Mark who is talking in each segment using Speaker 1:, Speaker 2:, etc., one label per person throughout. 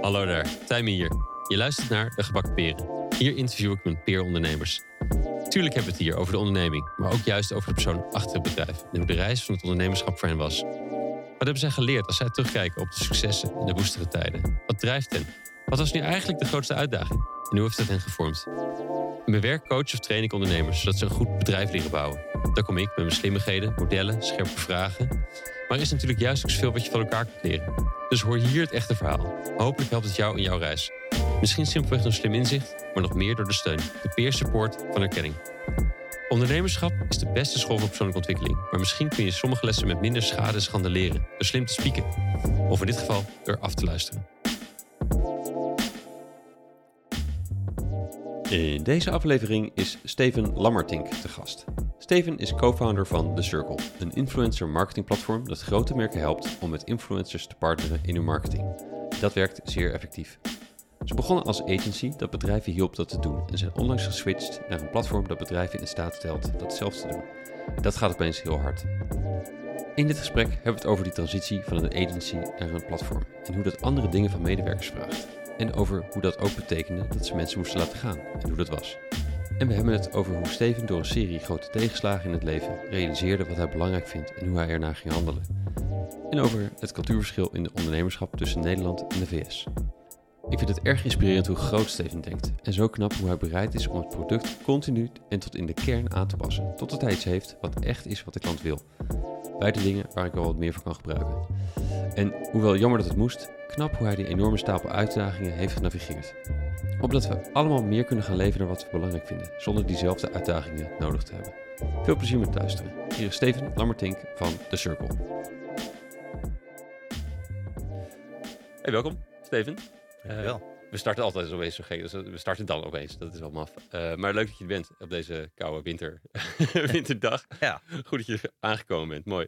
Speaker 1: Hallo daar, Tijmen hier. Je luistert naar De Gebakken Peren. Hier interview ik mijn peerondernemers. Tuurlijk hebben we het hier over de onderneming, maar ook juist over de persoon achter het bedrijf en hoe de reis van het ondernemerschap voor hen was. Wat hebben zij geleerd als zij terugkijken op de successen en de woestere tijden? Wat drijft hen? Wat was nu eigenlijk de grootste uitdaging? En hoe heeft dat hen gevormd? In mijn coach of train ik ondernemers zodat ze een goed bedrijf leren bouwen. Daar kom ik met mijn slimmigheden, modellen, scherpe vragen. Maar er is natuurlijk juist ook zoveel wat je van elkaar kunt leren. Dus hoor hier het echte verhaal. Hopelijk helpt het jou in jouw reis. Misschien simpelweg door slim inzicht, maar nog meer door de steun, de peer support van erkenning. Ondernemerschap is de beste school voor persoonlijke ontwikkeling. Maar misschien kun je sommige lessen met minder schade en schande leren. Door slim te spieken. Of in dit geval door af te luisteren. In deze aflevering is Steven Lammertink te gast. Steven is co-founder van The Circle, een influencer marketingplatform dat grote merken helpt om met influencers te partneren in hun marketing. Dat werkt zeer effectief. Ze begonnen als agency dat bedrijven hielp dat te doen en zijn onlangs geswitcht naar een platform dat bedrijven in staat stelt dat zelf te doen. Dat gaat opeens heel hard. In dit gesprek hebben we het over die transitie van een agency naar een platform en hoe dat andere dingen van medewerkers vraagt. En over hoe dat ook betekende dat ze mensen moesten laten gaan en hoe dat was. En we hebben het over hoe Steven door een serie grote tegenslagen in het leven realiseerde wat hij belangrijk vindt en hoe hij ernaar ging handelen. En over het cultuurverschil in de ondernemerschap tussen Nederland en de VS. Ik vind het erg inspirerend hoe groot Steven denkt en zo knap hoe hij bereid is om het product continu en tot in de kern aan te passen, totdat hij iets heeft wat echt is wat de klant wil. Beide dingen waar ik wel wat meer van kan gebruiken. En hoewel jammer dat het moest, knap hoe hij die enorme stapel uitdagingen heeft genavigeerd. Opdat we allemaal meer kunnen gaan leven naar wat we belangrijk vinden, zonder diezelfde uitdagingen nodig te hebben. Veel plezier met luisteren. Hier is Steven Lammertink van The Circle. Hey, welkom, Steven.
Speaker 2: Dankjewel.
Speaker 1: Uh, we starten altijd zo eens zo gek, dus we starten dan opeens. Dat is wel maf. Uh, maar leuk dat je er bent op deze koude winter, winterdag.
Speaker 2: Ja.
Speaker 1: Goed dat je aangekomen bent, mooi.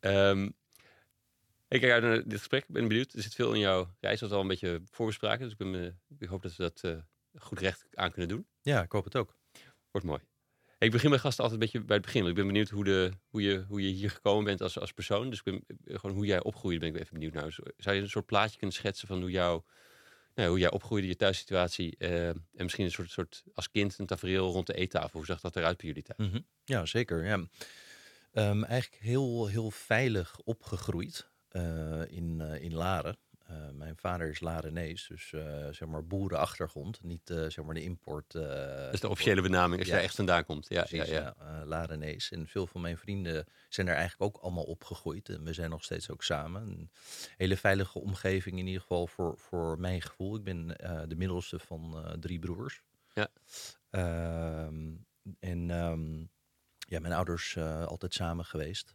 Speaker 1: Um, ik kijk uit naar dit gesprek, ben benieuwd. Er zit veel in jouw reis, dat al een beetje voorbespraken. Dus ik, ben, uh, ik hoop dat we dat uh, goed recht aan kunnen doen.
Speaker 2: Ja, ik hoop het ook.
Speaker 1: Wordt mooi. Hey, ik begin mijn gasten altijd een beetje bij het begin. Want ik ben benieuwd hoe, de, hoe, je, hoe je hier gekomen bent als, als persoon. Dus ik ben, gewoon hoe jij opgroeide, ben ik even benieuwd naar. Zou je een soort plaatje kunnen schetsen van hoe, jou, nou, hoe jij opgroeide, je thuissituatie. Uh, en misschien een soort, soort als kind een tafereel rond de eettafel. Hoe zag dat eruit bij jullie thuis?
Speaker 2: Mm -hmm. Ja, zeker. Ja. Um, eigenlijk heel, heel veilig opgegroeid. Uh, in, uh, in Laren. Uh, mijn vader is Larenees, dus zeg maar boerenachtergrond, niet zeg maar de import.
Speaker 1: dat is de officiële benaming als ja, je echt vandaan komt. Ja,
Speaker 2: precies, ja, ja. Larenees. En veel van mijn vrienden zijn er eigenlijk ook allemaal opgegroeid. En we zijn nog steeds ook samen. Een hele veilige omgeving in ieder geval voor, voor mijn gevoel. Ik ben de middelste van drie broers.
Speaker 1: Ja.
Speaker 2: Ehm, en um, ja, mijn ouders altijd samen geweest.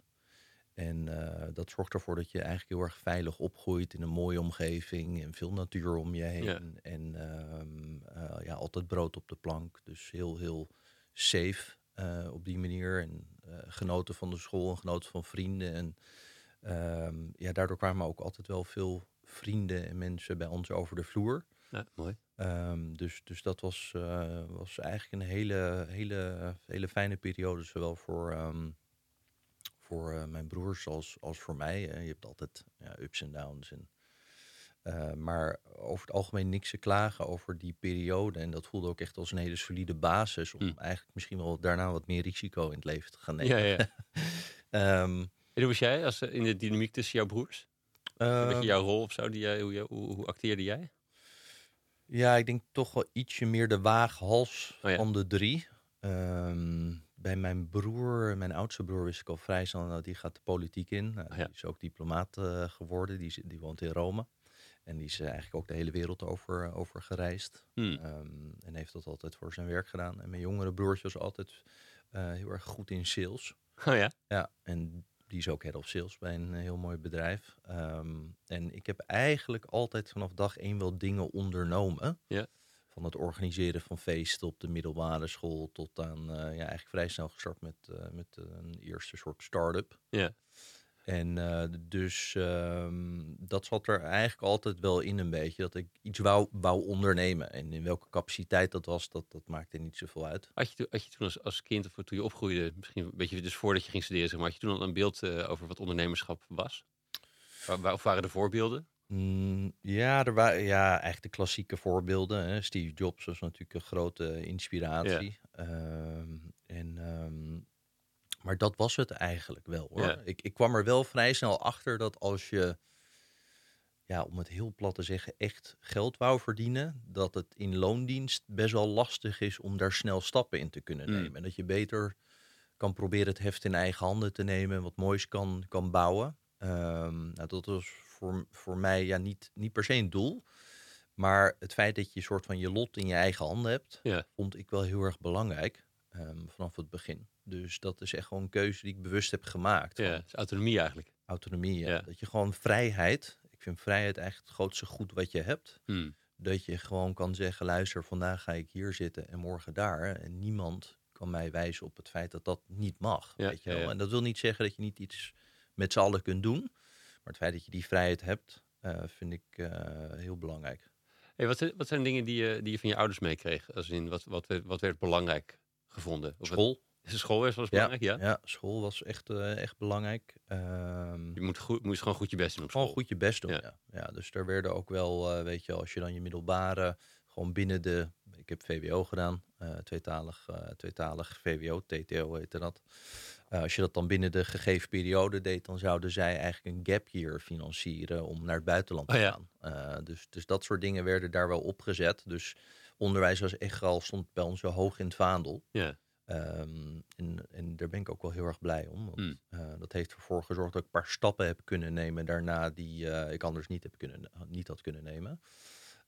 Speaker 2: En uh, dat zorgt ervoor dat je eigenlijk heel erg veilig opgroeit in een mooie omgeving en veel natuur om je heen.
Speaker 1: Ja.
Speaker 2: En um, uh, ja, altijd brood op de plank. Dus heel, heel safe uh, op die manier. En genoten van de school en genoten van vrienden. En um, ja, daardoor kwamen ook altijd wel veel vrienden en mensen bij ons over de vloer.
Speaker 1: Ja, mooi.
Speaker 2: Um, dus, dus dat was, was eigenlijk een hele, hele, hele fijne periode. Zowel voor voor uh, mijn broers als, als voor mij. Uh, je hebt altijd ja, ups en downs. En, uh, maar over het algemeen niks te klagen over die periode. En dat voelde ook echt als een hele solide basis om
Speaker 1: Mm.
Speaker 2: eigenlijk misschien wel daarna wat meer risico in het leven te gaan nemen.
Speaker 1: Ja, ja.
Speaker 2: Ehm,
Speaker 1: En hoe was jij als, in de dynamiek tussen jouw broers?
Speaker 2: ehm,
Speaker 1: beetje jouw rol of zo? Die jij, hoe, hoe, hoe acteerde jij?
Speaker 2: Ja, ik denk toch wel ietsje meer de waaghals
Speaker 1: Oh ja.
Speaker 2: van de drie. Ehm, bij mijn broer, mijn oudste broer, wist ik al vrij snel, die gaat de politiek in. Nou,
Speaker 1: ja.
Speaker 2: Die is ook diplomaat eh, geworden, die, die woont in Rome. En die is eh, eigenlijk ook de hele wereld over, over gereisd.
Speaker 1: Hmm.
Speaker 2: Ehm, en heeft dat altijd voor zijn werk gedaan. En mijn jongere broertje was altijd eh, heel erg goed in sales.
Speaker 1: Oh ja?
Speaker 2: Ja, en die is ook head of sales bij een eh, heel mooi bedrijf. Ehm, en ik heb eigenlijk altijd vanaf dag één wel dingen ondernomen.
Speaker 1: Ja.
Speaker 2: Van het organiseren van feesten op de middelbare school tot aan, eh, ja, eigenlijk vrij snel gestart met, eh, met een eerste soort start-up.
Speaker 1: Ja.
Speaker 2: En eh, dus ehm, dat zat er eigenlijk altijd wel in een beetje, dat ik iets wou, wou ondernemen. En in welke capaciteit dat was, dat, dat maakte niet zoveel uit.
Speaker 1: Had je, toen- had je toen als, als kind of toen je opgroeide, misschien een beetje dus voordat je ging studeren, zeg maar, had je toen al een beeld eh, over wat ondernemerschap was? Wa- wa- Of waren er voorbeelden?
Speaker 2: Mm, ja, er waren ja, eigenlijk de klassieke voorbeelden. Hè. Steve Jobs was natuurlijk een grote inspiratie. Ehm, en, ehm, maar dat was het eigenlijk wel hoor.
Speaker 1: Ja.
Speaker 2: Ik, ik kwam er wel vrij snel achter dat als je, ja, om het heel plat te zeggen, echt geld wou verdienen, dat het in loondienst best wel lastig is om daar snel stappen in te kunnen
Speaker 1: Mm.
Speaker 2: nemen. En dat je beter kan proberen het heft in eigen handen te nemen, wat moois kan, kan bouwen. Ehm, nou, dat was voor, voor mij ja, niet, niet per se een doel. Maar het feit dat je een soort van je lot in je eigen handen hebt,
Speaker 1: Ja.
Speaker 2: vond ik wel heel erg belangrijk ehm, vanaf het begin. Dus dat is echt gewoon een keuze die ik bewust heb gemaakt.
Speaker 1: Ja, is autonomie eigenlijk.
Speaker 2: Autonomie. ja.
Speaker 1: Ja.
Speaker 2: Dat je gewoon vrijheid. Ik vind vrijheid eigenlijk het grootste goed wat je hebt.
Speaker 1: Hmm.
Speaker 2: Dat je gewoon kan zeggen: luister, vandaag ga ik hier zitten en morgen daar. En niemand kan mij wijzen op het feit dat dat niet mag.
Speaker 1: Ja,
Speaker 2: weet je wel?
Speaker 1: ja.
Speaker 2: En dat wil niet zeggen dat je niet iets met z'n allen kunt doen. Maar het feit dat je die vrijheid hebt, eh, vind ik eh, heel belangrijk.
Speaker 1: Hey, wat, zijn, wat zijn dingen die je, die je van je ouders meekreeg? Als in, wat, wat, werd- wat werd belangrijk gevonden? Wat-
Speaker 2: School.
Speaker 1: School was
Speaker 2: Ja,
Speaker 1: belangrijk, ja?
Speaker 2: ja, school was echt, eh, echt belangrijk. Ehm,
Speaker 1: Je moet, goed, moest gewoon goed je best doen op school.
Speaker 2: Gewoon goed je best doen.
Speaker 1: Ja.
Speaker 2: Ja. Ja. dus er werden ook wel, eh, weet je, als je dan je middelbare gewoon binnen de. Ik heb VWO gedaan, eh, tweetalig, tweetalig VWO, TTO heette dat. Als je dat dan binnen de gegeven periode deed, dan zouden zij eigenlijk een gap year financieren om naar het buitenland te
Speaker 1: Oh
Speaker 2: gaan. Dus, dus dat soort dingen werden daar wel opgezet. Dus onderwijs was echt al stond bij ons zo hoog in het vaandel.
Speaker 1: Ja.
Speaker 2: Ehm, en, en daar ben ik ook wel heel erg blij om. Want
Speaker 1: Hmm.
Speaker 2: eh, dat heeft ervoor gezorgd dat ik een paar stappen heb kunnen nemen daarna die eh, ik anders niet, heb kunnen, niet had kunnen nemen.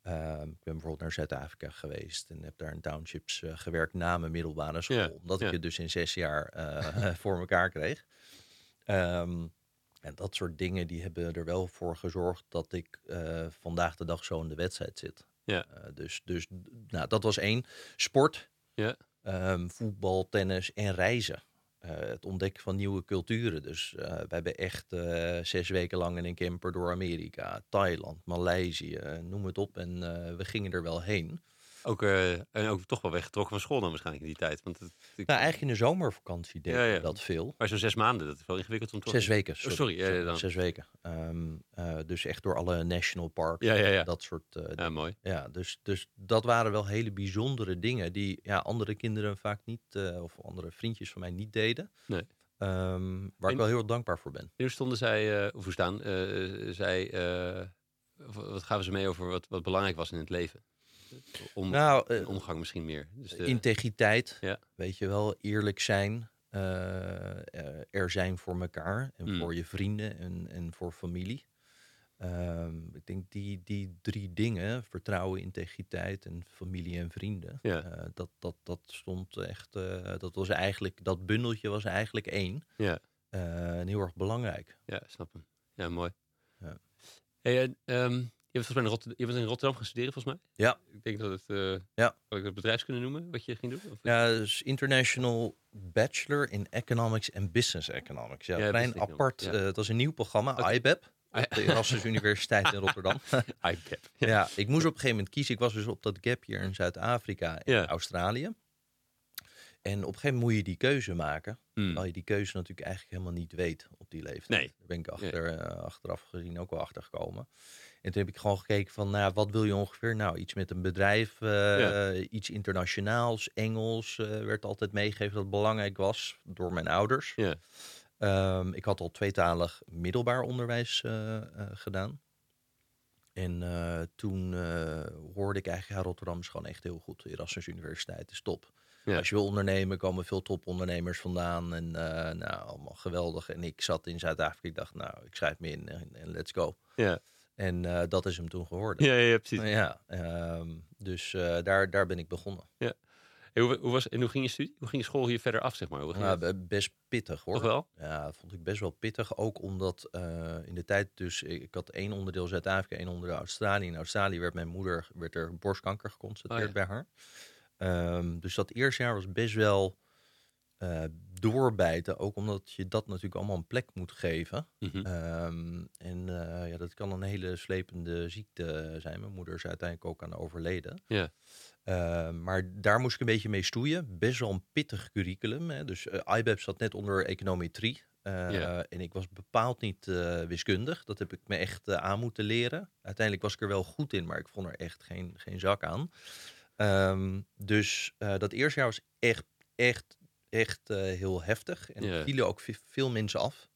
Speaker 2: Ehm, ik ben bijvoorbeeld naar Zuid-Afrika geweest en heb daar in townships eh, gewerkt na mijn middelbare school. Omdat ik het dus in zes jaar voor elkaar kreeg. Ehm, en dat soort dingen die hebben er wel voor gezorgd dat ik vandaag de dag zo in de wedstrijd zit.
Speaker 1: Ja.
Speaker 2: Dus dus nou, dat was één. Sport,
Speaker 1: Ja.
Speaker 2: Ehm, voetbal, tennis en reizen. Eh, het ontdekken van nieuwe culturen. Dus eh, we hebben echt eh, zes weken lang in een camper door Amerika, Thailand, Maleisië, noem het op. En we gingen er wel heen.
Speaker 1: Ook, eh, en ook toch wel weggetrokken van school dan waarschijnlijk in die tijd. Want het, ik,
Speaker 2: Nou, eigenlijk in de zomervakantie deden
Speaker 1: Ja,
Speaker 2: dat veel.
Speaker 1: maar zo'n zes maanden, dat is wel ingewikkeld om toch...
Speaker 2: Zes weken.
Speaker 1: Oh, sorry, ja, dan.
Speaker 2: Zes weken. Ehm, eh, dus echt door alle national parks.
Speaker 1: Ja.
Speaker 2: Dat soort eh,
Speaker 1: Ja, mooi.
Speaker 2: Ja, dus, dus dat waren wel hele bijzondere dingen die ja, andere kinderen vaak niet, of andere vriendjes van mij niet deden.
Speaker 1: Nee.
Speaker 2: Ehm, waar
Speaker 1: En-
Speaker 2: ik wel heel erg dankbaar voor ben.
Speaker 1: Nu stonden zij, of hoe staan, zij, wat gaven ze mee over wat, wat belangrijk was in het leven? Om,
Speaker 2: Nou, eh,
Speaker 1: omgang misschien meer. Dus de,
Speaker 2: integriteit,
Speaker 1: Ja.
Speaker 2: weet je wel, eerlijk zijn, eh, eh, er zijn voor elkaar en
Speaker 1: Mm.
Speaker 2: voor je vrienden en, en voor familie. Ehm, ik denk die, die drie dingen, vertrouwen, integriteit en familie en vrienden,
Speaker 1: Ja.
Speaker 2: dat, dat, dat stond echt, dat was eigenlijk, dat bundeltje was eigenlijk één.
Speaker 1: Ja.
Speaker 2: En heel erg belangrijk.
Speaker 1: ja, snap hem. Ja, mooi.
Speaker 2: Ja.
Speaker 1: Hey, en, mij in Rotterdam, je bent in Rotterdam gaan studeren, volgens mij?
Speaker 2: Ja.
Speaker 1: Ik denk dat het, eh
Speaker 2: Ja.
Speaker 1: ik het bedrijfskunde noemen, wat je ging doen? Of-
Speaker 2: Ja, dus International Bachelor in Economics en Business Economics. Ja,
Speaker 1: Ja, Economics,
Speaker 2: apart.
Speaker 1: ja.
Speaker 2: eh, was een nieuw programma,
Speaker 1: Oké.
Speaker 2: IBEP,
Speaker 1: Ah,
Speaker 2: op de Erasmus Universiteit in Rotterdam.
Speaker 1: iCap.
Speaker 2: ja, ik moest op een gegeven moment kiezen. Ik was dus op dat gap hier in Zuid-Afrika en. Australië. En op een gegeven moment moet je die keuze maken.
Speaker 1: Hmm.
Speaker 2: Terwijl je die keuze natuurlijk eigenlijk helemaal niet weet op die leeftijd.
Speaker 1: Nee.
Speaker 2: Daar ben ik achter, eh, achteraf gezien ook wel achter gekomen. En toen heb ik gewoon gekeken van, nou, wat wil je ongeveer? Nou, iets met een bedrijf, eh,
Speaker 1: Ja.
Speaker 2: iets internationaals, Engels eh, werd altijd meegegeven dat het belangrijk was door mijn ouders.
Speaker 1: Ja.
Speaker 2: Ehm, ik had al tweetalig middelbaar onderwijs eh, gedaan. En toen hoorde ik eigenlijk, ja, Rotterdam is gewoon echt heel goed. Erasmus Universiteit is top.
Speaker 1: Ja.
Speaker 2: Als je wil ondernemen, komen veel topondernemers vandaan. En nou, allemaal geweldig. En ik zat in Zuid-Afrika. Ik dacht, nou, ik schrijf me in en, en let's go.
Speaker 1: Ja.
Speaker 2: En eh, dat is hem toen geworden.
Speaker 1: Ja, ja, precies.
Speaker 2: Ja, ehm, dus eh, daar, daar ben ik begonnen.
Speaker 1: Hey, hoe, hoe, was, en hoe ging je studie? Hoe ging je school hier verder af, zeg maar? Hoe ging
Speaker 2: Nou,
Speaker 1: het?
Speaker 2: best pittig hoor.
Speaker 1: Toch wel?
Speaker 2: Ja, dat vond ik best wel pittig. Ook omdat eh, in de tijd dus, ik, had één onderdeel Zuid-Afrika, één onderdeel Australië. In Australië werd mijn moeder, werd er borstkanker geconstateerd
Speaker 1: Oh ja.
Speaker 2: bij haar. Ehm, dus dat eerste jaar was best wel eh, doorbijten. Ook omdat je dat natuurlijk allemaal een plek moet geven.
Speaker 1: Mhm.
Speaker 2: Ehm, en eh, ja, dat kan een hele slepende ziekte zijn. Mijn moeder is uiteindelijk ook aan overleden.
Speaker 1: Ja.
Speaker 2: Ehm, maar daar moest ik een beetje mee stoeien. Best wel een pittig curriculum. Hè. Dus eh IBEP zat net onder econometrie.
Speaker 1: Ja.
Speaker 2: En ik was bepaald niet wiskundig. Dat heb ik me echt aan moeten leren. Uiteindelijk was ik er wel goed in, maar ik vond er echt geen, geen zak aan. Ehm, dus dat eerste jaar was echt, echt, echt eh, heel heftig. En vielen ook ve- veel mensen af.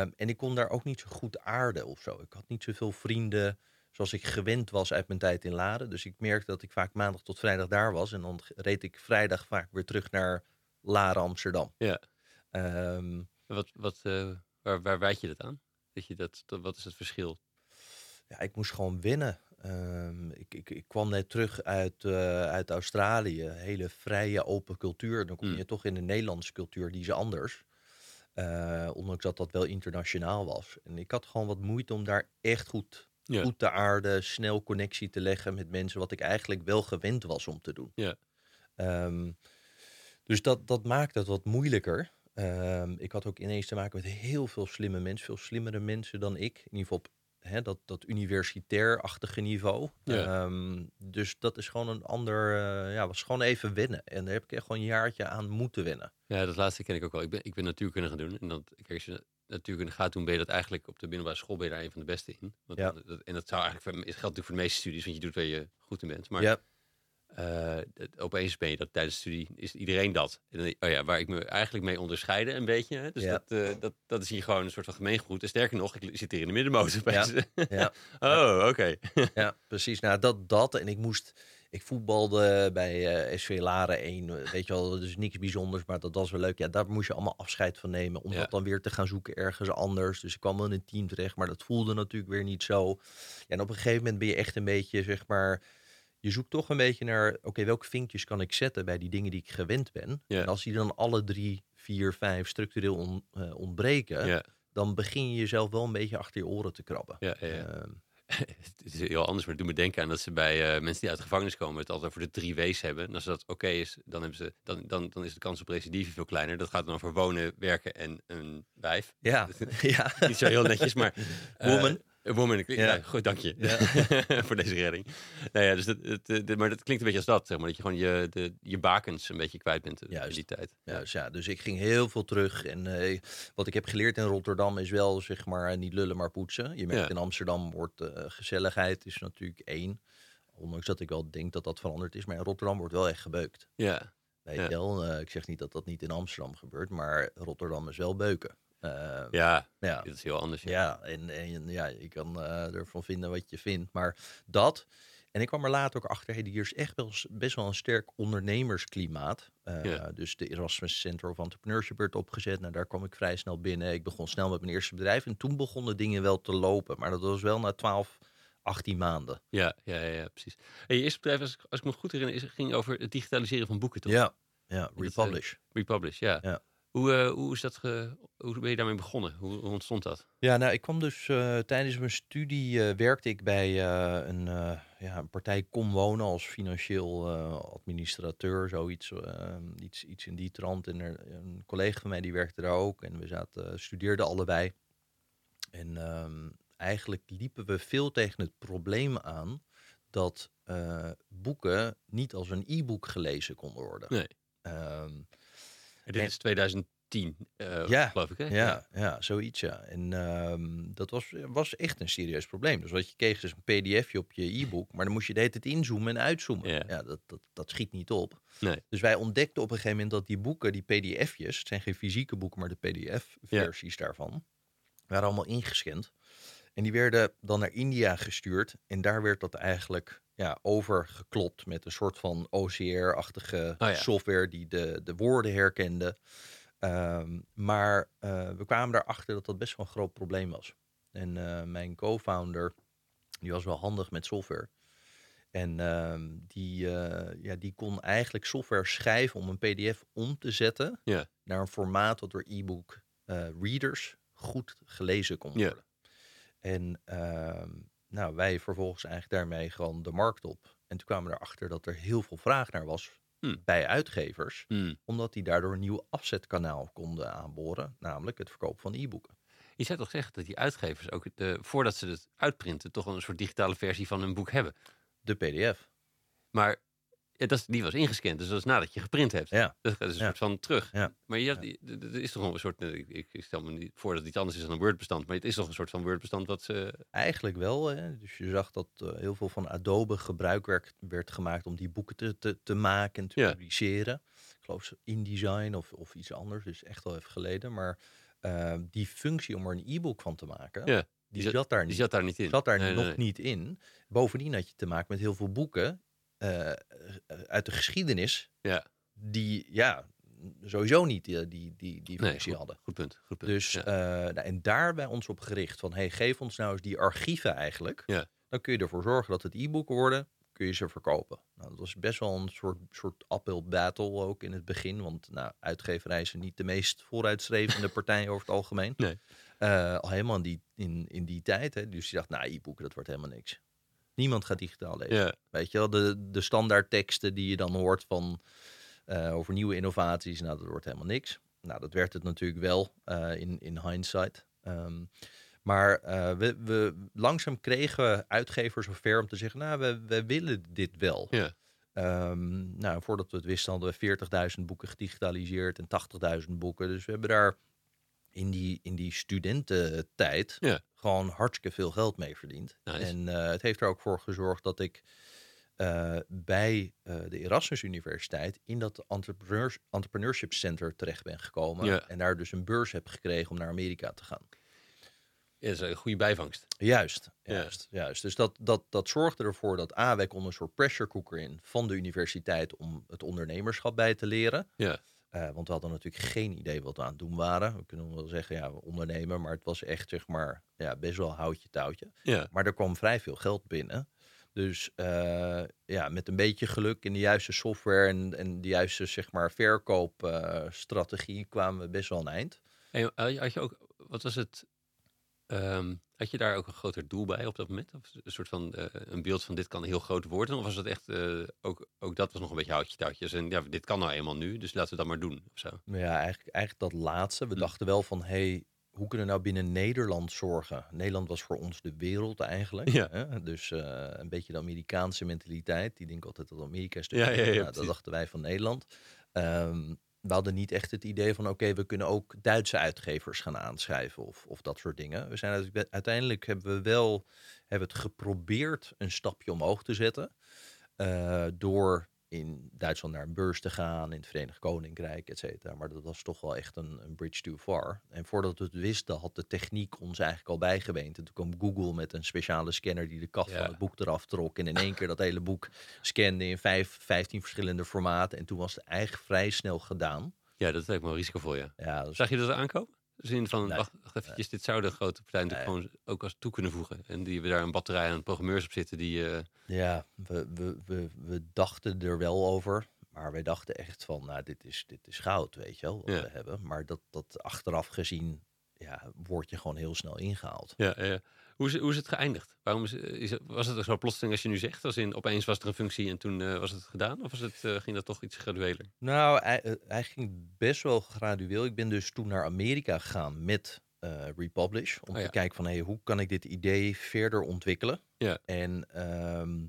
Speaker 2: Ehm, en ik kon daar ook niet zo goed aarden of zo. Ik had niet zoveel vrienden zoals ik gewend was uit mijn tijd in Laren. Dus ik merkte dat ik vaak maandag tot vrijdag daar was. En dan reed ik vrijdag vaak weer terug naar Laren, Amsterdam.
Speaker 1: Ja.
Speaker 2: Ehm,
Speaker 1: Wat, wat, eh, waar, waar wijd je dat aan? Dat je dat, dat, wat is het verschil?
Speaker 2: ja, ik moest gewoon winnen. Ehm, ik, ik, ik kwam net terug uit, eh, uit Australië. Hele vrije, open cultuur. Dan kom je
Speaker 1: Mm.
Speaker 2: toch in de Nederlandse cultuur, die is anders. Eh, ondanks dat dat wel internationaal was. En ik had gewoon wat moeite om daar echt goed, goed te aarden. Snel connectie te leggen met mensen. Wat ik eigenlijk wel gewend was om te doen.
Speaker 1: Ja.
Speaker 2: Ehm, dus dat, dat maakt het wat moeilijker. Ehm, ik had ook ineens te maken met heel veel slimme mensen. Veel slimmere mensen dan ik. In ieder geval op hè, dat, dat universitair-achtige niveau.
Speaker 1: Ja.
Speaker 2: Ehm, dus dat is gewoon een ander... eh, ja, was gewoon even wennen. En daar heb ik echt gewoon een jaartje aan moeten wennen.
Speaker 1: Ja, dat laatste ken ik ook wel. Ik ben, ik ben natuurkunde gaan doen. En dat, kijk, als je natuurkunde gaat doen, ben je dat eigenlijk op de middelbare school ben je daar een van de beste in. Want
Speaker 2: Ja.
Speaker 1: dat, en dat zou eigenlijk, geldt natuurlijk voor de meeste studies, want je doet waar je goed in bent. Maar
Speaker 2: ja,
Speaker 1: het- opeens ben je dat tijdens de studie, is iedereen dat. En dan, oh ja, waar ik me eigenlijk mee onderscheide een beetje. Hè? Dus
Speaker 2: Ja.
Speaker 1: dat, eh, dat, dat is hier gewoon een soort van gemeengoed. En sterker nog, ik zit hier in de middenmotor. bij
Speaker 2: Ja.
Speaker 1: ze.
Speaker 2: ja.
Speaker 1: oh, oké.
Speaker 2: Ja, precies. Nou, dat, dat. En ik moest... Ik voetbalde bij eh, SV Laren 1. eh, Weet je wel, is niks bijzonders, maar dat was wel leuk. Ja, daar moest je allemaal afscheid van nemen. Om dat dan weer te gaan zoeken ergens anders. Dus ik kwam wel in een team terecht, maar dat voelde natuurlijk weer niet zo. Ja, en op een gegeven moment ben je echt een beetje, zeg maar... Je zoekt toch een beetje naar, oké, welke vinkjes kan ik zetten bij die dingen die ik gewend ben? En als die dan alle drie, vier, vijf structureel on- eh, ontbreken, dan begin je jezelf wel een beetje achter je oren te krabben.
Speaker 1: ja, ja, ja.
Speaker 2: Ehm,
Speaker 1: het is heel anders, maar het doet me denken aan dat ze bij eh, mensen die uit de gevangenis komen het altijd over de drie W's hebben. En als dat oké is, dan, hebben ze, dan, dan, dan is de kans op recidive veel kleiner. Dat gaat dan over wonen, werken en een wijf.
Speaker 2: ja, ja.
Speaker 1: Niet zo heel netjes, maar... eh,
Speaker 2: Woman.
Speaker 1: ja.
Speaker 2: Ja.
Speaker 1: goed, dank je
Speaker 2: Ja.
Speaker 1: voor deze redding. Nou ja, dus het, het- maar dat klinkt een beetje als dat, zeg maar. Dat je gewoon je, de, je bakens een beetje kwijt bent in
Speaker 2: Juist.
Speaker 1: die tijd.
Speaker 2: Ja, dus, ja, dus ik ging heel veel terug. En eh, wat ik heb geleerd in Rotterdam is wel, zeg maar, niet lullen, maar poetsen. Je merkt in Amsterdam wordt eh, gezelligheid is natuurlijk één. Ondanks dat ik wel denk dat dat veranderd is. Maar in Rotterdam wordt wel echt gebeukt.
Speaker 1: Ja,
Speaker 2: Weet je wel? Eh, ik zeg niet dat dat niet in Amsterdam gebeurt, maar Rotterdam is wel beuken. Eh,
Speaker 1: ja,
Speaker 2: ja.
Speaker 1: dit is heel anders. Ja.
Speaker 2: Ja, en, en ja, je kan eh, ervan vinden wat je vindt. Maar dat. En ik kwam er later ook achter, hey, hier is echt wel, best wel een sterk ondernemersklimaat. Eh,
Speaker 1: Ja.
Speaker 2: Dus de Erasmus Center of Entrepreneurship werd opgezet. Nou, daar kwam ik vrij snel binnen. Ik begon snel met mijn eerste bedrijf. En toen begonnen dingen wel te lopen. Maar dat was wel na 12, 18 maanden.
Speaker 1: Ja, ja, ja, precies. En je eerste bedrijf, als, ik- als ik me goed herinner, ging over het digitaliseren van boeken, toch?
Speaker 2: Ja, ja,
Speaker 1: Dat, eh,
Speaker 2: Republish.
Speaker 1: Republish, ja.
Speaker 2: Ja.
Speaker 1: Hoe, eh, hoe, is dat ge, hoe ben je daarmee begonnen? Hoe, hoe ontstond dat?
Speaker 2: Ja, nou, ik kwam dus eh, tijdens mijn studie eh, werkte ik bij een, ja, een partij Comwonen als financieel administrateur, zoiets, eh, iets, iets in die trant. En er, een collega van mij die werkte daar ook en we zaten, studeerden allebei. En ehm, eigenlijk liepen we veel tegen het probleem aan dat boeken niet als een e-book gelezen konden worden.
Speaker 1: Nee.
Speaker 2: Ehm,
Speaker 1: En dit
Speaker 2: En-
Speaker 1: is 2010, eh,
Speaker 2: Ja,
Speaker 1: geloof ik, hè?
Speaker 2: Ja, ja, zoiets ja. En ehm, dat was, was echt een serieus probleem. Dus wat je kreeg is een pdfje op je e-book, maar dan moest je de hele tijd inzoomen en uitzoomen.
Speaker 1: Ja.
Speaker 2: Ja, dat, dat, dat schiet niet op.
Speaker 1: Nee.
Speaker 2: Dus wij ontdekten op een gegeven moment dat die boeken, die pdf'jes, het zijn geen fysieke boeken, maar de pdf-versies daarvan, waren allemaal ingescand. En die werden dan naar India gestuurd en daar werd dat eigenlijk ja, overgeklopt met een soort van OCR-achtige
Speaker 1: Oh ja.
Speaker 2: software die de, de woorden herkende. Ehm, maar eh, we kwamen erachter dat dat best wel een groot probleem was. En eh, mijn co-founder, die was wel handig met software. En ehm, die, eh, ja, die kon eigenlijk software schrijven om een pdf om te zetten
Speaker 1: Ja.
Speaker 2: naar een formaat dat door e-book readers goed gelezen kon worden. En ehm, nou, wij vervolgens eigenlijk daarmee gewoon de markt op. En toen kwamen we erachter dat er heel veel vraag naar was
Speaker 1: Hmm.
Speaker 2: bij uitgevers
Speaker 1: Hmm.
Speaker 2: omdat die daardoor een nieuw afzetkanaal konden aanboren, namelijk het verkoop van e-boeken.
Speaker 1: Je zou toch zeggen dat die uitgevers ook, de, voordat ze het uitprinten, toch een soort digitale versie van hun boek hebben.
Speaker 2: De PDF.
Speaker 1: Maar Ja, dat, is- die was ingescand, dus dat is nadat je geprint hebt.
Speaker 2: Ja.
Speaker 1: Dat gaat dus een
Speaker 2: Ja.
Speaker 1: soort van terug.
Speaker 2: Ja.
Speaker 1: Maar je, er is toch een soort, eh, ik, ik- stel me niet voor dat het iets anders is dan een Word-bestand, maar het is toch een soort van Word-bestand wat ze...
Speaker 2: Eigenlijk wel. Hè? Dus je zag dat eh, heel veel van Adobe gebruik werd, werd gemaakt om die boeken te, te, te maken en te publiceren. Ik geloof InDesign of, of iets anders, dus echt wel even geleden. Maar eh, die functie om er een e-book van te maken,
Speaker 1: Ja,
Speaker 2: die,
Speaker 1: zat-
Speaker 2: zat daar
Speaker 1: Die
Speaker 2: niet.
Speaker 1: zat daar niet in.
Speaker 2: zat daar
Speaker 1: Nee,
Speaker 2: nog
Speaker 1: nee.
Speaker 2: niet in. Bovendien had je te maken met heel veel boeken eh, uit de geschiedenis
Speaker 1: Ja,
Speaker 2: die ja, sowieso niet die, die, die, die
Speaker 1: nee,
Speaker 2: functie
Speaker 1: goed,
Speaker 2: hadden.
Speaker 1: goed punt. Goed punt.
Speaker 2: Dus,
Speaker 1: ja.
Speaker 2: eh, nou, en daar bij ons op gericht van, hey, geef ons nou eens die archieven eigenlijk.
Speaker 1: Ja.
Speaker 2: Dan kun je ervoor zorgen dat het e-boeken worden, kun je ze verkopen. Nou, dat was best wel een soort, soort uphill battle ook in het begin. Want nou, uitgeverij zijn niet de meest vooruitstrevende partij over het algemeen.
Speaker 1: Nee.
Speaker 2: Eh, al helemaal in die, in, in die tijd. Hè. Dus je dacht, nou, e-boeken, dat wordt helemaal niks. Niemand gaat digitaal lezen.
Speaker 1: ja,
Speaker 2: Weet je wel, de, de standaard teksten die je dan hoort van eh, over nieuwe innovaties, nou, dat wordt helemaal niks. Nou, dat werd het natuurlijk wel eh, in, in hindsight. Ehm, maar eh, we, we, langzaam kregen uitgevers zover om te zeggen, nou, we, we willen dit wel.
Speaker 1: ja.
Speaker 2: Ehm, nou, voordat we het wisten hadden we 40.000 boeken gedigitaliseerd en 80.000 boeken. Dus we hebben daar in die, in die studententijd
Speaker 1: Ja.
Speaker 2: gewoon hartstikke veel geld mee verdiend.
Speaker 1: Nice.
Speaker 2: En eh, het heeft er ook voor gezorgd dat ik eh, bij eh, de Erasmus Universiteit in dat entrepreneurs, entrepreneurship center terecht ben gekomen.
Speaker 1: Ja.
Speaker 2: En daar dus een beurs heb gekregen om naar Amerika te gaan.
Speaker 1: Ja, dat is een goede bijvangst.
Speaker 2: Juist,
Speaker 1: Ja.
Speaker 2: juist, juist. Dus dat, dat, dat zorgde ervoor dat A, wij konden een soort pressure cooker in van de universiteit om het ondernemerschap bij te leren.
Speaker 1: Ja,
Speaker 2: Eh, want we hadden natuurlijk geen idee wat we aan het doen waren. We kunnen wel zeggen, ja, we ondernemen, maar het was echt zeg maar ja, best wel houtje touwtje.
Speaker 1: ja,
Speaker 2: Maar er kwam vrij veel geld binnen. Dus eh, ja, met een beetje geluk in de juiste software en, en de juiste zeg maar verkoopstrategie kwamen we best wel een eind.
Speaker 1: En je- had je ook, wat was het, ehm, had je daar ook een groter doel bij op dat moment? Of een soort van, eh, een beeld van dit kan heel groot worden? Of was het echt, eh, ook, ook dat was nog een beetje houtje touwtjes? En ja, dit kan nou eenmaal nu, dus laten we dat maar doen, of zo.
Speaker 2: Maar ja, eigenlijk, eigenlijk dat laatste. We
Speaker 1: Hm.
Speaker 2: dachten wel van, hey, hoe kunnen we nou binnen Nederland zorgen? Nederland was voor ons de wereld eigenlijk.
Speaker 1: Ja.
Speaker 2: Hè? Dus eh, een beetje de Amerikaanse mentaliteit. Die denken altijd dat Amerika is de
Speaker 1: Ja, ja, ja.
Speaker 2: Nou, dat dachten wij van Nederland. Ehm, we hadden niet echt het idee van, oké, we kunnen ook Duitse uitgevers gaan aanschrijven of, of dat soort dingen. We zijn uiteindelijk- hebben we wel hebben het geprobeerd een stapje omhoog te zetten. eh, door in Duitsland naar een beurs te gaan, in het Verenigd Koninkrijk, et cetera. Maar dat was toch wel echt een, een bridge too far. En voordat we het wisten, had de techniek ons eigenlijk al bijgeweend. En toen kwam Google met een speciale scanner die de kaft
Speaker 1: Ja.
Speaker 2: van het boek eraf trok. En in één keer dat hele boek scande in vijf, 15 verschillende formaten. En toen was het eigenlijk vrij snel gedaan.
Speaker 1: Ja, dat lijkt me wel risicovol, ja.
Speaker 2: Ja, dat is
Speaker 1: Zag je dat aankomen? Zin van,
Speaker 2: Nee.
Speaker 1: wacht, wacht eventjes, dit zou de grote partij natuurlijk gewoon ook als toe kunnen voegen. En die hebben daar een batterij aan programmeurs op zitten die... eh,
Speaker 2: Ja, we, we, we, we dachten er wel over. Maar wij dachten echt van, nou, dit is, dit is goud, weet je wel, wat
Speaker 1: Ja.
Speaker 2: we hebben. Maar dat, dat achteraf gezien, ja, word je gewoon heel snel ingehaald.
Speaker 1: Ja, ja. Hoe, is, hoe is het geëindigd? Waarom is, was het zo plotseling als je nu zegt? Als in opeens was er een functie en toen eh, was het gedaan? Of was het, eh, ging dat toch iets gradueler?
Speaker 2: Nou, hij, eh, hij ging best wel gradueel. Ik ben dus toen naar Amerika gegaan met Republish. Om
Speaker 1: Oh ja.
Speaker 2: te kijken van, hey, hoe kan ik dit idee verder ontwikkelen?
Speaker 1: Ja.
Speaker 2: En ehm,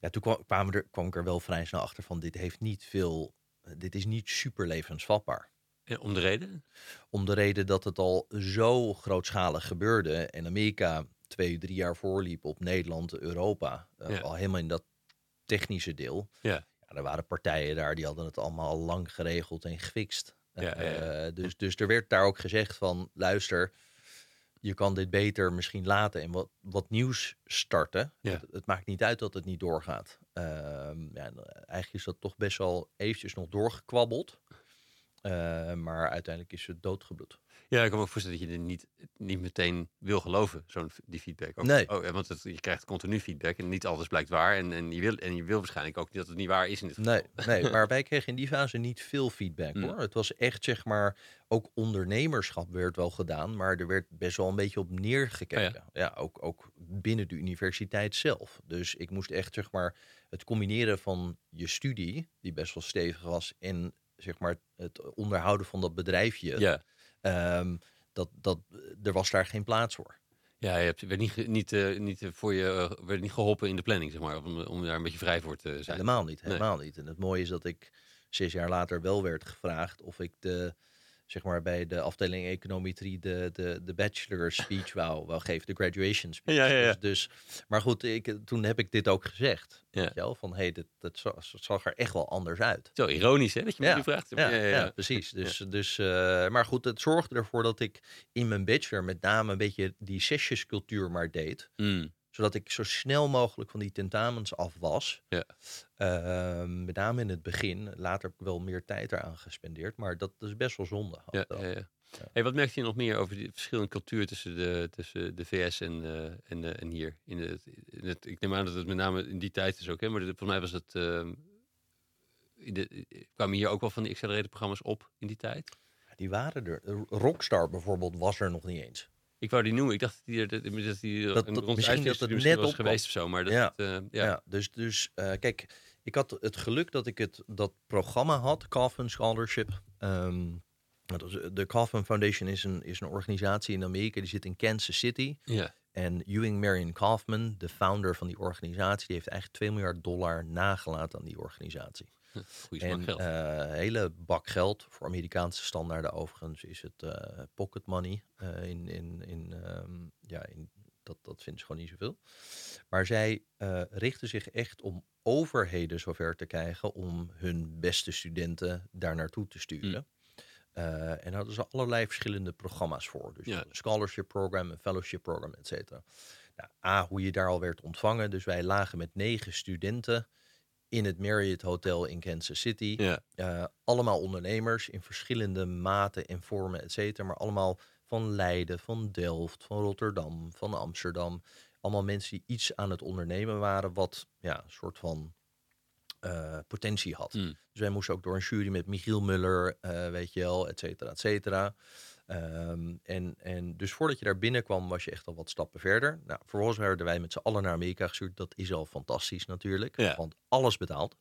Speaker 2: ja, toen kwam, kwamen er, kwam ik er wel vrij snel achter van, dit heeft niet veel... Dit is niet super levensvatbaar.
Speaker 1: Ja, om de reden?
Speaker 2: Om de reden dat het al zo grootschalig gebeurde. En Amerika twee, drie jaar voorliep op Nederland, Europa. eh,
Speaker 1: Ja.
Speaker 2: Al helemaal in dat technische deel.
Speaker 1: Ja.
Speaker 2: Ja, er waren partijen daar die hadden het allemaal al lang geregeld en gefixt.
Speaker 1: Ja.
Speaker 2: Eh, dus, dus er werd daar ook gezegd van, luister, je kan dit beter misschien laten en wat, wat nieuws starten.
Speaker 1: Ja.
Speaker 2: Het, het maakt niet uit dat het niet doorgaat. Ehm, ja, en, eh, eigenlijk is dat toch best wel eventjes nog doorgekwabbeld. Eh, maar uiteindelijk is het doodgebloed.
Speaker 1: Ja, ik kan me ook voorstellen dat je er niet, niet meteen wil geloven, zo'n die feedback. Ook,
Speaker 2: Nee.
Speaker 1: Oh, ja, want het, je krijgt continu feedback en niet alles blijkt waar. En, en, je wil, en je wil waarschijnlijk ook niet dat het niet waar is in dit geval.
Speaker 2: Nee, nee, maar wij kregen in die fase niet veel feedback
Speaker 1: Mm.
Speaker 2: hoor. Het was echt zeg maar, ook ondernemerschap werd wel gedaan, maar er werd best wel een beetje op neergekeken.
Speaker 1: Oh
Speaker 2: ja, ook, ook binnen de universiteit zelf. Dus ik moest echt zeg maar het combineren van je studie, die best wel stevig was, en zeg maar het onderhouden van dat bedrijfje.
Speaker 1: Ja,
Speaker 2: ehm, dat, dat, er was daar geen plaats voor.
Speaker 1: ja je hebt, werd niet, niet, uh, niet voor je werd niet geholpen in de planning, zeg maar, om, om daar een beetje vrij voor te zijn.
Speaker 2: Helemaal niet, helemaal niet. En het mooie is dat ik zes jaar later wel werd gevraagd of ik de zeg maar bij de afdeling econometrie de, de, de bachelor speech wou, wou geven, de graduation speech.
Speaker 1: Ja, ja, ja.
Speaker 2: Dus, dus, maar goed, ik, toen heb ik dit ook gezegd. Ja. Weet je wel, van hey, dit, dat zag er echt wel anders uit.
Speaker 1: Zo ironisch hè, dat je me
Speaker 2: ja.
Speaker 1: nu vraagt.
Speaker 2: Ja, ja, precies. Dus, dus, uh, maar goed, het zorgde ervoor dat ik in mijn bachelor met name een beetje die sessiescultuur maar deed.
Speaker 1: Mm
Speaker 2: zodat ik zo snel mogelijk van die tentamens af was.
Speaker 1: Ja.
Speaker 2: Uh, met name in het begin. Later heb ik wel meer tijd eraan gespendeerd. Maar dat is best wel zonde.
Speaker 1: Ja, ja, ja. Hey, wat merkte je nog meer over die verschillende cultuur tussen de, tussen de VS en, uh, en, uh, en hier? In het, in het, ik neem aan dat het met name in die tijd is ook. Hè? Maar de, voor mij was het... Uh, in de, kwamen hier ook wel van die accelerated programma's op in die tijd?
Speaker 2: Die waren er. Rockstar bijvoorbeeld was er nog niet eens.
Speaker 1: Ik wou die noemen. Ik dacht dat die, dat, dat die
Speaker 2: dat,
Speaker 1: een rond
Speaker 2: misschien dat het net
Speaker 1: was
Speaker 2: op
Speaker 1: geweest of zo. Maar dat,
Speaker 2: ja.
Speaker 1: Het, uh,
Speaker 2: ja.
Speaker 1: ja.
Speaker 2: dus, dus uh, kijk, ik had het geluk dat ik het, dat programma had, Kaufman Scholarship. Um, de Kaufman Foundation is een, is een organisatie in Amerika, die zit in Kansas City.
Speaker 1: Ja.
Speaker 2: En Ewing Marion Kaufman, de founder van die organisatie, die heeft eigenlijk 2 miljard dollar nagelaten aan die organisatie.
Speaker 1: Goeie
Speaker 2: en
Speaker 1: geld.
Speaker 2: uh, hele bak geld. Voor Amerikaanse standaarden overigens is het uh, pocket money. Uh, in, in, in, um, ja, in, dat, dat vinden ze gewoon niet zoveel. Maar zij richten zich echt om overheden zover te krijgen om hun beste studenten daar naartoe te sturen.
Speaker 1: Mm.
Speaker 2: en daar hadden ze allerlei verschillende programma's voor. Dus
Speaker 1: Ja.
Speaker 2: een scholarship program, een fellowship program, et cetera. Nou, A, hoe je daar al werd ontvangen. Dus wij lagen met negen studenten in het Marriott Hotel in Kansas City.
Speaker 1: Ja.
Speaker 2: Uh, allemaal ondernemers in verschillende maten en vormen, et cetera. Maar allemaal van Leiden, van Delft, van Rotterdam, van Amsterdam. Allemaal mensen die iets aan het ondernemen waren wat ja, een soort van uh, potentie had.
Speaker 1: Mm.
Speaker 2: Dus wij moesten ook door een jury met Michiel Muller, uh, weet je wel, et cetera, et cetera. Um, en, en dus voordat je daar binnenkwam, was je echt al wat stappen verder. Nou, vervolgens werden wij met z'n allen naar Amerika gestuurd. Dat is al fantastisch natuurlijk,
Speaker 1: Ja.
Speaker 2: want alles betaald.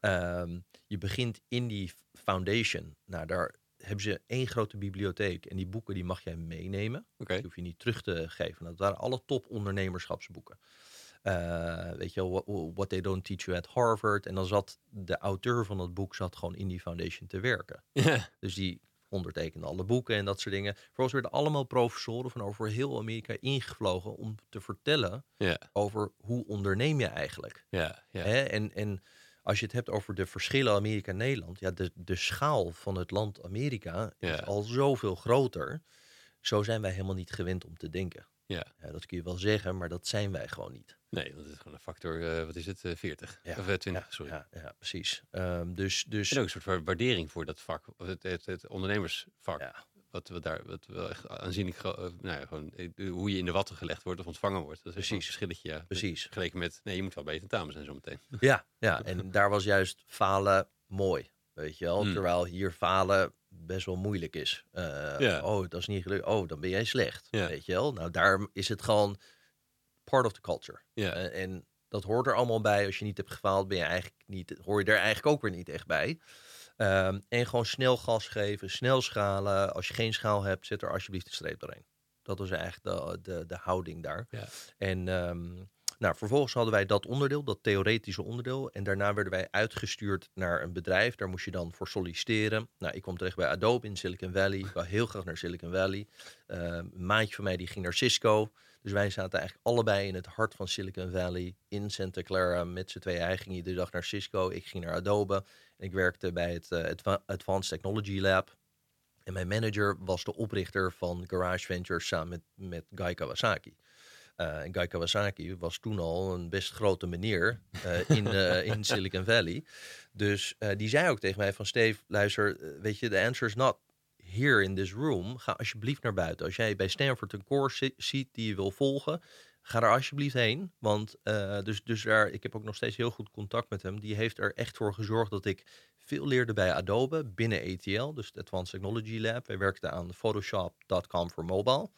Speaker 2: Um, je begint in die foundation. Nou, daar hebben ze één grote bibliotheek. En die boeken die mag jij meenemen.
Speaker 1: Oké.
Speaker 2: Die hoef je niet terug te geven. Dat waren alle top ondernemerschapsboeken. Uh, weet je wel, what, they don't teach you at Harvard. En dan zat de auteur van dat boek zat gewoon in die foundation te werken. Dus die ondertekende alle boeken en dat soort dingen. Vervolgens werden allemaal professoren van over heel Amerika ingevlogen om te vertellen over hoe onderneem je eigenlijk.
Speaker 1: Ja.
Speaker 2: En, en als je het hebt over de verschillen Amerika en Nederland, ja, de, de schaal van het land Amerika is al zoveel groter. Zo zijn wij helemaal niet gewend om te denken.
Speaker 1: Ja.
Speaker 2: Ja, dat kun je wel zeggen, maar dat zijn wij gewoon niet.
Speaker 1: Nee, dat is gewoon een factor, eh, wat is het, eh, 40?
Speaker 2: Ja,
Speaker 1: Of eh, 20,
Speaker 2: ja,
Speaker 1: sorry.
Speaker 2: Ja, ja precies. Um, dus, dus
Speaker 1: En ook een soort waardering voor dat vak, het, het, het ondernemersvak.
Speaker 2: ja,
Speaker 1: Wat, wat daar wat wel echt aanzienlijk, eh, nou ja, gewoon eh, hoe je in de watten gelegd wordt of ontvangen wordt. Dat is wel een
Speaker 2: Precies.
Speaker 1: verschilletje, ja.
Speaker 2: Precies.
Speaker 1: Vergeleken met, nee, je moet wel bij je tentamen zijn zometeen.
Speaker 2: ja, ja, en daar was juist falen mooi. Weet je wel,
Speaker 1: Mm.
Speaker 2: terwijl hier falen best wel moeilijk is. Uh,
Speaker 1: Ja.
Speaker 2: Oh, dat is niet gelukt. Oh, dan ben jij slecht. Weet je wel, nou daar is het gewoon part of the culture.
Speaker 1: Ja.
Speaker 2: Eh, en dat hoort er allemaal bij. Als je niet hebt gefaald, ben je eigenlijk niet, hoor je er eigenlijk ook weer niet echt bij. Ehm, en gewoon snel gas geven, snel schalen. Als je geen schaal hebt, zet er alsjeblieft een streep doorheen. Dat was eigenlijk de, de, de houding daar.
Speaker 1: Ja.
Speaker 2: En ehm, nou, vervolgens hadden wij dat onderdeel, dat theoretische onderdeel. En daarna werden wij uitgestuurd naar een bedrijf. Daar moest je dan voor solliciteren. Nou, ik kwam terecht bij Adobe in Silicon Valley. Ik wou heel graag naar Silicon Valley. Ehm, een maatje van mij die ging naar Cisco. Dus wij zaten eigenlijk allebei in het hart van Silicon Valley. In Santa Clara met z'n tweeën. Hij ging iedere dag naar Cisco. Ik ging naar Adobe. En ik werkte bij het eh, Adva- Advanced Technology Lab. En mijn manager was de oprichter van Garage Ventures samen met, met Guy Kawasaki. Eh, en Guy Kawasaki was toen al een best grote meneer eh, in, in Silicon Valley. Dus die zei ook tegen mij van... Steve, luister, weet je, the answer is not here in this room. Ga alsjeblieft naar buiten. Als jij bij Stanford een course zi- ziet die je wil volgen... Ga er alsjeblieft heen. Want eh, dus, dus daar, ik heb ook nog steeds heel goed contact met hem. Die heeft er echt voor gezorgd dat ik veel leerde bij Adobe binnen ATL. Dus het Advanced Technology Lab. Wij werkten aan Photoshop.com voor mobile.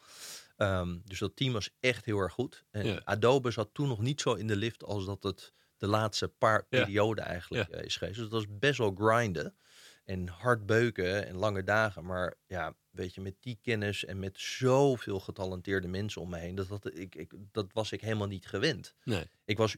Speaker 2: Ehm, dus dat team was echt heel erg goed. En
Speaker 1: Ja.
Speaker 2: Adobe zat toen nog niet zo in de lift als dat het de laatste paar
Speaker 1: Ja.
Speaker 2: perioden eigenlijk
Speaker 1: Ja.
Speaker 2: eh, is geweest. Dus dat was best wel grinden. En hard beuken en lange dagen. Maar ja, weet je, met die kennis en met zoveel getalenteerde mensen om me heen, dat, dat, ik, ik, dat was ik helemaal niet gewend.
Speaker 1: Nee.
Speaker 2: Ik was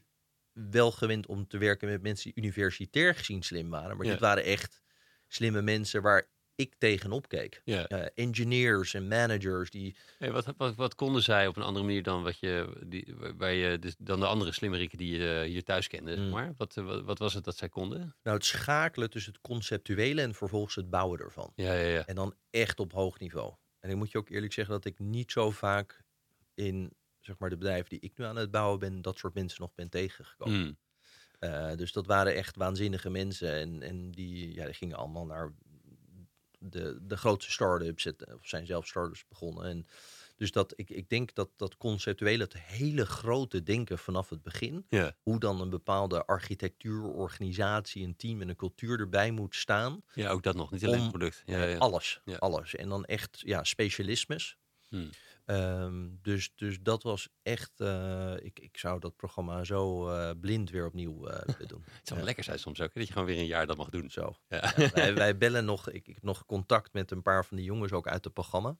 Speaker 2: wel gewend om te werken met mensen die universitair gezien slim waren. Maar
Speaker 1: Ja.
Speaker 2: dit waren echt slimme mensen waar ik tegenop keek.
Speaker 1: Ja.
Speaker 2: Eh, engineers en managers die
Speaker 1: Hey, wat, wat, wat konden zij op een andere manier dan wat je, die, waar je dus, dan de andere slimmeriken die je hier thuis kende? zeg
Speaker 2: Mm.
Speaker 1: Maar wat, eh, wat, wat was het dat zij konden?
Speaker 2: Nou, het schakelen tussen het conceptuele en vervolgens het bouwen ervan.
Speaker 1: Ja, ja, ja.
Speaker 2: En dan echt op hoog niveau. En ik moet je ook eerlijk zeggen dat ik niet zo vaak in zeg maar, de bedrijven die ik nu aan het bouwen ben, dat soort mensen nog ben tegengekomen.
Speaker 1: Mm.
Speaker 2: Eh, dus dat waren echt waanzinnige mensen. En, en die, ja, die gingen allemaal naar de, de grootste start-ups. het- Of zijn zelf start-ups begonnen. En dus dat, ik, ik denk dat dat conceptuele, het hele grote denken vanaf het begin.
Speaker 1: Ja.
Speaker 2: Hoe dan een bepaalde architectuur, organisatie, een team en een cultuur erbij moet staan.
Speaker 1: ja, ook dat nog. Niet alleen
Speaker 2: Om-
Speaker 1: product. Ja, ja.
Speaker 2: Alles, alles. En dan echt ja, specialismes.
Speaker 1: Hmm.
Speaker 2: Ehm, dus, dus dat was echt, eh, ik, ik zou dat programma zo eh, blind weer opnieuw eh willen doen.
Speaker 1: Het zou
Speaker 2: Ja.
Speaker 1: lekker zijn soms ook, hè, dat je gewoon weer een jaar dat mag doen.
Speaker 2: Zo.
Speaker 1: Ja.
Speaker 2: Ja, wij, wij bellen nog, ik, ik heb nog contact met een paar van die jongens ook uit het programma.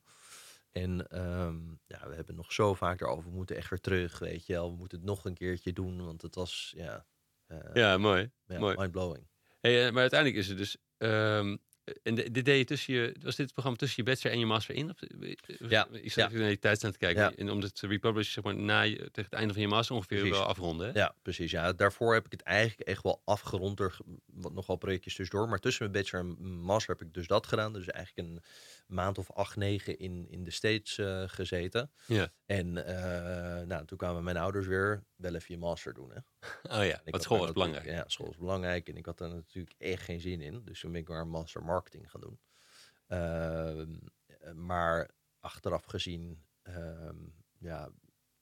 Speaker 2: En ehm, ja, we hebben nog zo vaak erover, we moeten echt weer terug, weet je wel. We moeten het nog een keertje doen, want het was, ja,
Speaker 1: ja, mooi.
Speaker 2: ja,
Speaker 1: mooi.
Speaker 2: mindblowing.
Speaker 1: Hey, maar uiteindelijk is het dus... ehm, en dit deed je tussen je... Was dit het programma tussen je bachelor en je master in? Of, of-
Speaker 2: Ja,
Speaker 1: Ik zat
Speaker 2: ja.
Speaker 1: naar die tijd aan te kijken.
Speaker 2: Ja.
Speaker 1: En om het te republishen, zeg maar, na je, tegen het einde van je master ongeveer
Speaker 2: Precies.
Speaker 1: wel afronden. hè?
Speaker 2: Ja, precies. Ja, daarvoor heb ik het eigenlijk echt wel afgerond. Er ge- wat nogal projectjes tussendoor. Maar tussen mijn bachelor en master heb ik dus dat gedaan. Dus eigenlijk een maand of acht, negen in, in de States eh, gezeten.
Speaker 1: Ja.
Speaker 2: En eh, nou, toen kwamen mijn ouders weer wel even je master doen. Hè.
Speaker 1: Oh ja, school was belangrijk.
Speaker 2: Ja, school is belangrijk. En ik had daar natuurlijk echt geen zin in. Dus toen ben ik maar master marketing gaan doen. Ehm, maar achteraf gezien, ehm, ja,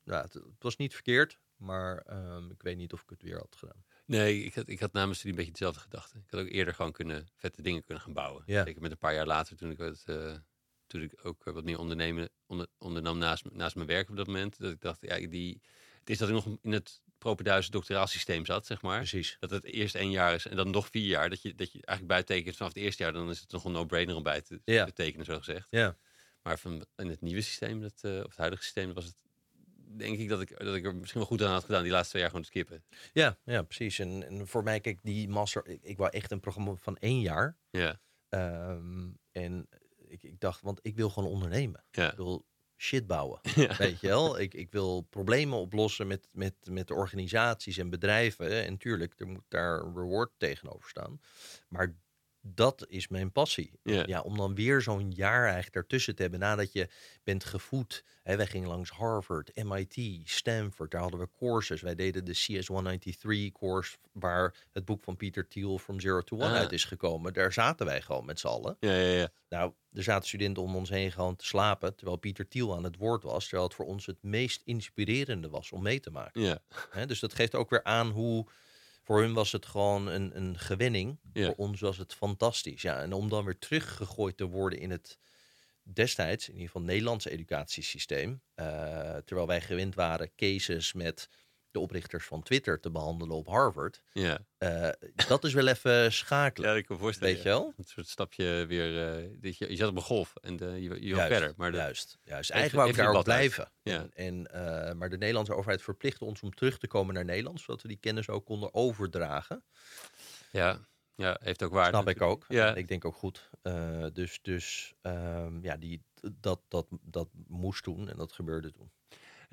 Speaker 2: nou, het, het was niet verkeerd. Maar ehm, ik weet niet of ik het weer had gedaan.
Speaker 1: Nee, ik had, ik had namens die een beetje dezelfde gedachte. Ik had ook eerder gewoon kunnen, vette dingen kunnen gaan bouwen.
Speaker 2: Ja.
Speaker 1: Zeker met een paar jaar later, toen ik, het, eh, toen ik ook eh, wat meer ondernemen, onder, ondernam naast, naast mijn werk op dat moment. Dat ik dacht, ja, die, het is dat ik nog in het propenduizen doctoraal systeem zat, zeg maar.
Speaker 2: Precies.
Speaker 1: Dat het eerst één jaar is en dan nog vier jaar. Dat je, dat je eigenlijk bijtekent vanaf het eerste jaar. Dan is het nog een no-brainer om bij te,
Speaker 2: Ja.
Speaker 1: te tekenen, zo gezegd.
Speaker 2: Ja.
Speaker 1: Maar van, in het nieuwe systeem, dat, eh, of het huidige systeem, was het denk ik dat ik, dat ik er misschien wel goed aan had gedaan die laatste twee jaar gewoon te skippen.
Speaker 2: Ja, ja, precies. En, en voor mij, kijk, die master, ik, ik wou echt een programma van één jaar.
Speaker 1: Ja,
Speaker 2: Ehm, en ik, ik dacht, want ik wil gewoon ondernemen.
Speaker 1: ja.
Speaker 2: Ik shit bouwen.
Speaker 1: Ja.
Speaker 2: Weet je wel? Ik, ik wil problemen oplossen met, met, met organisaties en bedrijven. En tuurlijk, er moet daar een reward tegenover staan. Maar dat is mijn passie.
Speaker 1: Ja.
Speaker 2: om dan weer zo'n jaar eigenlijk daartussen te hebben nadat je bent gevoed. Hè, wij gingen langs Harvard, MIT, Stanford. Daar hadden we courses. Wij deden de CS193 course waar het boek van Peter Thiel From Zero to One
Speaker 1: Ah.
Speaker 2: uit is gekomen. Daar zaten wij gewoon met z'n allen.
Speaker 1: Ja, ja, ja.
Speaker 2: Nou, er zaten studenten om ons heen gewoon te slapen, terwijl Pieter Thiel aan het woord was, terwijl het voor ons het meest inspirerende was om mee te maken.
Speaker 1: ja.
Speaker 2: Hè, dus dat geeft ook weer aan hoe, voor hun was het gewoon een, een gewenning,
Speaker 1: Ja.
Speaker 2: voor ons was het fantastisch. Ja, en om dan weer teruggegooid te worden in het destijds, in ieder geval Nederlandse educatiesysteem, eh, terwijl wij gewend waren cases met de oprichters van Twitter te behandelen op Harvard,
Speaker 1: ja.
Speaker 2: eh, dat is wel even schakelen,
Speaker 1: Ja, ik kan me voorstellen.
Speaker 2: weet je wel?
Speaker 1: Een soort stapje weer. dat je, je zat op een golf en eh, je, je
Speaker 2: Juist,
Speaker 1: verder. Maar de,
Speaker 2: juist, juist. Eigenlijk wou ik ook blijven.
Speaker 1: Ja.
Speaker 2: En, maar de Nederlandse overheid verplichtte ons om terug te komen naar Nederland, zodat we die kennis ook konden overdragen.
Speaker 1: ja, ja, heeft ook waarde.
Speaker 2: Snap ik ook.
Speaker 1: Ja.
Speaker 2: Ik denk ook goed. Dus dus ehm, ja, die, dat, dat, dat moest doen en dat gebeurde toen.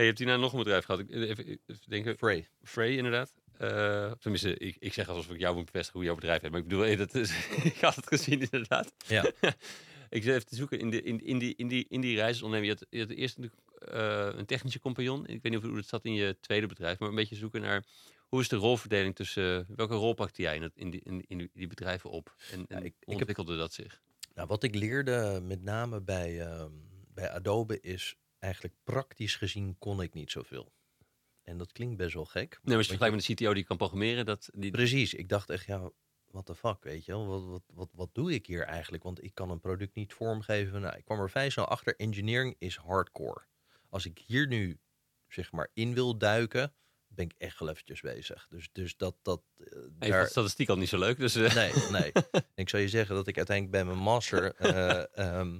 Speaker 1: Hey, je hebt hierna nog een bedrijf gehad. Ik, even, even denken.
Speaker 2: Frey.
Speaker 1: Frey, inderdaad. Eh, tenminste, ik, ik zeg alsof ik jou moet bevestigen hoe jouw bedrijf heeft. Maar ik bedoel, eh, dat is, ik had het gezien inderdaad.
Speaker 2: Ja.
Speaker 1: ik zit even te zoeken in, de, in, in, die, in, die, in die reisonderneming. Je had, je had eerst eh, een technische compagnon. Ik weet niet of hoe dat zat in je tweede bedrijf. Maar een beetje zoeken naar hoe is de rolverdeling tussen... welke rol pakte jij in, het, in, die, in, in die- bedrijven op? En, en
Speaker 2: ik- ik
Speaker 1: hoe
Speaker 2: heb-
Speaker 1: ontwikkelde dat zich?
Speaker 2: Nou, wat ik leerde met name bij, ehm, bij Adobe is eigenlijk praktisch gezien kon ik niet zoveel. En dat klinkt best wel gek.
Speaker 1: Nee, maar als je vergelijkt met een CTO die kan programmeren, dat... Die,
Speaker 2: Precies, ik dacht echt, ja, what the fuck, weet je wel, wat, wat, wat, wat doe ik hier eigenlijk? Want ik kan een product niet vormgeven. Nou, ik kwam er vrij snel achter, engineering is hardcore. Als ik hier nu, zeg maar, in wil duiken, ben ik echt wel eventjes bezig. Dus, dus dat... dat daar-
Speaker 1: de statistiek al niet zo leuk, dus... eh,
Speaker 2: Nee, nee. ik zou je zeggen dat ik uiteindelijk bij mijn master eh, ehm,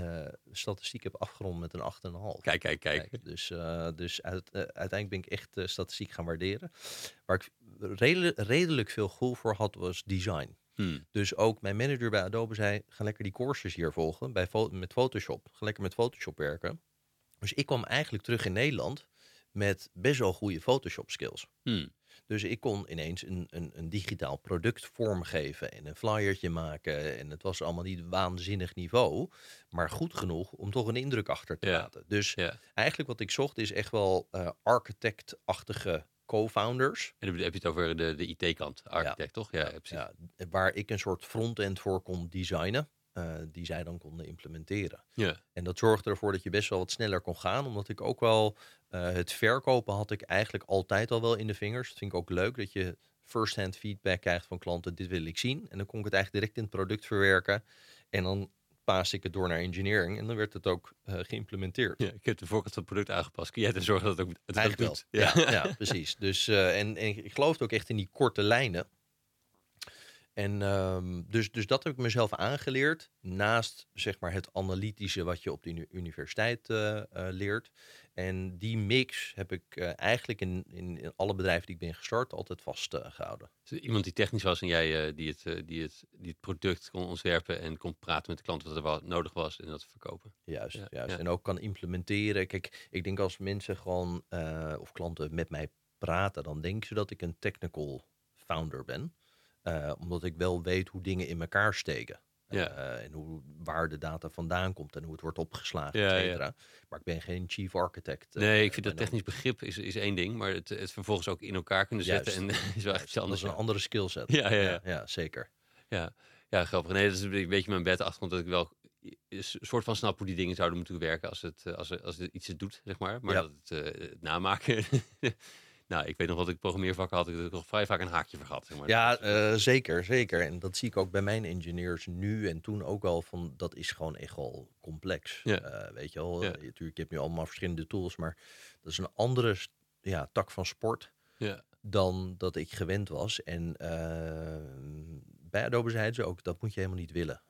Speaker 2: eh, statistiek heb afgerond met een 8,5.
Speaker 1: Kijk, kijk, kijk.
Speaker 2: Kijk, dus eh, dus uit, eh, uiteindelijk ben ik echt statistiek gaan waarderen. Waar ik redelijk, redelijk veel gevoel voor had, was design.
Speaker 1: Hmm.
Speaker 2: Dus ook mijn manager bij Adobe zei, ga lekker die courses hier volgen bij, met Photoshop. Ga lekker met Photoshop werken. Dus ik kwam eigenlijk terug in Nederland met best wel goede Photoshop skills.
Speaker 1: Hmm.
Speaker 2: Dus ik kon ineens een, een, een digitaal product vormgeven en een flyertje maken. En het was allemaal niet waanzinnig niveau, maar goed genoeg om toch een indruk achter te
Speaker 1: Ja.
Speaker 2: laten. Dus
Speaker 1: Ja.
Speaker 2: eigenlijk wat ik zocht is echt wel eh, architect-achtige co-founders.
Speaker 1: En dan heb je het over de, de IT-kant, architect, toch? Ja, ja, precies.
Speaker 2: Ja, waar ik een soort front-end voor kon designen, eh, die zij dan konden implementeren.
Speaker 1: Ja.
Speaker 2: En dat zorgde ervoor dat je best wel wat sneller kon gaan. Omdat ik ook wel eh, het verkopen had ik eigenlijk altijd al wel in de vingers. Dat vind ik ook leuk dat je first-hand feedback krijgt van klanten. Dit wil ik zien. En dan kon ik het eigenlijk direct in het product verwerken. En dan paas ik het door naar engineering. En dan werd het ook eh, geïmplementeerd.
Speaker 1: Ja, ik heb de voorkant van het product aangepast. Kun jij ervoor zorgen dat het ook, het
Speaker 2: Eigenlijk
Speaker 1: doet?
Speaker 2: wel. Ja, ja. precies. Dus, en, en ik geloof ook echt in die korte lijnen. En ehm, dus, dus dat heb ik mezelf aangeleerd. Naast zeg maar, het analytische wat je op de uni- universiteit eh, eh, leert. En die mix heb ik eh, eigenlijk in, in, in alle bedrijven die ik ben gestart altijd vastgehouden.
Speaker 1: Dus iemand die technisch was en jij die, het, die, het, die het product kon ontwerpen en kon praten met de klant wat er wel nodig was en dat verkopen.
Speaker 2: Juist,
Speaker 1: Ja,
Speaker 2: juist.
Speaker 1: ja.
Speaker 2: En ook kan implementeren. Kijk, ik denk als mensen gewoon of klanten met mij praten, dan denken ze dat ik een technical founder ben. Eh, omdat ik wel weet hoe dingen in elkaar steken.
Speaker 1: Ja.
Speaker 2: Eh, en hoe, waar de data vandaan komt en hoe het wordt opgeslagen,
Speaker 1: Ja,
Speaker 2: et
Speaker 1: ja.
Speaker 2: cetera. Maar ik ben geen chief architect. eh,
Speaker 1: Nee, ik vind dat technisch begrip is, is één ding, maar het, het vervolgens ook in elkaar kunnen
Speaker 2: Juist.
Speaker 1: zetten en is wel echt iets
Speaker 2: Dat
Speaker 1: anders.
Speaker 2: is een andere skillset.
Speaker 1: Ja, ja, ja.
Speaker 2: ja, zeker.
Speaker 1: Ja, ja, grappig. Nee, dat is een beetje mijn bedachtergrond dat ik wel een soort van snap hoe die dingen zouden moeten werken als het, als, als het iets het doet, zeg maar. Maar dat het, het namaken... nou, ik weet nog wat ik programmeervakken had, ik er nog vrij vaak een haakje zeg maar.
Speaker 2: Ja,
Speaker 1: was,
Speaker 2: eh, zeker, zeker. En dat zie ik ook bij mijn engineers nu en toen ook al van dat is gewoon echt wel complex.
Speaker 1: Ja.
Speaker 2: Eh, weet je wel,
Speaker 1: Ja.
Speaker 2: eh, natuurlijk, je hebt nu allemaal verschillende tools, maar dat is een andere ja, tak van sport
Speaker 1: ja,
Speaker 2: dan dat ik gewend was. En eh, bij Adobe zeiden ze ook, dat moet je helemaal niet willen.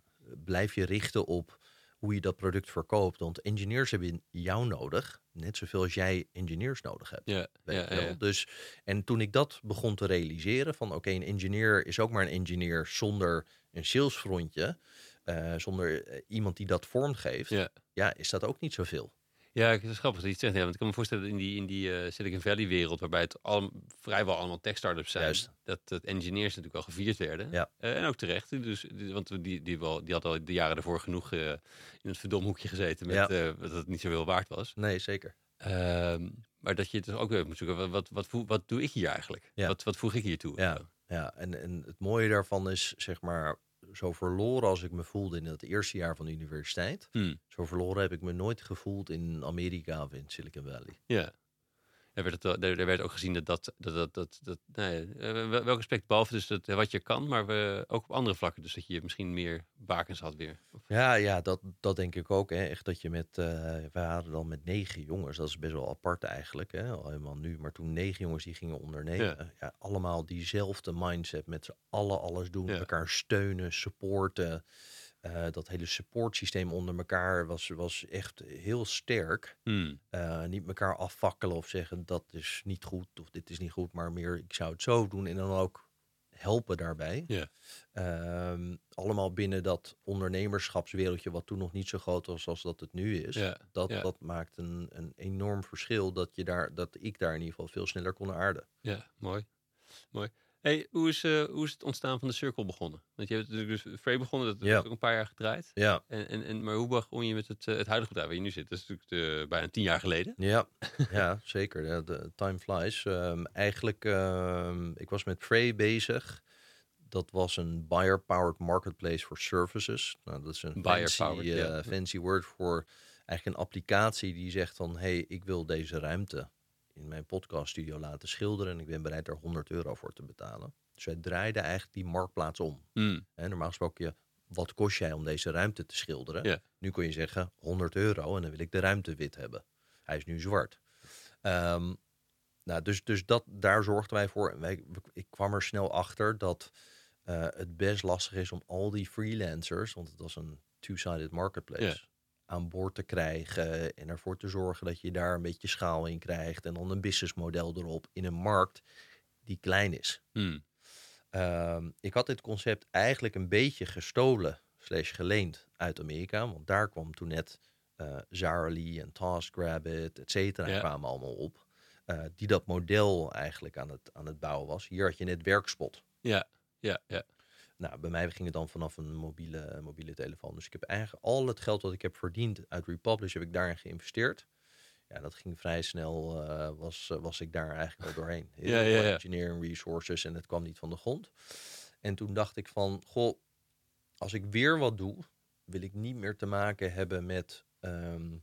Speaker 2: Blijf je richten op hoe je dat product verkoopt. Want engineers hebben jou nodig, net zoveel als jij engineers nodig hebt.
Speaker 1: ja,
Speaker 2: Weet
Speaker 1: ja.
Speaker 2: Dus, en toen ik dat begon te realiseren, van oké, een engineer is ook maar een engineer zonder een salesfrontje, eh, zonder eh, iemand die dat vormgeeft,
Speaker 1: Ja.
Speaker 2: ja, is dat ook niet zoveel.
Speaker 1: Ja, het is grappig dat je het zegt. Ja, want ik kan me voorstellen dat in die, in die eh, Silicon Valley wereld, waarbij het al, vrijwel allemaal tech-startups zijn,
Speaker 2: Juist.
Speaker 1: dat het engineers natuurlijk wel gevierd werden.
Speaker 2: Ja.
Speaker 1: Eh, en ook terecht. Dus, die- want die, die, wel, die had al de jaren ervoor genoeg eh, in het verdomhoekje gezeten met
Speaker 2: Ja.
Speaker 1: dat het niet zoveel waard was.
Speaker 2: Nee, zeker.
Speaker 1: Ehm, maar dat je het dus ook weer moet zoeken. Wat, wat, wat doe ik hier eigenlijk?
Speaker 2: Ja.
Speaker 1: Wat, wat voeg ik hier toe?
Speaker 2: Ja, ja. En, en het mooie daarvan is, zeg maar, zo verloren als ik me voelde in het eerste jaar van de universiteit,
Speaker 1: Hmm,
Speaker 2: zo verloren heb ik me nooit gevoeld in Amerika of in Silicon Valley.
Speaker 1: ja. Er werd, het, er, er werd ook gezien dat dat, dat, dat, dat, dat nou eh, wel- welk aspect, behalve dus dat, wat je kan, maar we, ook op andere vlakken. Dus dat je misschien meer bakens had weer.
Speaker 2: Ja, ja dat, dat denk ik ook. Hè. Echt dat je met, eh we hadden dan met negen jongens, dat is best wel apart eigenlijk, hè. al helemaal nu. Maar toen negen jongens die gingen ondernemen, ja. allemaal diezelfde mindset, met z'n allen alles doen,
Speaker 1: Ja.
Speaker 2: elkaar steunen, supporten. Eh, dat hele supportsysteem onder elkaar was, was echt heel sterk.
Speaker 1: Hmm,
Speaker 2: Eh, niet elkaar afvakkelen of zeggen dat is niet goed of dit is niet goed, maar meer ik zou het zo doen en dan ook helpen daarbij. Ehm, allemaal binnen dat ondernemerschapswereldje, wat toen nog niet zo groot was als dat het nu is. Dat, dat maakt een, een enorm verschil dat, je daar, dat ik daar in ieder geval veel sneller kon aarden.
Speaker 1: Ja, mooi. Mooi. Hey, hoe, is, eh, hoe is het ontstaan van de Circle begonnen? Want je hebt natuurlijk dus Free begonnen, dat
Speaker 2: Ja.
Speaker 1: ook een paar jaar gedraaid.
Speaker 2: Ja,
Speaker 1: En, en, en, maar hoe begon je met het, eh, het huidige bedrijf waar je nu zit? Dat is natuurlijk eh, bijna tien jaar geleden.
Speaker 2: ja, ja zeker. De, de time flies. Ehm, eigenlijk, ehm, ik was met Frey bezig. Dat was een buyer-powered marketplace for services. Nou, dat is een fancy, fancy word voor eigenlijk een applicatie die zegt van... hey, ik wil deze ruimte in mijn podcaststudio laten schilderen... en ik ben bereid daar 100 euro voor te betalen. Dus wij draaiden eigenlijk die marktplaats om.
Speaker 1: Hmm,
Speaker 2: Hè, normaal gesproken, je, wat kost jij om deze ruimte te schilderen? Nu kun je zeggen 100 euro en dan wil ik de ruimte wit hebben. Hij is nu zwart. Ehm, nou, dus, dus dat, daar zorgden wij voor. En wij, ik kwam er snel achter dat eh, het best lastig is om al die freelancers, want het was een two-sided marketplace. Aan boord te krijgen en ervoor te zorgen dat je daar een beetje schaal in krijgt en dan een businessmodel erop in een markt die klein is.
Speaker 1: Hmm.
Speaker 2: Ehm, ik had dit concept eigenlijk een beetje gestolen slash geleend uit Amerika, want daar kwam toen net eh Zarly en TaskRabbit, et cetera,
Speaker 1: Ja.
Speaker 2: kwamen allemaal op. eh, die dat model eigenlijk aan het, aan het bouwen was. Hier had je net Werkspot.
Speaker 1: Ja, ja, ja.
Speaker 2: Nou, bij mij ging het dan vanaf een mobiele, mobiele telefoon. Dus ik heb eigenlijk al het geld wat ik heb verdiend uit Republish, heb ik daarin geïnvesteerd. Ja, dat ging vrij snel, eh, was, was ik daar eigenlijk al doorheen. Heel
Speaker 1: Ja, ja,
Speaker 2: engineering resources en het kwam niet van de grond. En toen dacht ik van, goh, als ik weer wat doe, wil ik niet meer te maken hebben met, ehm,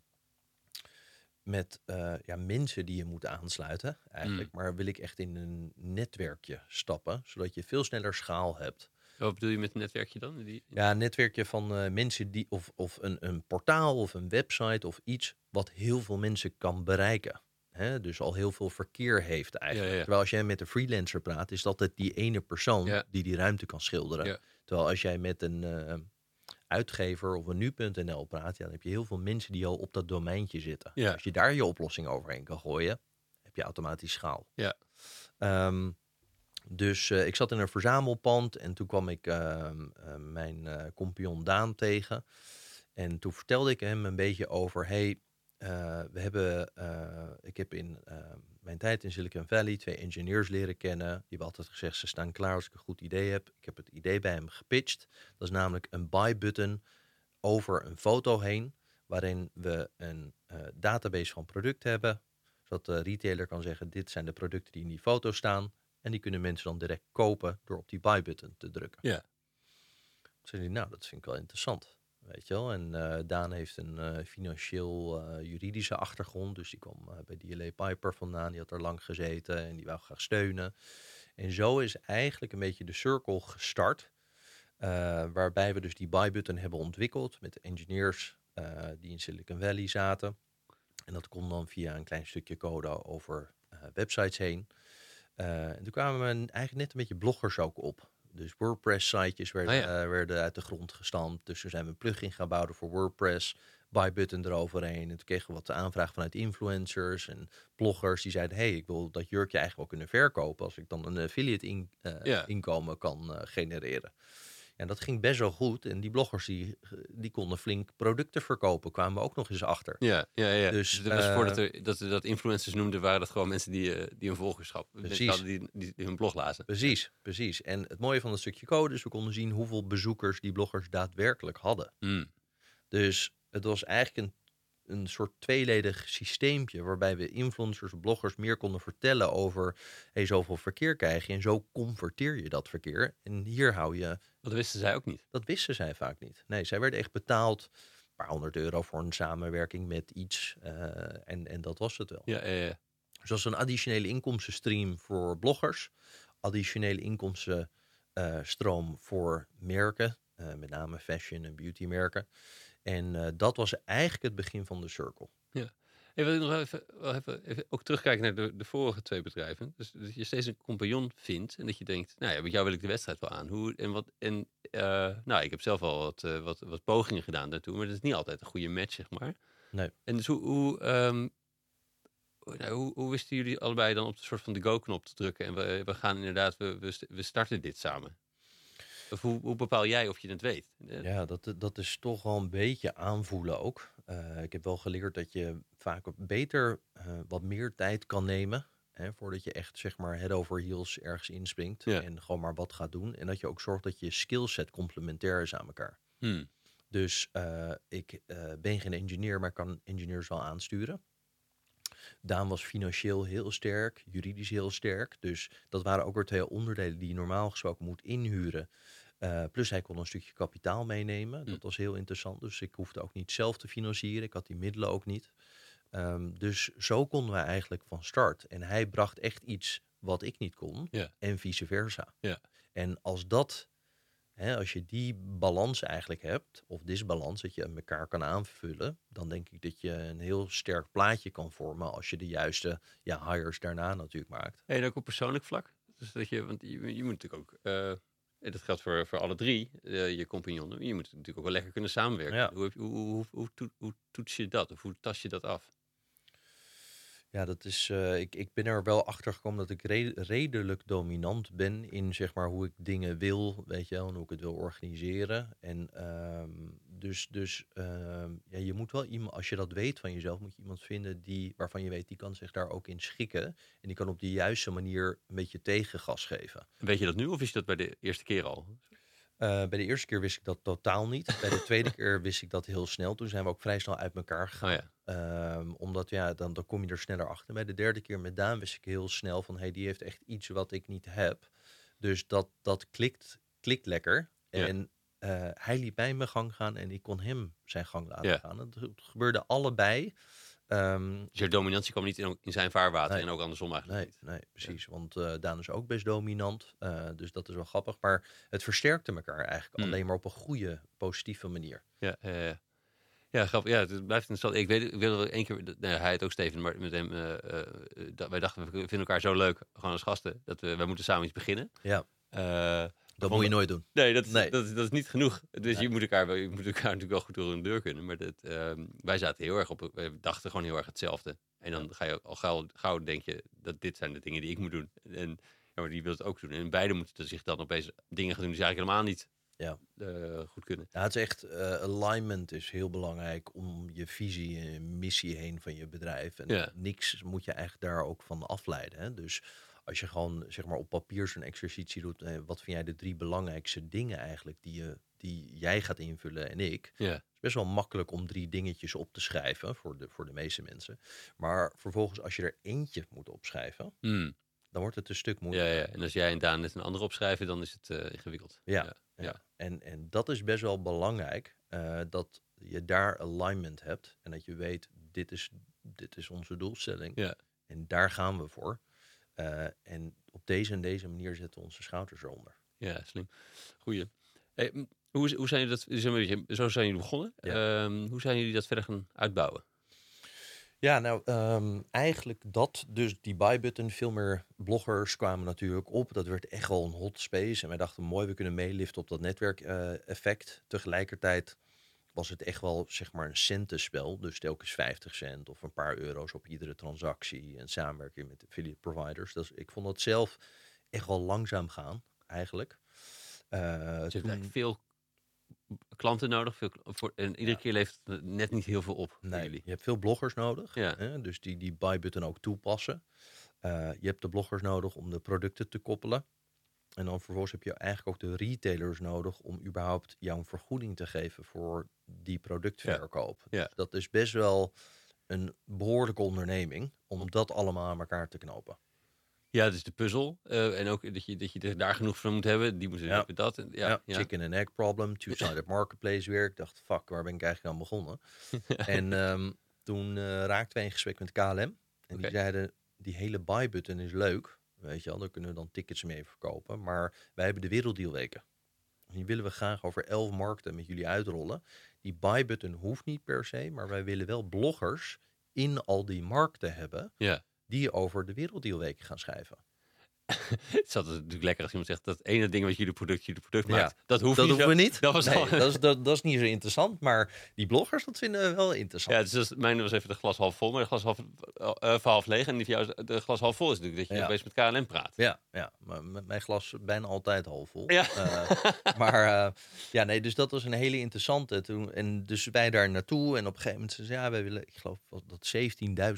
Speaker 2: met eh, ja, mensen die je moet aansluiten eigenlijk. Maar wil ik echt in een netwerkje stappen, zodat je veel sneller schaal hebt.
Speaker 1: Wat bedoel je met een netwerkje dan? Die...
Speaker 2: Ja, een netwerkje van eh, mensen die, of, of een, een portaal of een website of iets wat heel veel mensen kan bereiken. Hè? Dus al heel veel verkeer heeft eigenlijk.
Speaker 1: Ja, ja.
Speaker 2: Terwijl als jij met een freelancer praat, is dat het die ene persoon
Speaker 1: Ja.
Speaker 2: die die ruimte kan schilderen. Terwijl als jij met een eh, uitgever of een nu.nl praat, ja, dan heb je heel veel mensen die al op dat domeintje zitten.
Speaker 1: Ja.
Speaker 2: Als je daar je oplossing overheen kan gooien, heb je automatisch schaal.
Speaker 1: Ja.
Speaker 2: Ehm, dus eh, ik zat in een verzamelpand en toen kwam ik ehm, eh, mijn eh compagnon Daan tegen. En toen vertelde ik hem een beetje over, hey, eh, we hebben, eh, ik heb in eh, mijn tijd in Silicon Valley twee engineers leren kennen. Die hebben altijd gezegd, ze staan klaar als ik een goed idee heb. Ik heb het idee bij hem gepitcht. Dat is namelijk een buy-button over een foto heen, waarin we een eh, database van producten hebben. Zodat de retailer kan zeggen, dit zijn de producten die in die foto staan. En die kunnen mensen dan direct kopen door op die buy-button te drukken.
Speaker 1: Ja.
Speaker 2: Toen zei nou, dat vind ik wel interessant. Weet je wel? En eh, Daan heeft een eh, financieel-juridische achtergrond. Dus die kwam eh, bij DLA Piper vandaan. Die had er lang gezeten en die wou graag steunen. En zo is eigenlijk een beetje de circle gestart. eh, waarbij we dus die buy-button hebben ontwikkeld met de engineers eh, die in Silicon Valley zaten. En dat kon dan via een klein stukje code over eh, websites heen. Eh, en toen kwamen we eigenlijk net een beetje bloggers ook op. Dus WordPress-sitejes werden,
Speaker 1: Oh ja.
Speaker 2: eh, werden uit de grond gestampt. Dus toen zijn we een plugin gaan bouwen voor WordPress. Buy-button eroverheen. En toen kregen we wat aanvraag vanuit influencers en bloggers. Die zeiden, hey, ik wil dat jurkje eigenlijk wel kunnen verkopen... als ik dan een affiliate in, eh,
Speaker 1: Ja.
Speaker 2: inkomen kan genereren. En dat ging best wel goed. En die bloggers die, die konden flink producten verkopen. Kwamen we ook nog eens achter.
Speaker 1: Ja, ja, ja.
Speaker 2: Dus,
Speaker 1: Dus, was voordat
Speaker 2: eh,
Speaker 1: er, dat, dat influencers noemden, waren dat gewoon mensen die, eh, die een volgerschap
Speaker 2: Precies.
Speaker 1: hadden die, die, die hun blog lazen.
Speaker 2: Precies, precies. En het mooie van dat stukje code is, we konden zien hoeveel bezoekers die bloggers daadwerkelijk hadden.
Speaker 1: Hmm.
Speaker 2: Dus het was eigenlijk een, een soort tweeledig systeempje waarbij we influencers, bloggers meer konden vertellen over, hey, zoveel verkeer krijg je en zo converteer je dat verkeer. En hier hou je,
Speaker 1: Dat wisten zij ook niet.
Speaker 2: dat wisten zij vaak niet. Nee, zij werden echt betaald een paar honderd euro voor een samenwerking met iets eh, en, en dat was het wel.
Speaker 1: Ja, ja, ja.
Speaker 2: Dus dat is een additionele inkomstenstream voor bloggers. Additionele inkomstenstroom voor merken. eh, met name fashion en beauty merken. En eh, dat was eigenlijk het begin van de circle.
Speaker 1: Hey, wil ik nog even, even, even ook terugkijken naar de, de vorige twee bedrijven. Dus dat je steeds een compagnon vindt en dat je denkt, nou ja, met jou wil ik de wedstrijd wel aan. Hoe, en wat, en, eh, nou, ik heb zelf al wat, eh, wat, wat pogingen gedaan daartoe, maar dat is niet altijd een goede match, zeg maar.
Speaker 2: Nee.
Speaker 1: En dus hoe, hoe, ehm, nou, hoe, hoe wisten jullie allebei dan op de soort van de go-knop te drukken en we, we gaan inderdaad, we, we, we starten dit samen? Of hoe, hoe bepaal jij of je het weet? Eh,
Speaker 2: Ja, dat, dat is toch wel een beetje aanvoelen ook. Eh, ik heb wel geleerd dat je vaak beter eh, wat meer tijd kan nemen. Hè, voordat je echt zeg maar head over heels ergens inspringt.
Speaker 1: Ja.
Speaker 2: En gewoon maar wat gaat doen. En dat je ook zorgt dat je skillset complementair is aan elkaar.
Speaker 1: hmm.
Speaker 2: Dus ik ben geen engineer, maar kan engineers wel aansturen. Daan was financieel heel sterk, juridisch heel sterk. Dus dat waren ook weer twee onderdelen die je normaal gesproken moet inhuren. Eh, plus hij kon een stukje kapitaal meenemen. Dat
Speaker 1: Hm.
Speaker 2: was heel interessant. Dus ik hoefde ook niet zelf te financieren. Ik had die middelen ook niet. Ehm, dus zo konden we eigenlijk van start. En hij bracht echt iets wat ik niet kon.
Speaker 1: Ja.
Speaker 2: En vice versa.
Speaker 1: Ja.
Speaker 2: En als dat hè, als je die balans eigenlijk hebt, of disbalans, dat je elkaar kan aanvullen, dan denk ik dat je een heel sterk plaatje kan vormen als je de juiste ja, hires daarna natuurlijk maakt.
Speaker 1: En ook op persoonlijk vlak. Dus dat je, want je, je moet natuurlijk ook, eh, en dat geldt voor, voor alle drie, eh, je compagnonnen, je moet natuurlijk ook wel lekker kunnen samenwerken.
Speaker 2: Ja.
Speaker 1: Hoe, hoe, hoe, hoe toets je dat? Of hoe tas je dat af?
Speaker 2: Ja, dat is. eh, ik, ik ben er wel achter gekomen dat ik re- redelijk dominant ben in zeg maar hoe ik dingen wil, weet je wel, en hoe ik het wil organiseren. En ehm, dus, dus ehm, ja, je moet wel iemand, als je dat weet van jezelf, moet je iemand vinden die, waarvan je weet, die kan zich daar ook in schikken. En die kan op de juiste manier een beetje tegengas geven.
Speaker 1: Weet je dat nu of is je dat bij de eerste keer al?
Speaker 2: Eh, bij de eerste keer wist ik dat totaal niet. Bij de tweede keer wist ik dat heel snel. Toen zijn we ook vrij snel uit elkaar gegaan.
Speaker 1: Oh ja,
Speaker 2: Ehm, omdat ja, dan, dan kom je er sneller achter. Bij de derde keer met Daan wist ik heel snel van... hey, die heeft echt iets wat ik niet heb. Dus dat, dat klikt, klikt lekker.
Speaker 1: Ja.
Speaker 2: En eh, hij liet mij mijn gang gaan en ik kon hem zijn gang laten
Speaker 1: Ja.
Speaker 2: gaan. Het gebeurde allebei. Ehm,
Speaker 1: dus je dominantie kwam niet in, in zijn vaarwater
Speaker 2: Nee.
Speaker 1: en ook andersom eigenlijk
Speaker 2: Nee,
Speaker 1: niet.
Speaker 2: nee, precies. Want eh, Daan is ook best dominant. eh, dus dat is wel grappig. Maar het versterkte elkaar eigenlijk
Speaker 1: Mm.
Speaker 2: alleen maar op een goede, positieve manier.
Speaker 1: Ja, ja, ja. Ja, grappig. Ja, het blijft interessant. Ik weet, ik we één keer, nou, ja, hij het ook Steven, maar met hem, eh, wij dachten, we vinden elkaar zo leuk, gewoon als gasten, dat we, wij moeten samen iets beginnen.
Speaker 2: Ja, dat moet je nooit doen.
Speaker 1: nee, dat, is-
Speaker 2: Nee.
Speaker 1: Dat, is- dat is niet genoeg. Dus je, moet elkaar, wel- je moet elkaar natuurlijk wel goed door een deur kunnen. Maar dat, ehm, wij zaten heel erg op, we dachten gewoon heel erg hetzelfde. En dan ga je al gauw, gauw denk je, dat dit zijn de dingen die ik moet doen. En ja, maar die wil het ook doen. En beide moeten zich dan opeens dingen gaan doen die ze eigenlijk helemaal niet
Speaker 2: Ja.
Speaker 1: eh, goed kunnen.
Speaker 2: Ja, het is echt, eh, alignment is heel belangrijk om je visie en missie heen van je bedrijf. En
Speaker 1: Ja.
Speaker 2: niks moet je eigenlijk daar ook van afleiden. Hè? Dus als je gewoon zeg maar op papier zo'n exercitie doet, eh, wat vind jij de drie belangrijkste dingen eigenlijk die, je, die jij gaat invullen en ik?
Speaker 1: Ja,
Speaker 2: Het is best wel makkelijk om drie dingetjes op te schrijven voor de, voor de meeste mensen. Maar vervolgens als je er eentje moet opschrijven,
Speaker 1: Mm.
Speaker 2: dan wordt het een stuk
Speaker 1: ja,
Speaker 2: moeilijker.
Speaker 1: ja. En als jij en Daan net een andere opschrijven, dan is het eh, ingewikkeld.
Speaker 2: Ja,
Speaker 1: ja.
Speaker 2: Ja.
Speaker 1: ja.
Speaker 2: En, en dat is best wel belangrijk, eh, dat je daar alignment hebt en dat je weet, dit is, dit is onze doelstelling
Speaker 1: Ja.
Speaker 2: en daar gaan we voor. Eh, en op deze en deze manier zetten onze schouders eronder.
Speaker 1: Ja, slim. Goeie. Hey, hoe, hoe zijn jullie dat, zo zijn jullie begonnen. Ehm, hoe zijn jullie dat verder gaan uitbouwen?
Speaker 2: Ja, nou, ehm, eigenlijk dat, dus die buy-button, veel meer bloggers kwamen natuurlijk op. Dat werd echt wel een hot space. En wij dachten, mooi, we kunnen meeliften op dat netwerkeffect. Tegelijkertijd was het echt wel, zeg maar, een centenspel. Dus telkens 50 cent of een paar euro's op iedere transactie. En samenwerking met affiliate providers. Dus ik vond dat zelf echt wel langzaam gaan, eigenlijk. Eh,
Speaker 1: Dus je hebt
Speaker 2: toen-
Speaker 1: eigenlijk veel klanten nodig. Veel, voor, en iedere
Speaker 2: Ja.
Speaker 1: keer levert het net niet heel veel op
Speaker 2: Nee,
Speaker 1: jullie.
Speaker 2: je hebt veel bloggers nodig.
Speaker 1: Ja.
Speaker 2: Hè? Dus die die buy-button ook toepassen. Eh, je hebt de bloggers nodig om de producten te koppelen. En dan vervolgens heb je eigenlijk ook de retailers nodig om überhaupt jou een vergoeding te geven voor die productverkoop.
Speaker 1: Ja.
Speaker 2: Dus dat is best wel een behoorlijke onderneming om dat allemaal aan elkaar te knopen.
Speaker 1: Ja, dus de puzzel. eh, en ook dat je, dat je daar genoeg van moet hebben. Die moeten
Speaker 2: Ja.
Speaker 1: dat. En, ja,
Speaker 2: Ja, chicken and egg problem, two-sided marketplace weer. Ik dacht, fuck, waar ben ik eigenlijk aan begonnen? en ehm, toen eh, raakten wij in gesprek met KLM. En die zeiden, die hele buy-button is leuk. Weet je wel, daar kunnen we dan tickets mee verkopen. Maar wij hebben de werelddealweken. Die willen we graag over elf markten met jullie uitrollen. Die buy-button hoeft niet per se, maar wij willen wel bloggers in al die markten hebben...
Speaker 1: Ja.
Speaker 2: die over de werelddealweken gaan schrijven.
Speaker 1: Het is natuurlijk lekker als iemand zegt dat ene ding wat jullie product, jullie product
Speaker 2: Ja.
Speaker 1: maakt. Dat hoeft
Speaker 2: Dat
Speaker 1: niet
Speaker 2: hoeven we niet.
Speaker 1: Dat was
Speaker 2: nee,
Speaker 1: al-
Speaker 2: dat, is, dat, dat is niet zo interessant. Maar die bloggers, dat vinden we wel interessant.
Speaker 1: Ja, dus dat is, mijn was even de glas half vol, maar de glas half, voor half leeg. En die van jou is de glas half vol is natuurlijk dat je
Speaker 2: Ja.
Speaker 1: opeens met KLM praat.
Speaker 2: Ja, ja, maar met mijn glas bijna altijd half vol.
Speaker 1: Ja.
Speaker 2: Eh, maar ja, nee, dus dat was een hele interessante. Toen, en dus wij daar naartoe en op een gegeven moment zeiden ze, ja, wij willen, ik geloof dat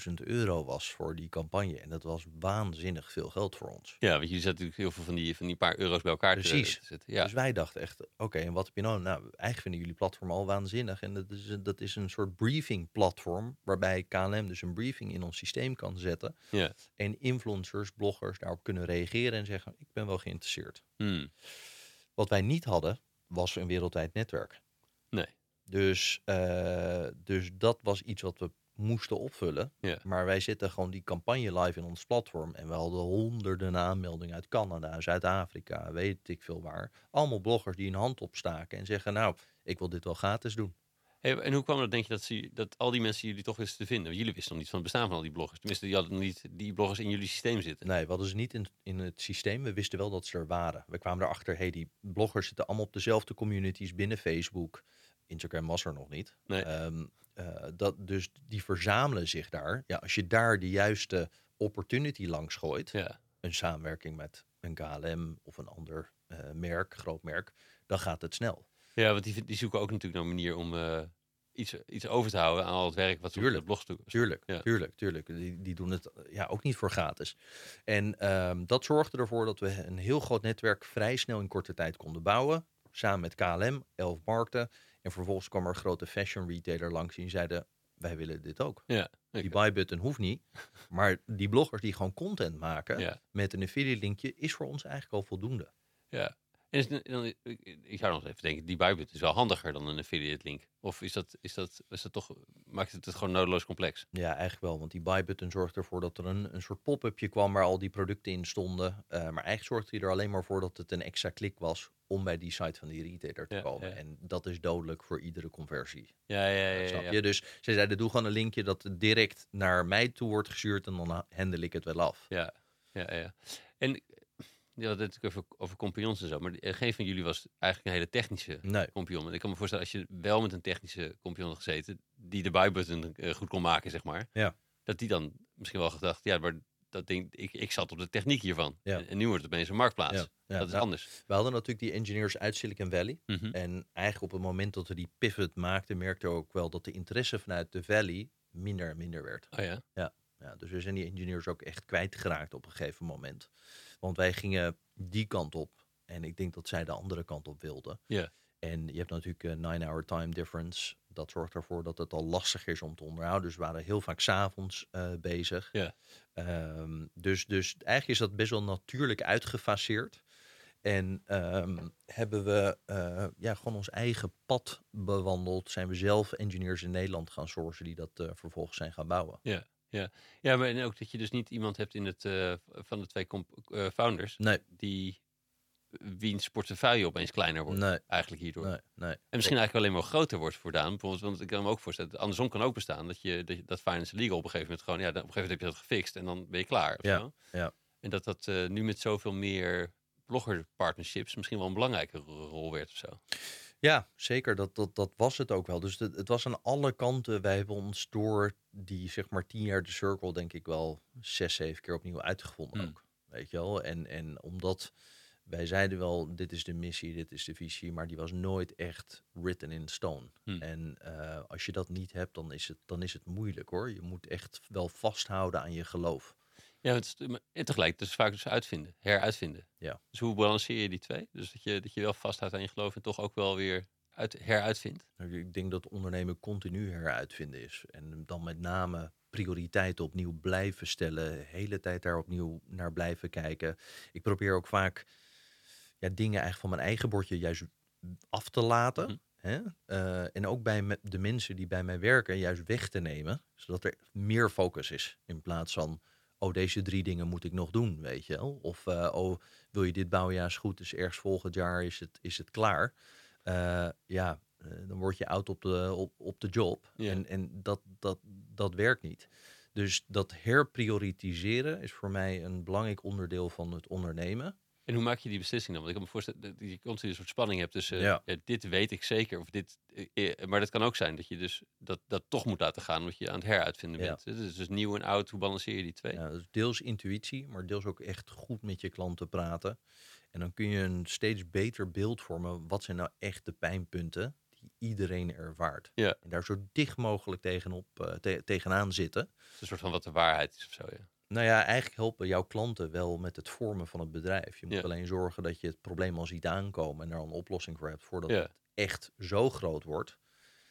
Speaker 2: 17.000 euro was voor die campagne. En dat was waanzinnig veel geld voor ons.
Speaker 1: Ja, want jullie zetten natuurlijk heel veel van die, van die paar euro's bij elkaar te-
Speaker 2: Precies.
Speaker 1: te zetten. Ja.
Speaker 2: Dus wij dachten echt, oké, en wat heb je nou? Nou, eigenlijk vinden jullie platform al waanzinnig. En dat is, een- dat is een soort briefing platform, waarbij KLM dus een briefing in ons systeem kan zetten.
Speaker 1: Ja.
Speaker 2: En influencers, bloggers daarop kunnen reageren en zeggen, ik ben wel geïnteresseerd.
Speaker 1: Hmm.
Speaker 2: Wat wij niet hadden, was een wereldwijd netwerk.
Speaker 1: Nee.
Speaker 2: Dus, eh, dus dat was iets wat we moesten opvullen.
Speaker 1: Ja.
Speaker 2: Maar wij zetten gewoon die campagne live in ons platform. En we hadden honderden aanmeldingen uit Canada, Zuid-Afrika, weet ik veel waar. Allemaal bloggers die een hand opstaken en zeggen, nou, ik wil dit wel gratis doen.
Speaker 1: Hey, en hoe kwam dat, denk je, dat, ze, dat al die mensen jullie toch wisten te vinden? Want jullie wisten nog niet van het bestaan van al die bloggers. Tenminste, die hadden niet die bloggers in jullie systeem zitten.
Speaker 2: Nee, we hadden ze niet in, in het systeem. We wisten wel dat ze er waren. We kwamen erachter, hey, die bloggers zitten allemaal op dezelfde communities binnen Facebook. Instagram was er nog niet.
Speaker 1: Nee.
Speaker 2: Ehm, eh, dat, dus die verzamelen zich daar. Ja, als je daar de juiste opportunity langs gooit,
Speaker 1: Ja,
Speaker 2: een samenwerking met een KLM of een ander eh, merk, groot merk, dan gaat het snel.
Speaker 1: ja want die, die zoeken ook natuurlijk naar een manier om eh, iets, iets over te houden aan al het werk wat ze op de
Speaker 2: Tuurlijk.
Speaker 1: doen.
Speaker 2: Tuurlijk,
Speaker 1: Ja.
Speaker 2: tuurlijk, tuurlijk. Die, die doen het eh, ja, ook niet voor gratis. En ehm, dat zorgde ervoor dat we een heel groot netwerk vrij snel in korte tijd konden bouwen. Samen met KLM, elf markten. En vervolgens kwam er een grote fashion retailer langs die zeiden, wij willen dit ook.
Speaker 1: Ja,
Speaker 2: Die buy button hoeft niet. Maar die bloggers die gewoon content maken
Speaker 1: ja,
Speaker 2: met een affiliate linkje is voor ons eigenlijk al voldoende.
Speaker 1: ja. En is, dan, ik, ik zou nog even denken, die buybit is wel handiger dan een affiliate link. Of is dat, is dat, is dat toch, maakt het het gewoon nodeloos complex?
Speaker 2: Ja, eigenlijk wel. Want die buy button zorgt ervoor dat er een, een soort pop-upje kwam waar al die producten in stonden. Eh, maar eigenlijk zorgde hij er alleen maar voor dat het een extra klik was om bij die site van die retailer te
Speaker 1: Ja,
Speaker 2: komen.
Speaker 1: ja.
Speaker 2: En dat is dodelijk voor iedere conversie.
Speaker 1: Ja, ja, ja. ja,
Speaker 2: snap
Speaker 1: ja.
Speaker 2: je? Dus ze zeiden, doe gewoon een linkje dat direct naar mij toe wordt gestuurd en dan handel ik het wel af.
Speaker 1: Ja, ja, ja. En je had het natuurlijk over, over compagnons en zo, maar eh, geen van jullie was eigenlijk een hele technische
Speaker 2: Nee,
Speaker 1: compagnon. En ik kan me voorstellen, als je wel met een technische compagnon had gezeten, die de buy-button eh, goed kon maken, zeg maar,
Speaker 2: Ja.
Speaker 1: dat die dan misschien wel gedacht, ja, maar dat ding, ik, ik zat op de techniek hiervan.
Speaker 2: Ja.
Speaker 1: En, nu wordt het opeens een marktplaats.
Speaker 2: ja, ja.
Speaker 1: dat is
Speaker 2: Nou,
Speaker 1: anders.
Speaker 2: we hadden natuurlijk die engineers uit Silicon Valley.
Speaker 1: Mhm.
Speaker 2: En eigenlijk op het moment dat we die pivot maakten, merkten we ook wel dat de interesse vanuit de Valley minder en minder werd.
Speaker 1: Oh ja,
Speaker 2: Ja, dus we zijn die engineers ook echt kwijtgeraakt op een gegeven moment. Want wij gingen die kant op. En ik denk dat zij de andere kant op wilden.
Speaker 1: Ja.
Speaker 2: En je hebt natuurlijk een 9-hour time difference. Dat zorgt ervoor dat het al lastig is om te onderhouden. Dus we waren heel vaak s'avonds avonds bezig.
Speaker 1: Ja.
Speaker 2: Ehm, dus, dus eigenlijk is dat best wel natuurlijk uitgefaseerd. En ehm, hebben we eh, ja, gewoon ons eigen pad bewandeld. Zijn we zelf engineers in Nederland gaan sourcen die dat eh, vervolgens zijn gaan bouwen.
Speaker 1: ja, maar en ook dat je dus niet iemand hebt in het, eh, van de twee eh, founders,
Speaker 2: Nee,
Speaker 1: die wiens portefeuille opeens kleiner wordt,
Speaker 2: nee,
Speaker 1: eigenlijk hierdoor.
Speaker 2: nee, nee.
Speaker 1: En misschien eigenlijk alleen maar groter wordt voordaan. Bijvoorbeeld, want ik kan me ook voorstellen, andersom kan ook bestaan dat je dat, je, dat finance legal op een gegeven moment gewoon, ja, op een gegeven moment heb je dat gefixt en dan ben je klaar. Of
Speaker 2: Ja,
Speaker 1: zo.
Speaker 2: ja.
Speaker 1: En dat dat eh, nu met zoveel meer blogger partnerships misschien wel een belangrijke ro- rol werd of zo.
Speaker 2: Ja, zeker. Dat, dat, dat was het ook wel. Dus het, het was aan alle kanten. Wij hebben ons door die zeg maar tien jaar de circle denk ik wel zes, zeven keer opnieuw uitgevonden
Speaker 1: Hmm.
Speaker 2: ook. Weet je wel? En, en omdat wij zeiden wel, dit is de missie, dit is de visie, maar die was nooit echt written in stone.
Speaker 1: Hmm.
Speaker 2: En eh, als je dat niet hebt, dan is, het, dan is het moeilijk hoor. Je moet echt wel vasthouden aan je geloof.
Speaker 1: Ja, het is, en tegelijk, dus vaak dus uitvinden, heruitvinden.
Speaker 2: Ja.
Speaker 1: Dus hoe balanceer je die twee? Dus dat je, dat je wel vasthoudt aan je geloof en toch ook wel weer uit, heruitvindt.
Speaker 2: Ik denk dat ondernemen continu heruitvinden is. En dan met name prioriteiten opnieuw blijven stellen. De hele tijd daar opnieuw naar blijven kijken. Ik probeer ook vaak ja, dingen eigenlijk van mijn eigen bordje juist af te laten.
Speaker 1: Mhm.
Speaker 2: Hè? Eh, en ook bij me- de mensen die bij mij werken juist weg te nemen. Zodat er meer focus is. In plaats van, oh deze drie dingen moet ik nog doen, weet je wel. Of, eh, oh wil je dit bouwjaar is goed, dus ergens volgend jaar is het, is het klaar. Eh, ja, eh, dan word je oud op de, op, op de job.
Speaker 1: Ja.
Speaker 2: En, en dat, dat, dat werkt niet. Dus dat herprioritiseren is voor mij een belangrijk onderdeel van het ondernemen.
Speaker 1: En hoe maak je die beslissing dan? Want ik kan me voorstellen dat je continu een soort spanning hebt tussen
Speaker 2: Ja.
Speaker 1: ja, dit weet ik zeker. Of dit, eh, eh, maar dat kan ook zijn dat je dus dat, dat toch moet laten gaan omdat je aan het heruitvinden
Speaker 2: Ja.
Speaker 1: bent. Dus, dus nieuw en oud, hoe balanceer je die twee?
Speaker 2: Ja, dus deels intuïtie, maar deels ook echt goed met je klanten praten. En dan kun je een steeds beter beeld vormen. Wat zijn nou echt de pijnpunten die iedereen ervaart?
Speaker 1: Ja.
Speaker 2: En daar zo dicht mogelijk tegenop, eh, te- tegenaan zitten.
Speaker 1: Het is een soort van wat de waarheid is of zo. Ja.
Speaker 2: Nou ja, eigenlijk helpen jouw klanten wel met het vormen van het bedrijf. Je moet
Speaker 1: Ja.
Speaker 2: alleen zorgen dat je het probleem al ziet aankomen en daar een oplossing voor hebt voordat
Speaker 1: Ja.
Speaker 2: het echt zo groot wordt.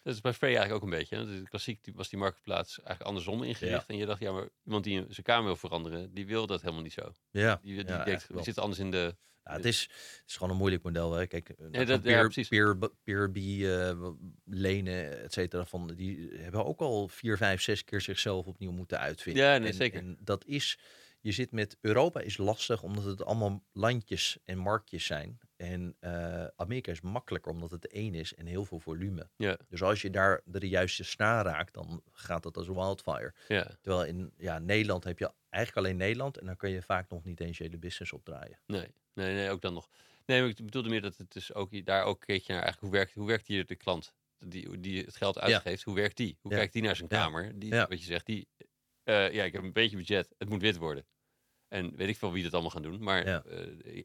Speaker 1: Dat Dat is bij Frey eigenlijk ook een beetje. Hè? Klassiek die- was die marktplaats eigenlijk andersom ingericht. En je dacht, ja, maar iemand die zijn kamer wil veranderen, die wil dat helemaal niet zo.
Speaker 2: Ja,
Speaker 1: Die, die
Speaker 2: ja,
Speaker 1: denkt,
Speaker 2: wel.
Speaker 1: zitten anders in de...
Speaker 2: Nou, het, is, het is gewoon een moeilijk model. Hè. Kijk,
Speaker 1: dat-
Speaker 2: van
Speaker 1: ja,
Speaker 2: peer,
Speaker 1: precies.
Speaker 2: peer, peer eh, lenen, et cetera, van, die hebben ook al vier, vijf, zes keer zichzelf opnieuw moeten uitvinden.
Speaker 1: Ja, nee,
Speaker 2: en,
Speaker 1: zeker.
Speaker 2: En dat is, je zit met Europa is lastig omdat het allemaal landjes en marktjes zijn. En eh, Amerika is makkelijker omdat het één is en heel veel volume.
Speaker 1: Ja,
Speaker 2: Dus als je daar de juiste snaar raakt, dan gaat dat als een wildfire.
Speaker 1: ja,
Speaker 2: Terwijl in ja, Nederland heb je eigenlijk alleen Nederland en dan kan je vaak nog niet eens je hele business opdraaien.
Speaker 1: nee, nee, nee, ook dan nog. Nee, ik bedoelde meer dat het dus ook daar ook keek je naar eigenlijk hoe werkt, hoe werkt hier de klant die, die het geld uitgeeft, hoe werkt die? Hoe kijkt die naar zijn kamer? Die, wat je zegt, die, eh, ja, ik heb een beetje budget, het moet wit worden. En weet ik veel wie dat allemaal gaan doen, maar
Speaker 2: Ja.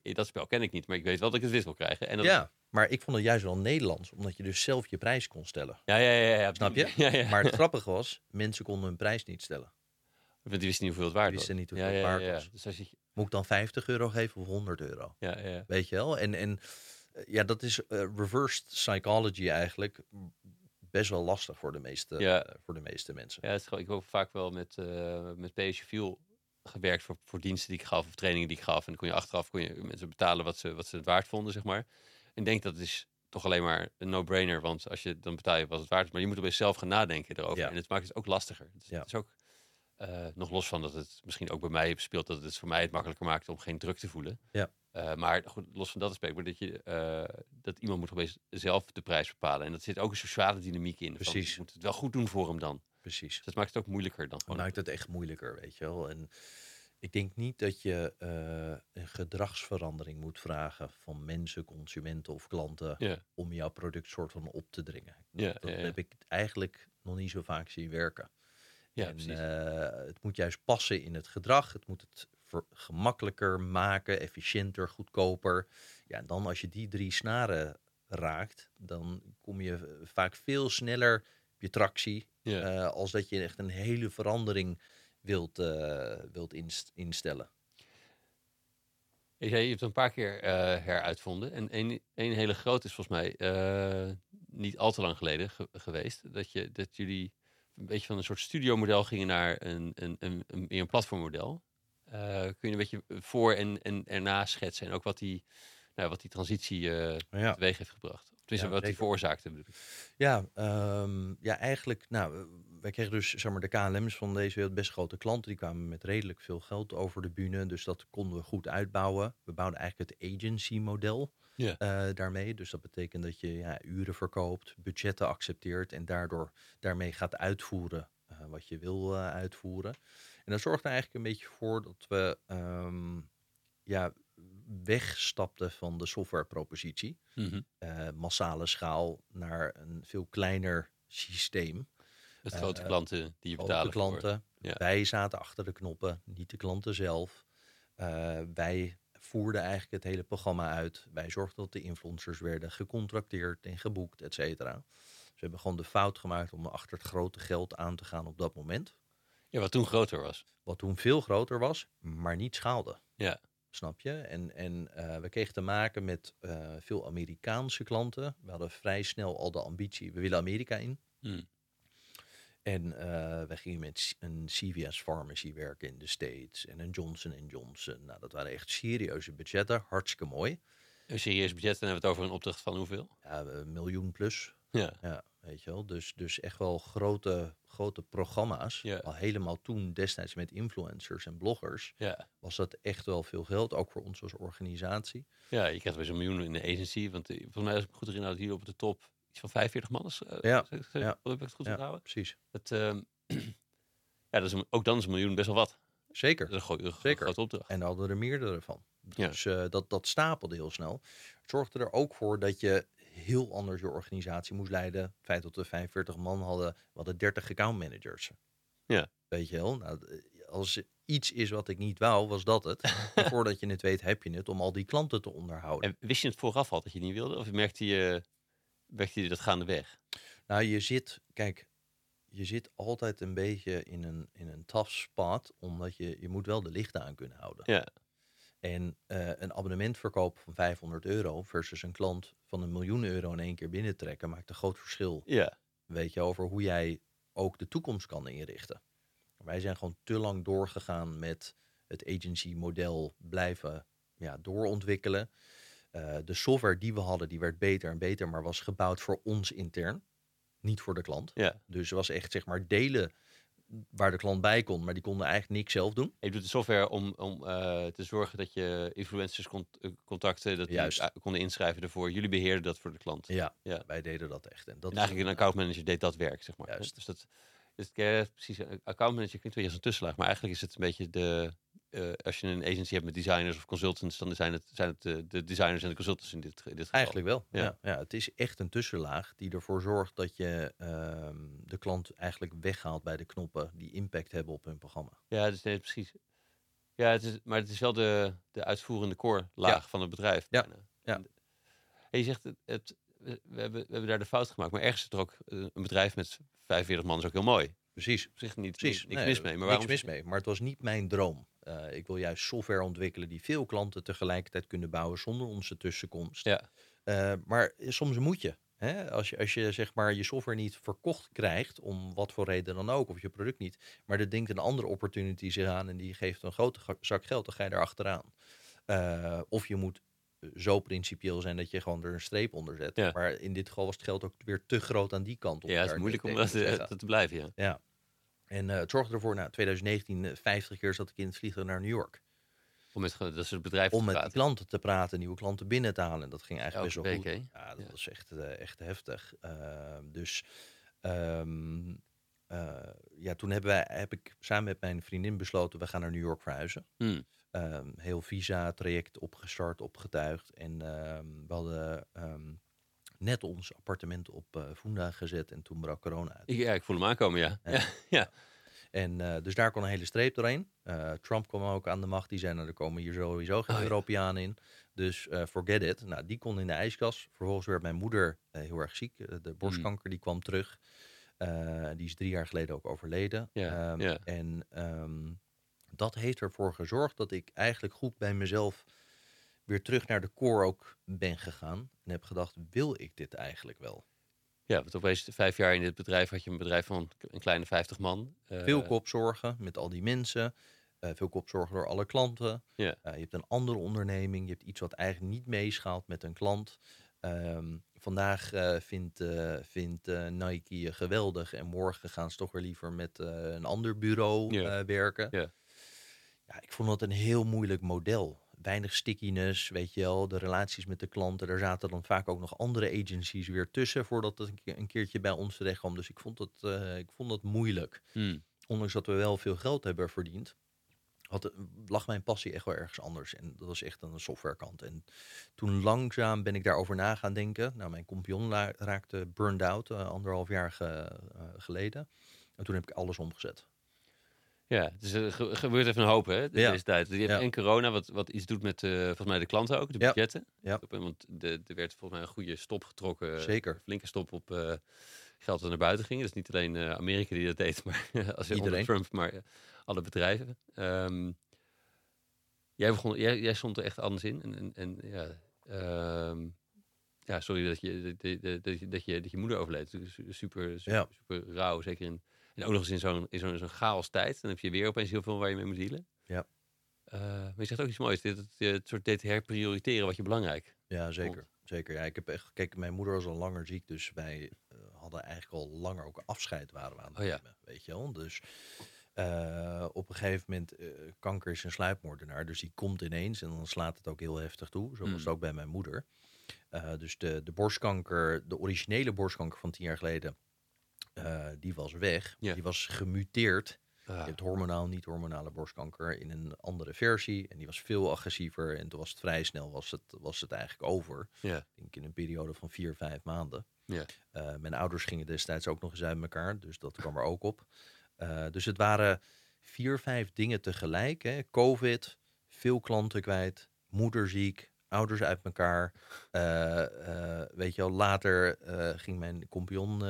Speaker 1: eh, dat spel ken ik niet, maar ik weet wel dat ik het wit wil krijgen. En dat,
Speaker 2: Ja, maar ik vond het juist wel Nederlands, omdat je dus zelf je prijs kon stellen.
Speaker 1: ja, ja, ja, ja,
Speaker 2: Snap je?
Speaker 1: Ja, ja.
Speaker 2: Maar het grappige was, mensen konden hun prijs niet stellen.
Speaker 1: Want die wisten niet hoeveel het waard
Speaker 2: Die
Speaker 1: was.
Speaker 2: wisten niet hoeveel het waard was.
Speaker 1: Dus je,
Speaker 2: Moet ik dan 50 euro geven of 100 euro?
Speaker 1: ja, ja.
Speaker 2: Weet je wel? En, en eh, ja, dat is eh, reversed psychology eigenlijk best wel lastig voor de meeste,
Speaker 1: Ja.
Speaker 2: voor de meeste mensen.
Speaker 1: Ja, het is ik heb ook vaak wel met, eh met Fuel gewerkt voor, voor diensten die ik gaf of trainingen die ik gaf. En dan kon je achteraf kon je mensen betalen wat ze, wat ze het waard vonden, zeg maar. En ik denk dat is toch alleen maar een no-brainer, want als je dan betaal je wat het waard is. Maar je moet opeens zelf gaan nadenken erover.
Speaker 2: Ja.
Speaker 1: En het maakt het ook lastiger. Dus
Speaker 2: Ja.
Speaker 1: Het is ook, eh, nog los van dat het misschien ook bij mij speelt, dat het voor mij het makkelijker maakt om geen druk te voelen.
Speaker 2: Ja.
Speaker 1: Eh, maar goed, los van dat aspect, maar dat, je, eh, dat iemand moet opeens zelf de prijs bepalen. En dat zit ook een sociale dynamiek in. van,
Speaker 2: Precies.
Speaker 1: je moet het wel goed doen voor hem dan.
Speaker 2: Precies.
Speaker 1: Dus dat maakt het ook moeilijker dan gewoon.
Speaker 2: maakt het echt moeilijker, weet je wel. En ik denk niet dat je eh, een gedragsverandering moet vragen van mensen, consumenten of klanten om jouw product soort van op te dringen.
Speaker 1: Ja,
Speaker 2: dat heb ik eigenlijk nog niet zo vaak zien werken.
Speaker 1: ja
Speaker 2: en,
Speaker 1: precies.
Speaker 2: eh, het moet juist passen in het gedrag. Het moet het gemakkelijker maken, efficiënter, goedkoper. Ja, en dan als je die drie snaren raakt, dan kom je vaak veel sneller op je tractie.
Speaker 1: Ja.
Speaker 2: eh, als dat je echt een hele verandering wilt, eh, wilt inst- instellen.
Speaker 1: Je hebt het een paar keer eh, heruitvonden. En één, hele grote is volgens mij niet al te lang geleden ge- geweest. Dat, je, dat jullie een beetje van een soort studiomodel gingen naar een, een, een, een, meer een platformmodel. Kun je een beetje voor en, en erna schetsen. En ook wat die, nou, wat die transitie
Speaker 2: Ja.
Speaker 1: teweeg heeft gebracht. Tenminste,
Speaker 2: Ja,
Speaker 1: wat die veroorzaakte bedoel ik.
Speaker 2: Ja, ehm, ja, eigenlijk, nou, wij kregen dus, zeg maar, de KLM's van deze wereld best grote klanten. Die kwamen met redelijk veel geld over de bühne, dus dat konden we goed uitbouwen. We bouwden eigenlijk het agency-model
Speaker 1: Ja.
Speaker 2: eh, daarmee. Dus dat betekent dat je ja, uren verkoopt, budgetten accepteert en daardoor daarmee gaat uitvoeren eh, wat je wil eh, uitvoeren. En dat zorgt er eigenlijk een beetje voor dat we ehm, ja, wegstapten van de softwarepropositie eh, massale schaal naar een veel kleiner systeem.
Speaker 1: Met grote
Speaker 2: Eh,
Speaker 1: klanten die je betalen.
Speaker 2: klanten.
Speaker 1: Ja.
Speaker 2: Wij zaten achter de knoppen, niet de klanten zelf. Eh, wij voerden eigenlijk het hele programma uit. Wij zorgden dat de influencers werden gecontracteerd en geboekt, et cetera. We hebben gewoon de fout gemaakt om achter het grote geld aan te gaan op dat moment.
Speaker 1: Ja, wat toen groter was.
Speaker 2: Wat toen veel groter was, maar niet schaalde.
Speaker 1: Ja.
Speaker 2: Snap je? En, en eh, we kregen te maken met eh, veel Amerikaanse klanten. We hadden vrij snel al de ambitie, we willen Amerika in.
Speaker 1: Mm.
Speaker 2: En eh we gingen met een CVS Pharmacy werken in de States en een Johnson Johnson. Nou, dat waren echt serieuze budgetten, hartstikke mooi.
Speaker 1: Een serieus budget, dan hebben we het over een opdracht van hoeveel?
Speaker 2: Ja, een miljoen plus.
Speaker 1: Ja.
Speaker 2: Ja, weet je wel. Dus, dus echt wel grote, grote programma's.
Speaker 1: Ja.
Speaker 2: Al helemaal toen destijds met influencers en bloggers
Speaker 1: Ja.
Speaker 2: was dat echt wel veel geld, ook voor ons als organisatie.
Speaker 1: Ja, je krijgt weer zo'n miljoen in de agency. Want eh, volgens mij, ik me goed herinner, had hier op de top iets van 45 man. is, eh,
Speaker 2: Ja,
Speaker 1: zeg- zeg-
Speaker 2: ja.
Speaker 1: Heb ik het goed onthouden?
Speaker 2: precies.
Speaker 1: Dat, ehm, ja, dat is ook dan is een miljoen best wel wat.
Speaker 2: Zeker.
Speaker 1: Dat is een,
Speaker 2: Zeker.
Speaker 1: grote opdracht.
Speaker 2: En daar hadden we er meerdere van.
Speaker 1: Ja.
Speaker 2: Dus eh, dat, dat stapelde heel snel. Het zorgde er ook voor dat je heel anders je organisatie moest leiden. Het feit dat we 45 man hadden, we hadden 30 account managers.
Speaker 1: Ja.
Speaker 2: Weet je wel? Nou, als iets is wat ik niet wou, was dat het. En voordat je het weet, heb je het om al die klanten te onderhouden.
Speaker 1: En wist je het vooraf al dat je het niet wilde? Of merkte je, merkte je dat gaandeweg?
Speaker 2: Nou, je zit, kijk, je zit altijd een beetje in een, in een tough spot, omdat je, je moet wel de lichten aan kunnen houden.
Speaker 1: Ja.
Speaker 2: En eh, een abonnementverkoop van 500 euro versus een klant van een miljoen euro in één keer binnentrekken maakt een groot verschil.
Speaker 1: Ja.
Speaker 2: weet je, over hoe jij ook de toekomst kan inrichten. Wij zijn gewoon te lang doorgegaan met het agency-model blijven ja, doorontwikkelen. Uh, de software die we hadden, die werd beter en beter, maar was gebouwd voor ons intern, niet voor de klant.
Speaker 1: Ja.
Speaker 2: Dus was echt zeg maar delen waar de klant bij kon, maar die konden eigenlijk niks zelf doen.
Speaker 1: Je doet de software om, om uh, te zorgen dat je influencers cont contacten, dat
Speaker 2: Juist.
Speaker 1: die konden inschrijven ervoor. Jullie beheerden dat voor de klant.
Speaker 2: Ja,
Speaker 1: Ja.
Speaker 2: wij deden dat echt. En, dat
Speaker 1: En eigenlijk een accountmanager deed dat werk, zeg maar.
Speaker 2: Juist.
Speaker 1: Dus dat is ja, precies. Een accountmanager klinkt wel als een tussenlaag, maar eigenlijk is het een beetje de. Eh, als je een agency hebt met designers of consultants, dan zijn het, zijn het de, de designers en de consultants in dit, in dit geval.
Speaker 2: Eigenlijk wel.
Speaker 1: Ja.
Speaker 2: Ja. Ja, het is echt een tussenlaag die ervoor zorgt dat je ehm, de klant eigenlijk weghaalt bij de knoppen die impact hebben op hun programma.
Speaker 1: Ja, dus nee, precies. Ja, het is, maar het is wel de, de uitvoerende core laag
Speaker 2: Ja.
Speaker 1: van het bedrijf.
Speaker 2: Ja.
Speaker 1: bijna.
Speaker 2: Ja.
Speaker 1: En, je zegt, het, het, we, hebben, we hebben daar de fout gemaakt. Maar ergens is er ook eh, een bedrijf met 45 man is ook heel mooi.
Speaker 2: Precies.
Speaker 1: Op zich niet,
Speaker 2: Precies.
Speaker 1: niks
Speaker 2: Nee,
Speaker 1: mis mee. Maar
Speaker 2: niks
Speaker 1: waarom
Speaker 2: mis mee. Maar het was niet mijn droom. Eh, ik wil juist software ontwikkelen die veel klanten tegelijkertijd kunnen bouwen zonder onze tussenkomst.
Speaker 1: Ja.
Speaker 2: Eh, maar soms moet je. Hè? Als, je, als je zeg maar je software niet verkocht krijgt, om wat voor reden dan ook, of je product niet, maar er denkt een andere opportunity zich aan en die geeft een grote zak geld, dan ga je daar achteraan. Eh, of je moet zo principieel zijn dat je gewoon er een streep onder zet.
Speaker 1: Ja.
Speaker 2: Maar in dit geval was het geld ook weer te groot aan die kant. om
Speaker 1: Ja, het is moeilijk om dat
Speaker 2: te,
Speaker 1: te blijven, ja.
Speaker 2: Ja. En eh, het zorgde ervoor, nou, 2019, eh, 50 keer zat ik in het vliegen naar New York.
Speaker 1: Om met dat soort bedrijven
Speaker 2: Om met die klanten te praten, nieuwe klanten binnen te halen. En dat ging eigenlijk
Speaker 1: Elke
Speaker 2: best wel
Speaker 1: week,
Speaker 2: goed. Ja, dat
Speaker 1: Ja.
Speaker 2: was echt, eh, echt heftig. Uh, dus ehm, eh, ja, toen hebben wij, heb ik samen met mijn vriendin besloten, we gaan naar New York verhuizen.
Speaker 1: Hmm.
Speaker 2: Ehm, heel visa-traject opgestart, opgetuigd. En ehm, we hadden ehm, net ons appartement op Funda gezet en toen brak corona uit.
Speaker 1: Ja, ik voel hem aankomen, ja.
Speaker 2: Ja.
Speaker 1: ja. ja.
Speaker 2: En eh, dus daar kon een hele streep doorheen. Eh, Trump kwam ook aan de macht. Die zei, nou, er komen hier sowieso geen
Speaker 1: Oh, ja.
Speaker 2: Europeanen in. Dus forget it. Nou, die kon in de ijskast. Vervolgens werd mijn moeder heel erg ziek. De borstkanker die kwam terug. Die is drie jaar geleden ook overleden. Ehm. En ehm, dat heeft ervoor gezorgd dat ik eigenlijk goed bij mezelf weer terug naar de core ook ben gegaan. En heb gedacht, wil ik dit eigenlijk wel?
Speaker 1: Ja, want opeens vijf jaar in dit bedrijf had je een bedrijf van een kleine 50 man. Eh,
Speaker 2: Veel kopzorgen met al die mensen. eh, veel kopzorgen door alle klanten.
Speaker 1: Ja.
Speaker 2: Eh, je hebt een andere onderneming. Je hebt iets wat eigenlijk niet meeschaalt met een klant. Ehm, vandaag eh, vindt, vindt Nike je geweldig. En morgen gaan ze toch weer liever met een ander bureau werken.
Speaker 1: Ja,
Speaker 2: ik vond dat een heel moeilijk model. Weinig stickiness, weet je wel. De relaties met de klanten. Daar zaten dan vaak ook nog andere agencies weer tussen. Voordat het een keer- een keertje bij ons terecht kwam. Dus ik vond dat, eh, ik vond dat moeilijk
Speaker 1: hmm.
Speaker 2: ondanks dat we wel veel geld hebben verdiend, had, lag mijn passie echt wel ergens anders. En dat was echt aan de softwarekant. En toen langzaam ben ik daarover na gaan denken. Nou, mijn compagnon raakte burned out eh, anderhalf jaar ge- eh, geleden. En toen heb ik alles omgezet.
Speaker 1: Ja, het is, er ge- gebeurt even een hoop hè,
Speaker 2: Ja.
Speaker 1: deze tijd. Je hebt
Speaker 2: Ja.
Speaker 1: en corona, wat, wat iets doet met eh, volgens mij de klanten ook, de
Speaker 2: Ja.
Speaker 1: budgetten.
Speaker 2: Ja.
Speaker 1: Want de, er werd volgens mij een goede stop getrokken.
Speaker 2: Zeker.
Speaker 1: Een flinke stop op eh, geld dat naar buiten ging. Dus niet alleen eh, Amerika die dat deed, maar als
Speaker 2: Iedereen.
Speaker 1: Trump, maar eh, alle bedrijven. Ehm, jij, begon, jij, jij stond er echt anders in. En, en, en ja, ehm, ja, sorry dat je, dat, je, dat, je, dat je moeder overleed. Super, super, super rauw. Zeker in, en ook nog eens in zo'n zo'n chaos tijd. Dan heb je weer opeens heel veel waar je mee moet dealen.
Speaker 2: Ja.
Speaker 1: Eh, maar je zegt ook iets moois. Dit, het, soort dit herprioriteren wat je belangrijk.
Speaker 2: Ja, zeker. Zeker. Ja, ik heb echt, kijk, mijn moeder was al langer ziek, dus wij eh, hadden eigenlijk al langer ook afscheid waren we aan het
Speaker 1: Oh ja.
Speaker 2: nemen, weet je wel. Dus eh, op een gegeven moment, kanker is een sluipmoordenaar, dus die komt ineens en dan slaat het ook heel heftig toe. Zo was
Speaker 1: Mm.
Speaker 2: het ook bij mijn moeder. Dus de, de borstkanker, de originele borstkanker van tien jaar geleden, eh, die was weg.
Speaker 1: Ja.
Speaker 2: Die was gemuteerd.
Speaker 1: Ah,
Speaker 2: Je hebt hormonaal, niet-hormonale borstkanker in een andere versie. En die was veel agressiever. En toen was het vrij snel was het, was het eigenlijk over.
Speaker 1: ja.
Speaker 2: Ik denk in een periode van vier, vijf maanden.
Speaker 1: Ja.
Speaker 2: Eh, mijn ouders gingen destijds ook nog eens uit elkaar. Dus dat kwam er ook op. Eh, dus het waren vier, vijf dingen tegelijk. Hè. Covid, veel klanten kwijt, moeder ziek, ouders uit elkaar. Eh, eh, weet je wel, later eh, ging mijn compagnon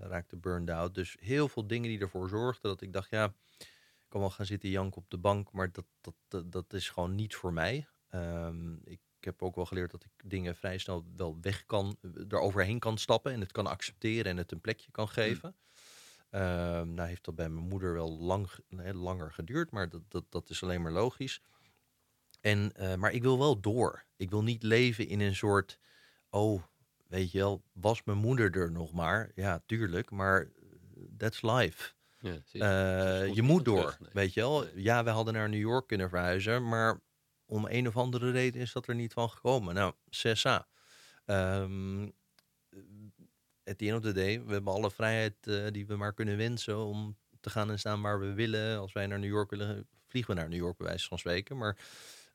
Speaker 2: raakte burned out. Dus heel veel dingen die ervoor zorgden dat ik dacht, ja, ik kan wel gaan zitten janken op de bank, maar dat, dat, dat, dat is gewoon niet voor mij. Ehm, ik ik heb ook wel geleerd dat ik dingen vrij snel wel weg kan, er overheen kan stappen en het kan accepteren en het een plekje kan geven. Ehm, nou heeft dat bij mijn moeder wel lang, langer geduurd, maar dat, dat, dat is alleen maar logisch. En, eh, maar ik wil wel door. Ik wil niet leven in een soort, oh, weet je wel, was mijn moeder er nog maar? Ja, tuurlijk, maar that's life.
Speaker 1: Ja, je.
Speaker 2: Eh, je moet door,
Speaker 1: nee.
Speaker 2: weet je wel.
Speaker 1: Nee.
Speaker 2: Ja, we hadden naar New York kunnen verhuizen, maar om een of andere reden is dat er niet van gekomen. Nou, cessa. Ehm at the end of the day, we hebben alle vrijheid eh, die we maar kunnen wensen om te gaan en staan waar we willen. Als wij naar New York willen, vliegen we naar New York bij wijze van spreken. Maar,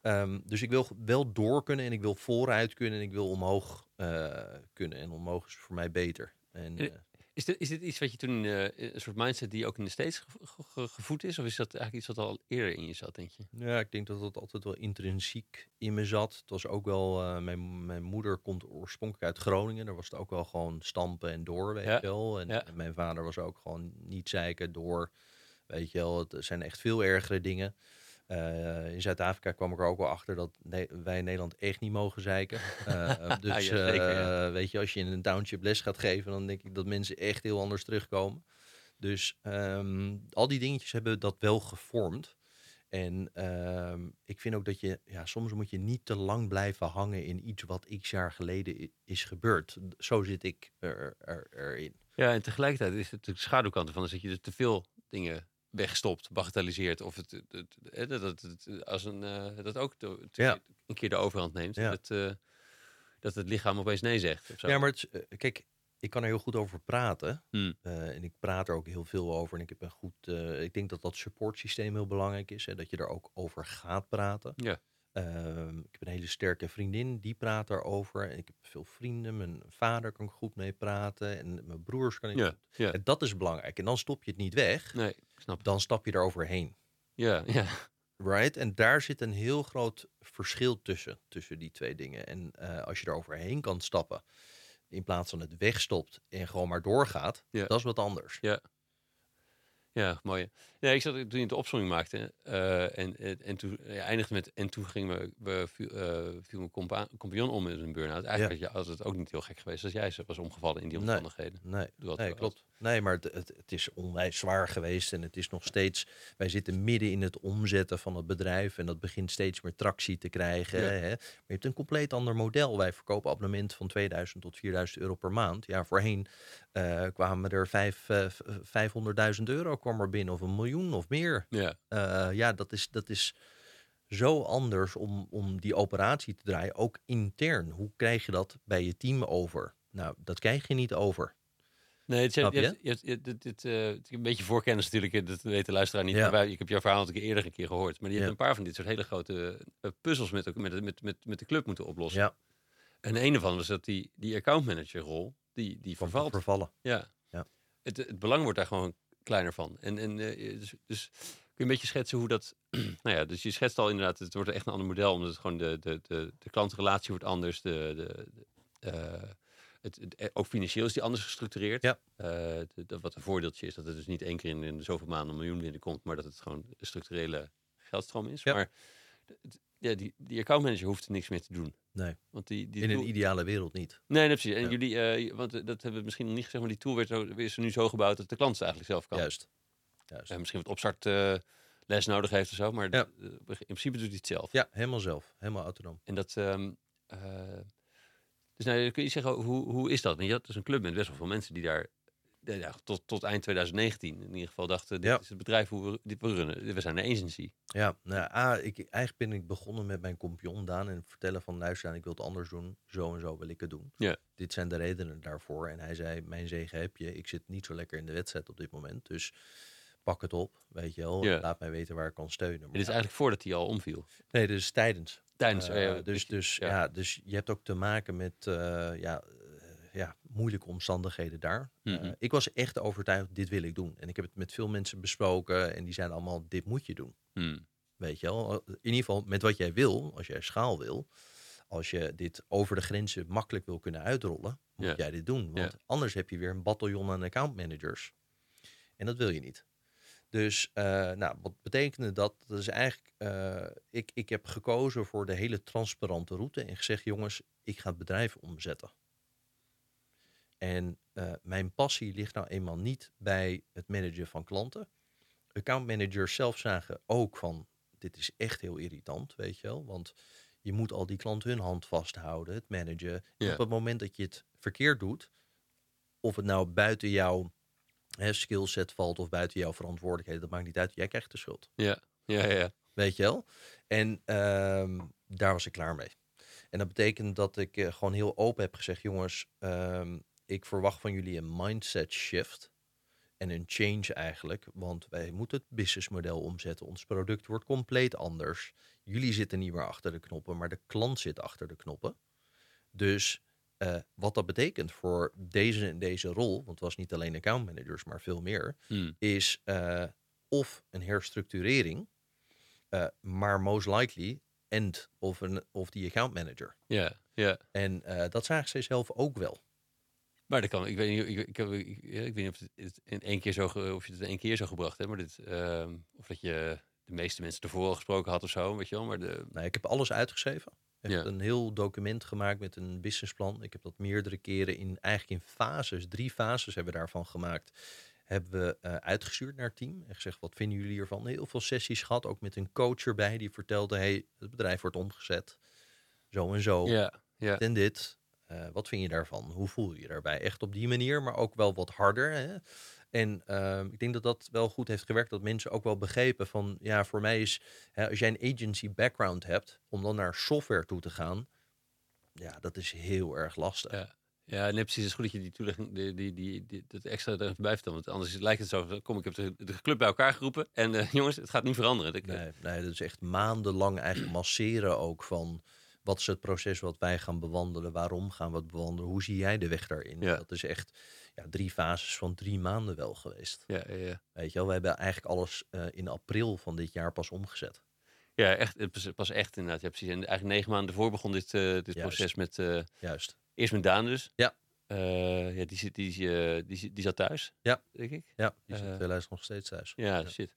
Speaker 2: ehm, dus ik wil wel door kunnen en ik wil vooruit kunnen en ik wil omhoog eh, kunnen. En omhoog is voor mij beter. En,
Speaker 1: Eh,
Speaker 2: eh,
Speaker 1: Is dit, is dit iets wat je toen, eh, een soort mindset die ook in de States ge- ge- ge- gevoed is? Of is dat eigenlijk iets wat al eerder in je zat, denk je?
Speaker 2: Ja, ik denk dat dat altijd wel intrinsiek in me zat. Het was ook wel, mijn, mijn moeder komt oorspronkelijk uit Groningen. Daar was het ook wel gewoon stampen en door, weet
Speaker 1: Ja,
Speaker 2: je wel. En,
Speaker 1: ja.
Speaker 2: en mijn vader was ook gewoon niet zeiken door, weet je wel. Het zijn echt veel ergere dingen. Eh, in Zuid-Afrika kwam ik er ook wel achter dat ne- wij in Nederland echt niet mogen zeiken. Eh, dus
Speaker 1: Ja, zeker, ja.
Speaker 2: eh, weet je, als je in een township les gaat geven, dan denk ik dat mensen echt heel anders terugkomen. Dus ehm, al die dingetjes hebben dat wel gevormd. En ehm, ik vind ook dat je, ja, soms moet je niet te lang blijven hangen in iets wat x jaar geleden is gebeurd. Zo zit ik er, er, erin.
Speaker 1: Ja, en tegelijkertijd is het de schaduwkant ervan. is dat je dus te veel dingen wegstopt, bagatelliseert. Of het, het, het- het, het- als een, eh, dat ook de-
Speaker 2: Ja.
Speaker 1: een keer de overhand neemt.
Speaker 2: Ja.
Speaker 1: Dat, eh, dat het lichaam opeens nee zegt. Of zo.
Speaker 2: Ja, maar eh, kijk, ik kan er heel goed over praten.
Speaker 1: Hmm.
Speaker 2: Eh, en ik praat er ook heel veel over. En ik heb een goed. eh, ik denk dat dat supportsysteem heel belangrijk is. Hè, dat je er ook over gaat praten.
Speaker 1: Ja.
Speaker 2: Ehm, ik heb een hele sterke vriendin, die praat daarover. En ik heb veel vrienden. Mijn vader kan ik goed mee praten. En mijn broers kan ik
Speaker 1: Ja,
Speaker 2: goed. En dat is belangrijk. En dan stop je het niet weg.
Speaker 1: Nee, snap.
Speaker 2: Dan stap je er overheen.
Speaker 1: Ja, ja.
Speaker 2: Right? En daar zit een heel groot verschil tussen, tussen die twee dingen. En eh, als je er overheen kan stappen, in plaats van het wegstopt en gewoon maar doorgaat,
Speaker 1: Ja.
Speaker 2: dat is wat anders.
Speaker 1: Ja, mooi. Ja, ik zat toen je de opzomming maakte eh, en, en, en toen ja, eindigde met en toen ging me, we, viel, eh, viel mijn compa compagnon om in een burn-out. Eigenlijk had, je, had het ook niet heel gek geweest als jij ze was omgevallen in die
Speaker 2: Nee.
Speaker 1: omstandigheden.
Speaker 2: Nee, nee klopt. Nee, maar het, het, het is onwijs zwaar geweest en het is nog steeds... Wij zitten midden in het omzetten van het bedrijf en dat begint steeds meer tractie te krijgen.
Speaker 1: Ja.
Speaker 2: Hè? Maar je hebt een compleet ander model. Wij verkopen abonnementen van 2000 tot 4000 euro per maand. Ja, voorheen eh, kwamen er vijf, eh, v- 500.000 euro kwam er binnen of een miljoen of meer.
Speaker 1: Ja,
Speaker 2: Eh, ja, dat is, dat is zo anders om, om die operatie te draaien, ook intern. Hoe krijg je dat bij je team over? Nou, dat krijg je niet over.
Speaker 1: nee, het, je, je,
Speaker 2: je?
Speaker 1: hebt- je, hebt- je, dit, dit, eh, het is een beetje voorkennis natuurlijk, dat weet de luisteraar niet.
Speaker 2: Ja.
Speaker 1: Wij- ik heb jouw verhaal natuurlijk eerder een keer gehoord, maar die
Speaker 2: Ja.
Speaker 1: hebt een paar van dit soort hele grote eh, puzzels met, met, met, met, met de club moeten oplossen.
Speaker 2: Ja,
Speaker 1: En een ervan was dat die, die accountmanagerrol, die, die
Speaker 2: van
Speaker 1: vervalt.
Speaker 2: vervallen.
Speaker 1: Ja.
Speaker 2: Ja.
Speaker 1: Het, het belang wordt daar gewoon kleiner van. En, en eh, dus, dus kun je een beetje schetsen hoe dat. nou ja, dus je schetst al inderdaad, het wordt echt een ander model, omdat het gewoon de, de, de, de klantrelatie wordt anders. De, de, de, eh, het, het- eh, ook financieel is die anders gestructureerd.
Speaker 2: Ja.
Speaker 1: Eh, de- de- wat een voordeeltje is, dat het dus niet één keer in, in zoveel maanden een miljoen binnenkomt, maar dat het gewoon de structurele geldstroom is.
Speaker 2: Ja.
Speaker 1: Maar ja, die, die accountmanager hoeft er niks meer te doen.
Speaker 2: Nee,
Speaker 1: Want die, die
Speaker 2: in
Speaker 1: tool-
Speaker 2: een ideale wereld niet.
Speaker 1: Nee, nee, precies. En
Speaker 2: Ja.
Speaker 1: jullie, eh, want eh, dat hebben we misschien nog niet gezegd, maar die tool werd zo, is er nu zo gebouwd dat de klant het eigenlijk zelf kan.
Speaker 2: Juist. Juist.
Speaker 1: En misschien wat opstart eh, les nodig heeft of zo, maar
Speaker 2: Ja.
Speaker 1: eh, in principe doet hij het zelf.
Speaker 2: Ja, helemaal zelf. Helemaal autonoom.
Speaker 1: En dat. ehm, eh, dus nou, kun je zeggen, hoe, hoe is dat? Want je had dus een club met best wel veel mensen die daar eh, ja, tot, tot eind 2019 in ieder geval dachten: dit
Speaker 2: Ja.
Speaker 1: is het bedrijf hoe we, dit we runnen. We zijn een agency.
Speaker 2: Ja, nou, A, ik, eigenlijk ben ik begonnen met mijn compagnon Daan en vertellen van luister, ik wil het anders doen. Zo en zo wil ik het doen.
Speaker 1: Ja.
Speaker 2: Dit zijn de redenen daarvoor. En hij zei, mijn zegen heb je. Ik zit niet zo lekker in de wedstrijd op dit moment. Dus pak het op, weet je wel.
Speaker 1: Ja.
Speaker 2: Laat mij weten waar ik kan steunen. Maar
Speaker 1: Dit is eigenlijk voordat hij al omviel.
Speaker 2: Nee, dus tijdens.
Speaker 1: Tijdens.
Speaker 2: Eh,
Speaker 1: eh,
Speaker 2: dus, dus,
Speaker 1: ja.
Speaker 2: ja. dus je hebt ook te maken met eh, ja, ja, moeilijke omstandigheden daar. Eh,
Speaker 1: Mhm.
Speaker 2: ik was echt overtuigd, dit wil ik doen. En ik heb het met veel mensen besproken en die zeiden allemaal, dit moet je doen.
Speaker 1: Hmm.
Speaker 2: Weet je wel, in ieder geval met wat jij wil, als jij schaal wil. Als je dit over de grenzen makkelijk wil kunnen uitrollen, moet jij dit doen. Want anders heb je weer een bataljon aan account managers. En dat wil je niet. Dus uh, nou, wat betekende dat? Dat is eigenlijk, uh, ik, ik heb gekozen voor de hele transparante route en gezegd, jongens, ik ga het bedrijf omzetten. En uh, mijn passie ligt nou eenmaal niet bij het managen van klanten. Accountmanagers zelf zagen ook van, dit is echt heel irritant, weet je wel. Want je moet al die klanten hun hand vasthouden, het managen. Ja. Op het moment dat je het verkeerd doet, of het nou buiten jouw skillset valt of buiten jouw verantwoordelijkheden, dat maakt niet uit. Jij krijgt de schuld.
Speaker 1: Ja, ja, ja.
Speaker 2: Weet je wel? En um, daar was ik klaar mee. En dat betekent dat ik uh, gewoon heel open heb gezegd, jongens, um, ik verwacht van jullie een mindset shift en een change eigenlijk. Want wij moeten het businessmodel omzetten. Ons product wordt compleet anders. Jullie zitten niet meer achter de knoppen, maar de klant zit achter de knoppen. Dus uh, wat dat betekent voor deze en deze rol, want het was niet alleen account managers, maar veel meer,
Speaker 1: hmm.
Speaker 2: is uh, of een herstructurering, uh, maar most likely end of, een, of die account manager.
Speaker 1: Ja, yeah, ja. Yeah.
Speaker 2: En dat zagen zij zelf ook wel.
Speaker 1: Maar dat kan, ik weet niet, ik, ik, ik, ik weet niet of het in één keer zo, of je het in één keer zo gebracht hebt, maar dit, uh, of dat je de meeste mensen ervoor al gesproken had of zo, weet je wel. Maar de...
Speaker 2: Nee, ik heb alles uitgeschreven. Ik heb ja. een heel document gemaakt met een businessplan. Ik heb dat meerdere keren in, eigenlijk in fases, drie fases hebben we daarvan gemaakt. Hebben we uh, uitgestuurd naar het team en gezegd, wat vinden jullie hiervan? Heel veel sessies gehad, ook met een coach erbij die vertelde, hey, het bedrijf wordt omgezet. Zo en zo.
Speaker 1: Ja, ja.
Speaker 2: En dit. Uh, wat vind je daarvan? Hoe voel je je daarbij? Echt op die manier, maar ook wel wat harder. Hè? En uh, ik denk dat dat wel goed heeft gewerkt, dat mensen ook wel begrepen van, ja, voor mij is, hè, als jij een agency background hebt, om dan naar software toe te gaan, ja, dat is heel erg lastig.
Speaker 1: Ja. Ja, nee, precies. Het is goed dat je die toelichting, die, die, die, die, dat extra er even bij vertelt. Want anders lijkt het zo, kom ik heb de, de club bij elkaar geroepen. En uh, jongens, het gaat niet veranderen. Ik,
Speaker 2: nee, nee, dat is echt maandenlang eigenlijk masseren ook van wat is het proces wat wij gaan bewandelen? Waarom gaan we het bewandelen? Hoe zie jij de weg daarin?
Speaker 1: Ja.
Speaker 2: Dat is echt ja, drie fases van drie maanden wel geweest.
Speaker 1: Ja, ja.
Speaker 2: Weet je wel, we hebben eigenlijk alles uh, in april van dit jaar pas omgezet.
Speaker 1: Ja, echt, pas echt inderdaad. Ja, precies. En eigenlijk negen maanden ervoor begon dit, uh, dit proces met... Uh,
Speaker 2: Juist.
Speaker 1: Eerst met Daan dus.
Speaker 2: Ja.
Speaker 1: Ja, die, zit, die, die, die, die zat thuis,
Speaker 2: ja.
Speaker 1: denk ik.
Speaker 2: Ja, die zit helaas nog steeds thuis.
Speaker 1: Ja, ja. shit.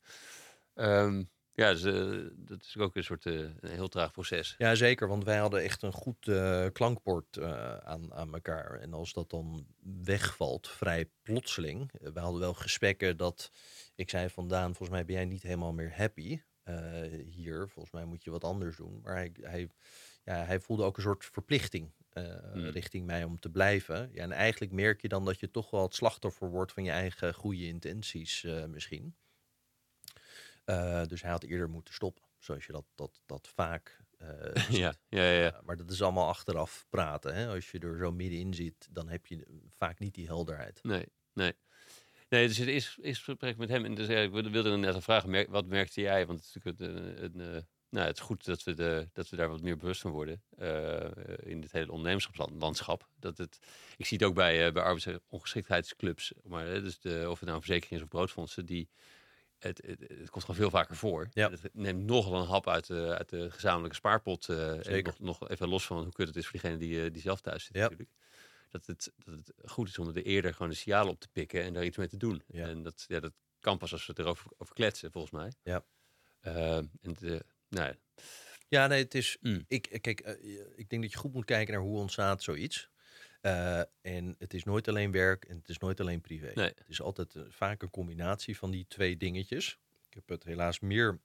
Speaker 1: Um, ja, dus, uh, dat is ook een soort uh, een heel traag proces.
Speaker 2: Ja, zeker. Want wij hadden echt een goed uh, klankbord aan, aan elkaar. En als dat dan wegvalt, vrij plotseling. we hadden wel gesprekken dat ik zei vandaan, volgens mij ben jij niet helemaal meer happy hier. Volgens mij moet je wat anders doen. Maar hij, hij, ja, hij voelde ook een soort verplichting hmm. richting mij om te blijven. Ja, en eigenlijk merk je dan dat je toch wel het slachtoffer wordt van je eigen goede intenties misschien. Uh, dus hij had eerder moeten stoppen, zoals je dat, dat, dat vaak uh.
Speaker 1: Ja, ja, ja, ja.
Speaker 2: Uh, maar dat is allemaal achteraf praten. Hè? Als je er zo middenin zit, dan heb je vaak niet die helderheid.
Speaker 1: Nee, nee. Nee, dus het is, is gesprek met hem. En dus, ik wilde net vragen, wat merkte jij? Want het is natuurlijk een, een, nou, het is goed dat we, de, dat we daar wat meer bewust van worden in dit hele ondernemerschapslandschap. Dat het, ik zie het ook bij, bij arbeidsongeschiktheidsclubs, maar dus de, of het nou verzekering is of broodfondsen, die het, het, het, komt gewoon veel vaker voor.
Speaker 2: Ja.
Speaker 1: Het neemt nogal een hap uit de, uit de gezamenlijke spaarpot. Uh,
Speaker 2: Zeker.
Speaker 1: Nog, nog, even los van hoe kut het is voor diegene die, uh, die zelf thuis zit
Speaker 2: ja.
Speaker 1: natuurlijk. Dat het, dat het goed is om er eerder gewoon de signalen op te pikken en daar iets mee te doen.
Speaker 2: Ja.
Speaker 1: En dat, ja, dat kan pas als we het erover over kletsen, volgens mij.
Speaker 2: Ja.
Speaker 1: Uh, en de, nou,
Speaker 2: ja, nee, het is.
Speaker 1: Mm.
Speaker 2: Ik, kijk, ik denk dat je goed moet kijken naar hoe ontstaat zoiets. Uh, en het is nooit alleen werk en het is nooit alleen privé.
Speaker 1: Nee.
Speaker 2: Het is altijd uh, vaak een combinatie van die twee dingetjes. Ik heb het helaas meer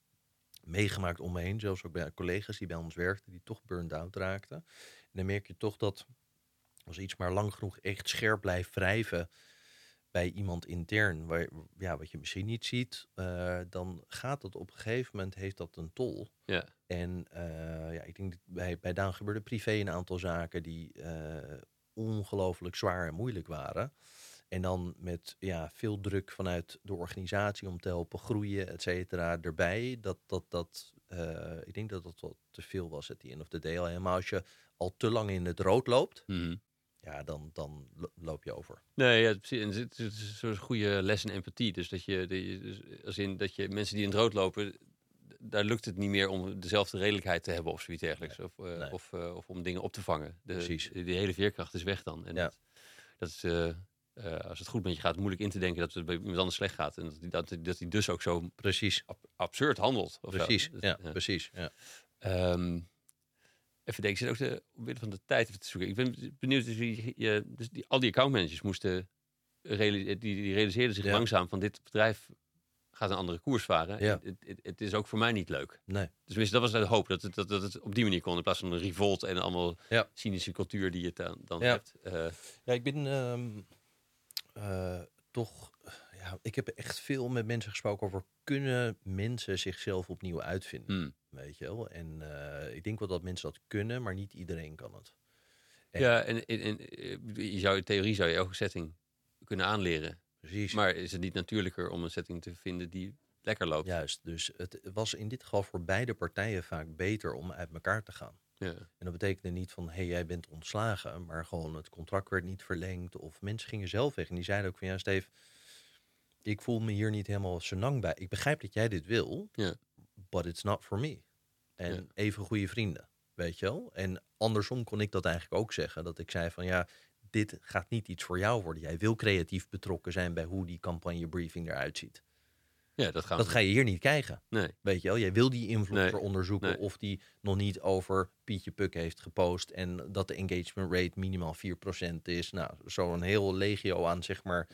Speaker 2: meegemaakt om me heen, zelfs ook bij collega's die bij ons werkten, die toch burned out raakten. En dan merk je toch dat als iets maar lang genoeg echt scherp blijft wrijven bij iemand intern, waar, ja, wat je misschien niet ziet, uh, dan gaat dat op een gegeven moment, heeft dat een tol.
Speaker 1: Ja.
Speaker 2: En ja, ik denk dat bij, bij Daan gebeurde privé een aantal zaken die ongelooflijk zwaar en moeilijk waren. En dan met ja, veel druk vanuit de organisatie om te helpen groeien, et cetera, erbij. Dat, dat, dat, uh, ik denk dat dat wat te veel was at the end of the day. Helemaal als je al te lang in het rood loopt,
Speaker 1: mm.
Speaker 2: ja, dan, dan loop je over.
Speaker 1: Nee, ja, precies. Het is een goede les in empathie. Dus dat je, dus als in dat je mensen die in het rood lopen, daar lukt het niet meer om dezelfde redelijkheid te hebben of zoiets dergelijks.
Speaker 2: Nee,
Speaker 1: of, uh,
Speaker 2: nee.
Speaker 1: of, uh, of om dingen op te vangen. De,
Speaker 2: Precies.
Speaker 1: Die hele veerkracht is weg dan. En
Speaker 2: Ja.
Speaker 1: dat, dat is, eh, als het goed met je gaat, moeilijk in te denken dat het bij iemand anders slecht gaat. En dat hij dat, dat hij dus ook zo
Speaker 2: Precies,
Speaker 1: ab- absurd handelt.
Speaker 2: precies, ja,
Speaker 1: ja.
Speaker 2: precies. Ja.
Speaker 1: Ehm, even denken, ik zit ook de, omwille van de tijd even te zoeken. Ik ben benieuwd, dus, je, je- dus die, al die accountmanagers moesten, reali- die, die realiseerden zich
Speaker 2: Ja.
Speaker 1: langzaam van dit bedrijf gaat een andere koers varen.
Speaker 2: Ja.
Speaker 1: Het, het, het is ook voor mij niet leuk.
Speaker 2: Nee,
Speaker 1: Dus tenminste, dat was de hoop, dat het, dat, dat het op die manier kon. In plaats van een revolt en allemaal
Speaker 2: Ja.
Speaker 1: cynische cultuur die je dan, dan
Speaker 2: Ja.
Speaker 1: hebt. Eh,
Speaker 2: Ja, ik ben ehm, eh, toch. Ja, ik heb echt veel met mensen gesproken over kunnen mensen zichzelf opnieuw uitvinden.
Speaker 1: hmm.
Speaker 2: Weet je wel? En eh, ik denk wel dat mensen dat kunnen, maar niet iedereen kan het. En-
Speaker 1: Ja, en, en, en je zou, in theorie zou je elke setting kunnen aanleren.
Speaker 2: Precies.
Speaker 1: Maar is het niet natuurlijker om een setting te vinden die lekker loopt?
Speaker 2: Juist. Dus het was in dit geval voor beide partijen vaak beter om uit elkaar te gaan.
Speaker 1: Ja.
Speaker 2: En dat betekende niet van, hé, hey, jij bent ontslagen, maar gewoon het contract werd niet verlengd. Of mensen gingen zelf weg en die zeiden ook van, ja, Steve, ik voel me hier niet helemaal senang bij. Ik begrijp dat jij dit wil,
Speaker 1: Ja.
Speaker 2: but it's not for me. En
Speaker 1: Ja.
Speaker 2: even goede vrienden, weet je wel. En andersom kon ik dat eigenlijk ook zeggen, dat ik zei van, ja, dit gaat niet iets voor jou worden. Jij wil creatief betrokken zijn bij hoe die campagnebriefing eruit ziet.
Speaker 1: ja, dat gaan
Speaker 2: Dat ga je hier niet krijgen.
Speaker 1: Nee.
Speaker 2: Weet je wel, jij wil die influencer
Speaker 1: Nee,
Speaker 2: onderzoeken
Speaker 1: nee.
Speaker 2: of die nog niet over Pietje Puk heeft gepost en dat de engagement rate minimaal 4% is. Nou, zo'n heel legio aan zeg maar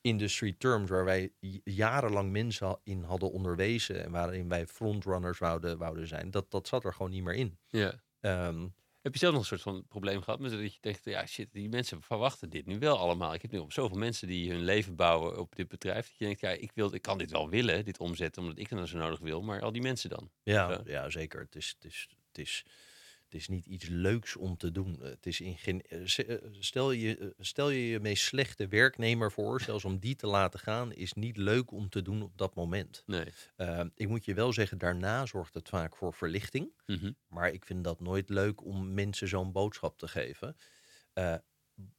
Speaker 2: industry terms waar wij jarenlang mensen in hadden onderwezen en waarin wij frontrunners wouden, wouden zijn. Dat, dat zat er gewoon niet meer in.
Speaker 1: Ja.
Speaker 2: Ehm,
Speaker 1: Heb je zelf nog een soort van probleem gehad met dat je denkt, ja shit, die mensen verwachten dit nu wel allemaal. Ik heb nu op zoveel mensen die hun leven bouwen op dit bedrijf. Dat je denkt, ja, ik, wil, ik kan dit wel willen, dit omzetten, omdat ik het dan zo nodig wil. Maar al die mensen dan.
Speaker 2: ja,
Speaker 1: Ja.
Speaker 2: ja, zeker. Het is, het, is, het, is, het is niet iets leuks om te doen. Het is in geen, eh, eh, stel, je, eh, stel je je meest slechte werknemer voor, zelfs om die te laten gaan, is niet leuk om te doen op dat moment.
Speaker 1: Nee.
Speaker 2: Uh, ik moet je wel zeggen, daarna zorgt het vaak voor verlichting.
Speaker 1: Mhm.
Speaker 2: Maar ik vind dat nooit leuk om mensen zo'n boodschap te geven. Uh,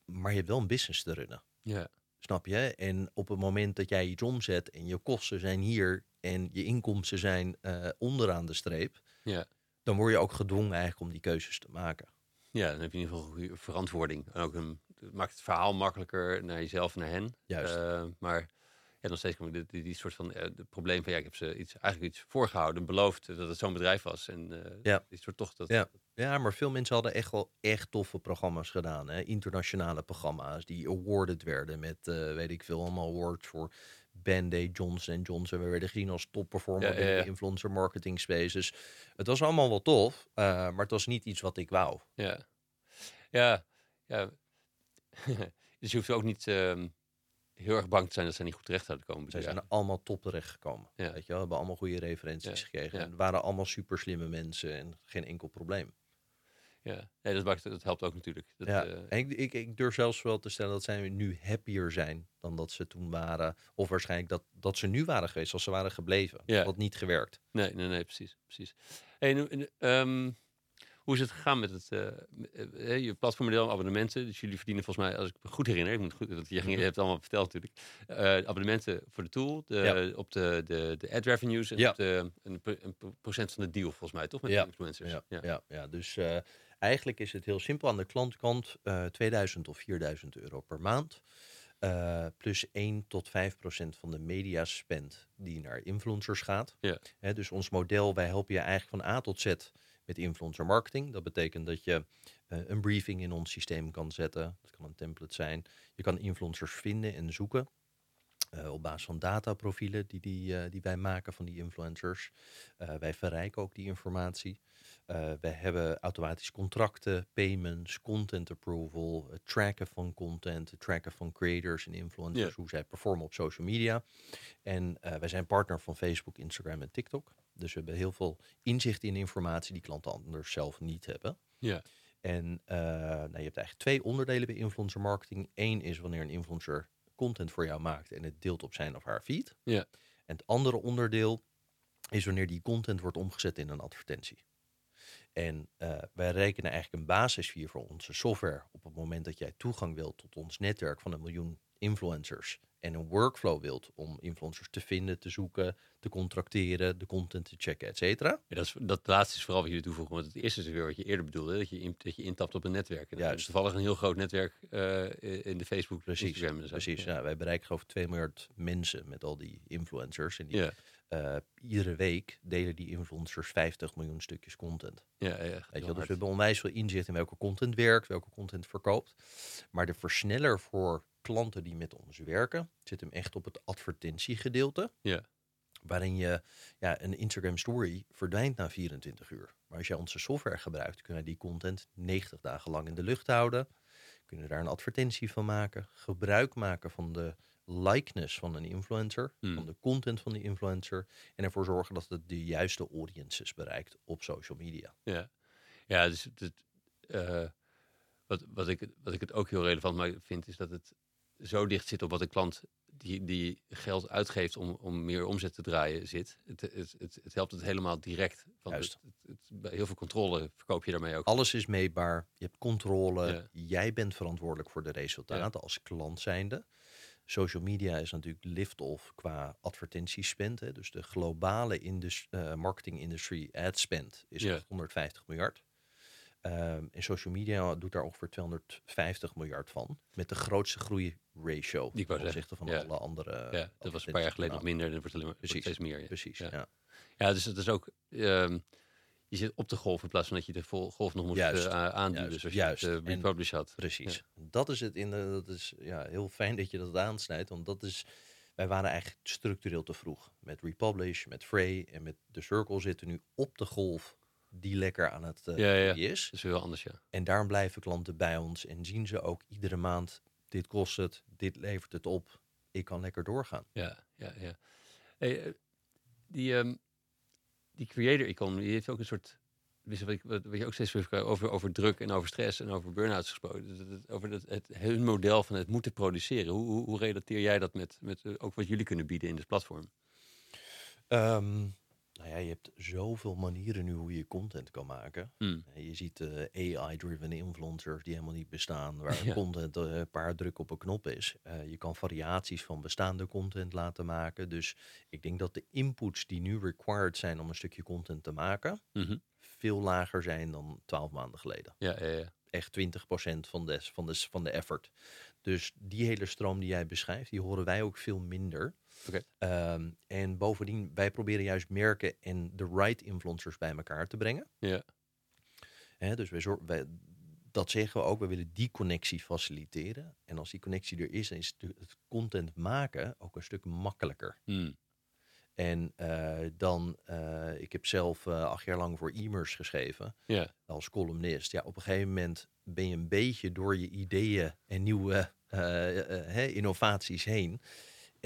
Speaker 2: maar je hebt wel een business te runnen.
Speaker 1: Ja.
Speaker 2: Snap je? En op het moment dat jij iets omzet en je kosten zijn hier en je inkomsten zijn uh, onderaan de streep,
Speaker 1: Ja.
Speaker 2: Dan word je ook gedwongen eigenlijk om die keuzes te maken.
Speaker 1: Ja, dan heb je in ieder geval een verantwoording. En ook een, het maakt het verhaal makkelijker naar jezelf en naar hen.
Speaker 2: Juist.
Speaker 1: Uh, maar ja, nog steeds kom ik die, die, die soort van uh, de probleem van ja, ik heb ze iets, eigenlijk iets voorgehouden, beloofd dat het zo'n bedrijf was. En uh,
Speaker 2: ja.
Speaker 1: die soort toch dat.
Speaker 2: Ja. ja, maar veel mensen hadden echt wel echt toffe programma's gedaan. Hè? Internationale programma's die awarded werden met, weet ik veel, allemaal awards voor Band-Aid, Johnson Johnson. We werden gezien als topperformer
Speaker 1: Ja, ja, ja.
Speaker 2: in de influencer marketing space. Dus het was allemaal wel tof, uh, maar het was niet iets wat ik wou.
Speaker 1: Ja, ja, ja. dus je hoeft ook niet um, heel erg bang te zijn dat ze niet goed terecht zouden komen.
Speaker 2: Zij zijn allemaal top terecht gekomen.
Speaker 1: Ja.
Speaker 2: Weet je wel, hebben allemaal goede referenties gekregen. En waren allemaal super slimme mensen en geen enkel probleem.
Speaker 1: Ja, nee, dat, maakt, dat helpt ook natuurlijk. Dat,
Speaker 2: ja,
Speaker 1: uh,
Speaker 2: en ik, ik, ik durf zelfs wel te stellen dat zij nu happier zijn dan dat ze toen waren. Of waarschijnlijk dat, dat ze nu waren geweest als ze waren gebleven.
Speaker 1: Ja.
Speaker 2: Dat had niet gewerkt.
Speaker 1: Nee, nee, nee, precies. precies. Hey, nu, um, hoe is het gegaan met het uh, je platformmodel, abonnementen? Dus jullie verdienen volgens mij, als ik me goed herinner, ik moet goed, dat je, ging, je hebt het allemaal verteld natuurlijk, uh, abonnementen voor de tool, de, ja. op de, de, de ad revenues en
Speaker 2: ja.
Speaker 1: op de, een, een, procent van de deal volgens mij, toch? Met
Speaker 2: ja.
Speaker 1: de influencers.
Speaker 2: Ja, ja. ja, dus eigenlijk is het heel simpel aan de klantkant, uh, 2000 of 4000 euro per maand. Uh, plus 1 tot 5 procent van de media spend die naar influencers gaat.
Speaker 1: Ja.
Speaker 2: He, dus ons model, wij helpen je eigenlijk van A tot Z met influencer marketing. Dat betekent dat je uh, een briefing in ons systeem kan zetten. Dat kan een template zijn. Je kan influencers vinden en zoeken. Uh, op basis van dataprofielen die, die, die wij maken van die influencers. Wij verrijken ook die informatie. Uh, wij hebben automatisch contracten, payments, content approval, het tracken van content, het tracken van creators en influencers, hoe zij performen op social media. En uh, wij zijn partner van Facebook, Instagram en TikTok. Dus we hebben heel veel inzicht in informatie die klanten anders zelf niet hebben.
Speaker 1: Ja.
Speaker 2: En uh, nou, je hebt eigenlijk twee onderdelen bij influencer marketing. Eén is wanneer een influencer content voor jou maakt en het deelt op zijn of haar feed.
Speaker 1: Ja.
Speaker 2: En het andere onderdeel is wanneer die content wordt omgezet in een advertentie. En uh, wij rekenen eigenlijk een basisfeer voor onze software op het moment dat jij toegang wilt tot ons netwerk van een miljoen influencers en een workflow wilt om influencers te vinden, te zoeken, te contracteren, de content te checken, et cetera.
Speaker 1: Ja, dat, is, dat laatste is vooral wat jullie toevoegen. Want het eerste is weer wat je eerder bedoelde. Dat je, in, dat je intapt op een netwerk. En
Speaker 2: Juist.
Speaker 1: toevallig een heel groot netwerk eh, in de Facebook,
Speaker 2: Precies,
Speaker 1: Instagram.
Speaker 2: Precies,
Speaker 1: Ja.
Speaker 2: ja. wij bereiken over 2 miljard mensen met al die influencers. En die,
Speaker 1: Ja.
Speaker 2: Eh, iedere week delen die influencers 50 miljoen stukjes content.
Speaker 1: Ja, ja, echt
Speaker 2: Weet je? Dus
Speaker 1: hard.
Speaker 2: we hebben onwijs veel inzicht in welke content werkt, welke content verkoopt. Maar de versneller voor klanten die met ons werken, zit hem echt op het advertentiegedeelte.
Speaker 1: Ja.
Speaker 2: Waarin je ja, een Instagram story verdwijnt na 24 uur. Maar als jij onze software gebruikt, kunnen die content 90 dagen lang in de lucht houden. Kunnen daar een advertentie van maken. Gebruik maken van de likeness van een influencer.
Speaker 1: Hmm.
Speaker 2: Van de content van die influencer. En ervoor zorgen dat het de juiste audiences bereikt op social media.
Speaker 1: Ja, ja dus het, eh, wat, wat, ik, wat ik het ook heel relevant vind, is dat het zo dicht zit op wat de klant die, die geld uitgeeft om, om meer omzet te draaien zit. Het, het, het, het helpt het helemaal direct. Want
Speaker 2: Juist.
Speaker 1: het, heel veel controle verkoop je daarmee ook.
Speaker 2: Alles is meetbaar. Je hebt controle.
Speaker 1: Ja.
Speaker 2: Jij bent verantwoordelijk voor de resultaten als klant zijnde. Social media is natuurlijk lift-off qua advertentiespend. Hè. Dus de globale indus- eh, marketingindustrie ad spend is
Speaker 1: Ja.
Speaker 2: 150 miljard. Ehm, en social media doet daar ongeveer 250 miljard van. Met de grootste groeiratio ten opzichte van
Speaker 1: ja.
Speaker 2: alle andere.
Speaker 1: ja, dat was een paar jaar geleden nog minder en dat wordt
Speaker 2: Precies,
Speaker 1: steeds meer. Ja.
Speaker 2: Precies,
Speaker 1: Ja.
Speaker 2: ja.
Speaker 1: Ja, dus het is ook. ehm, je zit op de golf in plaats van dat je de golf nog moet
Speaker 2: Juist,
Speaker 1: eh, a- aanduwen.
Speaker 2: juist,
Speaker 1: zoals
Speaker 2: juist.
Speaker 1: je het uh, had.
Speaker 2: Precies. Dat is het in de, dat is ja, heel fijn dat je dat aansnijdt, want dat is wij waren eigenlijk structureel te vroeg met Republish, met Frey en met The Circle zitten nu op de golf die lekker aan het eh
Speaker 1: Ja, ja.
Speaker 2: is.
Speaker 1: Dat is heel anders, ja.
Speaker 2: En daarom blijven klanten bij ons en zien ze ook iedere maand dit kost het, dit levert het op, ik kan lekker doorgaan.
Speaker 1: Ja, ja, ja. Hey, eh, die, ehm, die creator economy heeft ook een soort. Wat, ik, wat, je ook steeds weer over, over druk en over stress en over burn-outs gesproken. Over dat, het, hun model van het moeten produceren. Hoe, hoe, hoe relateer jij dat met, met eh, ook wat jullie kunnen bieden in dit platform?
Speaker 2: Ehm, nou ja, je hebt zoveel manieren nu hoe je content kan maken.
Speaker 1: Hmm.
Speaker 2: Eh, Je ziet eh, AI-driven influencers die helemaal niet bestaan, waar
Speaker 1: Ja.
Speaker 2: content eh, een paar druk op een knop is. Je kan variaties van bestaande content laten maken. Dus ik denk dat de inputs die nu required zijn om een stukje content te maken,
Speaker 1: Mhm.
Speaker 2: veel lager zijn dan twaalf maanden geleden.
Speaker 1: Ja, ja, ja.
Speaker 2: Echt 20% van de, van, de, van de effort. Dus die hele stroom die jij beschrijft, die horen wij ook veel minder. Ehm, en bovendien, wij proberen juist merken en de right influencers bij elkaar te brengen.
Speaker 1: Ja.
Speaker 2: Dus wij, zor- wij, dat zeggen we ook, we willen die connectie faciliteren. En als die connectie er is, dan is het content maken ook een stuk makkelijker.
Speaker 1: Hmm.
Speaker 2: En eh, dan, eh, ik heb zelf eh, acht jaar lang voor e-mers geschreven als columnist. Ja, op een gegeven moment ben je een beetje door je ideeën en nieuwe innovaties heen.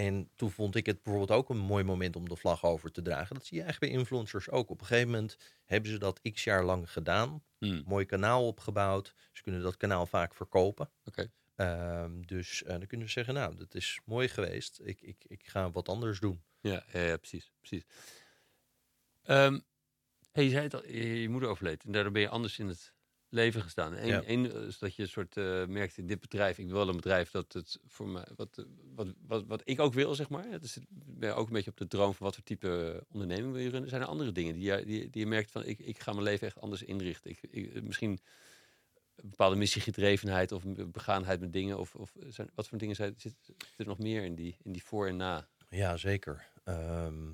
Speaker 2: En toen vond ik het bijvoorbeeld ook een mooi moment om de vlag over te dragen. Dat zie je eigenlijk bij influencers ook. Op een gegeven moment hebben ze dat x jaar lang gedaan.
Speaker 1: Hmm.
Speaker 2: Mooi kanaal opgebouwd. Ze kunnen dat kanaal vaak verkopen.
Speaker 1: Oké.
Speaker 2: Ehm, dus eh, dan kunnen ze zeggen, nou, dat is mooi geweest. Ik, ik, ik ga wat anders doen.
Speaker 1: Ja, ja, ja, precies. precies. Ehm, hey, je zei het al, je, je moeder overleed en daardoor ben je anders in het leven gestaan. Eén
Speaker 2: Ja.
Speaker 1: één is dat je een soort uh, merkt in dit bedrijf, ik wil wel een bedrijf dat het voor mij, wat, eh, wat, wat, wat ik ook wil, zeg maar. Het is ben ook een beetje op de droom van wat voor type onderneming wil je runnen. Zijn er andere dingen die je, die, die je merkt van, ik, ik ga mijn leven echt anders inrichten? Ik, ik, misschien een bepaalde missiegedrevenheid of begaanheid met dingen? Of, of zijn, wat voor dingen zijn, zit, zit er nog meer in die, in die voor en na?
Speaker 2: Ja, zeker. Ehm,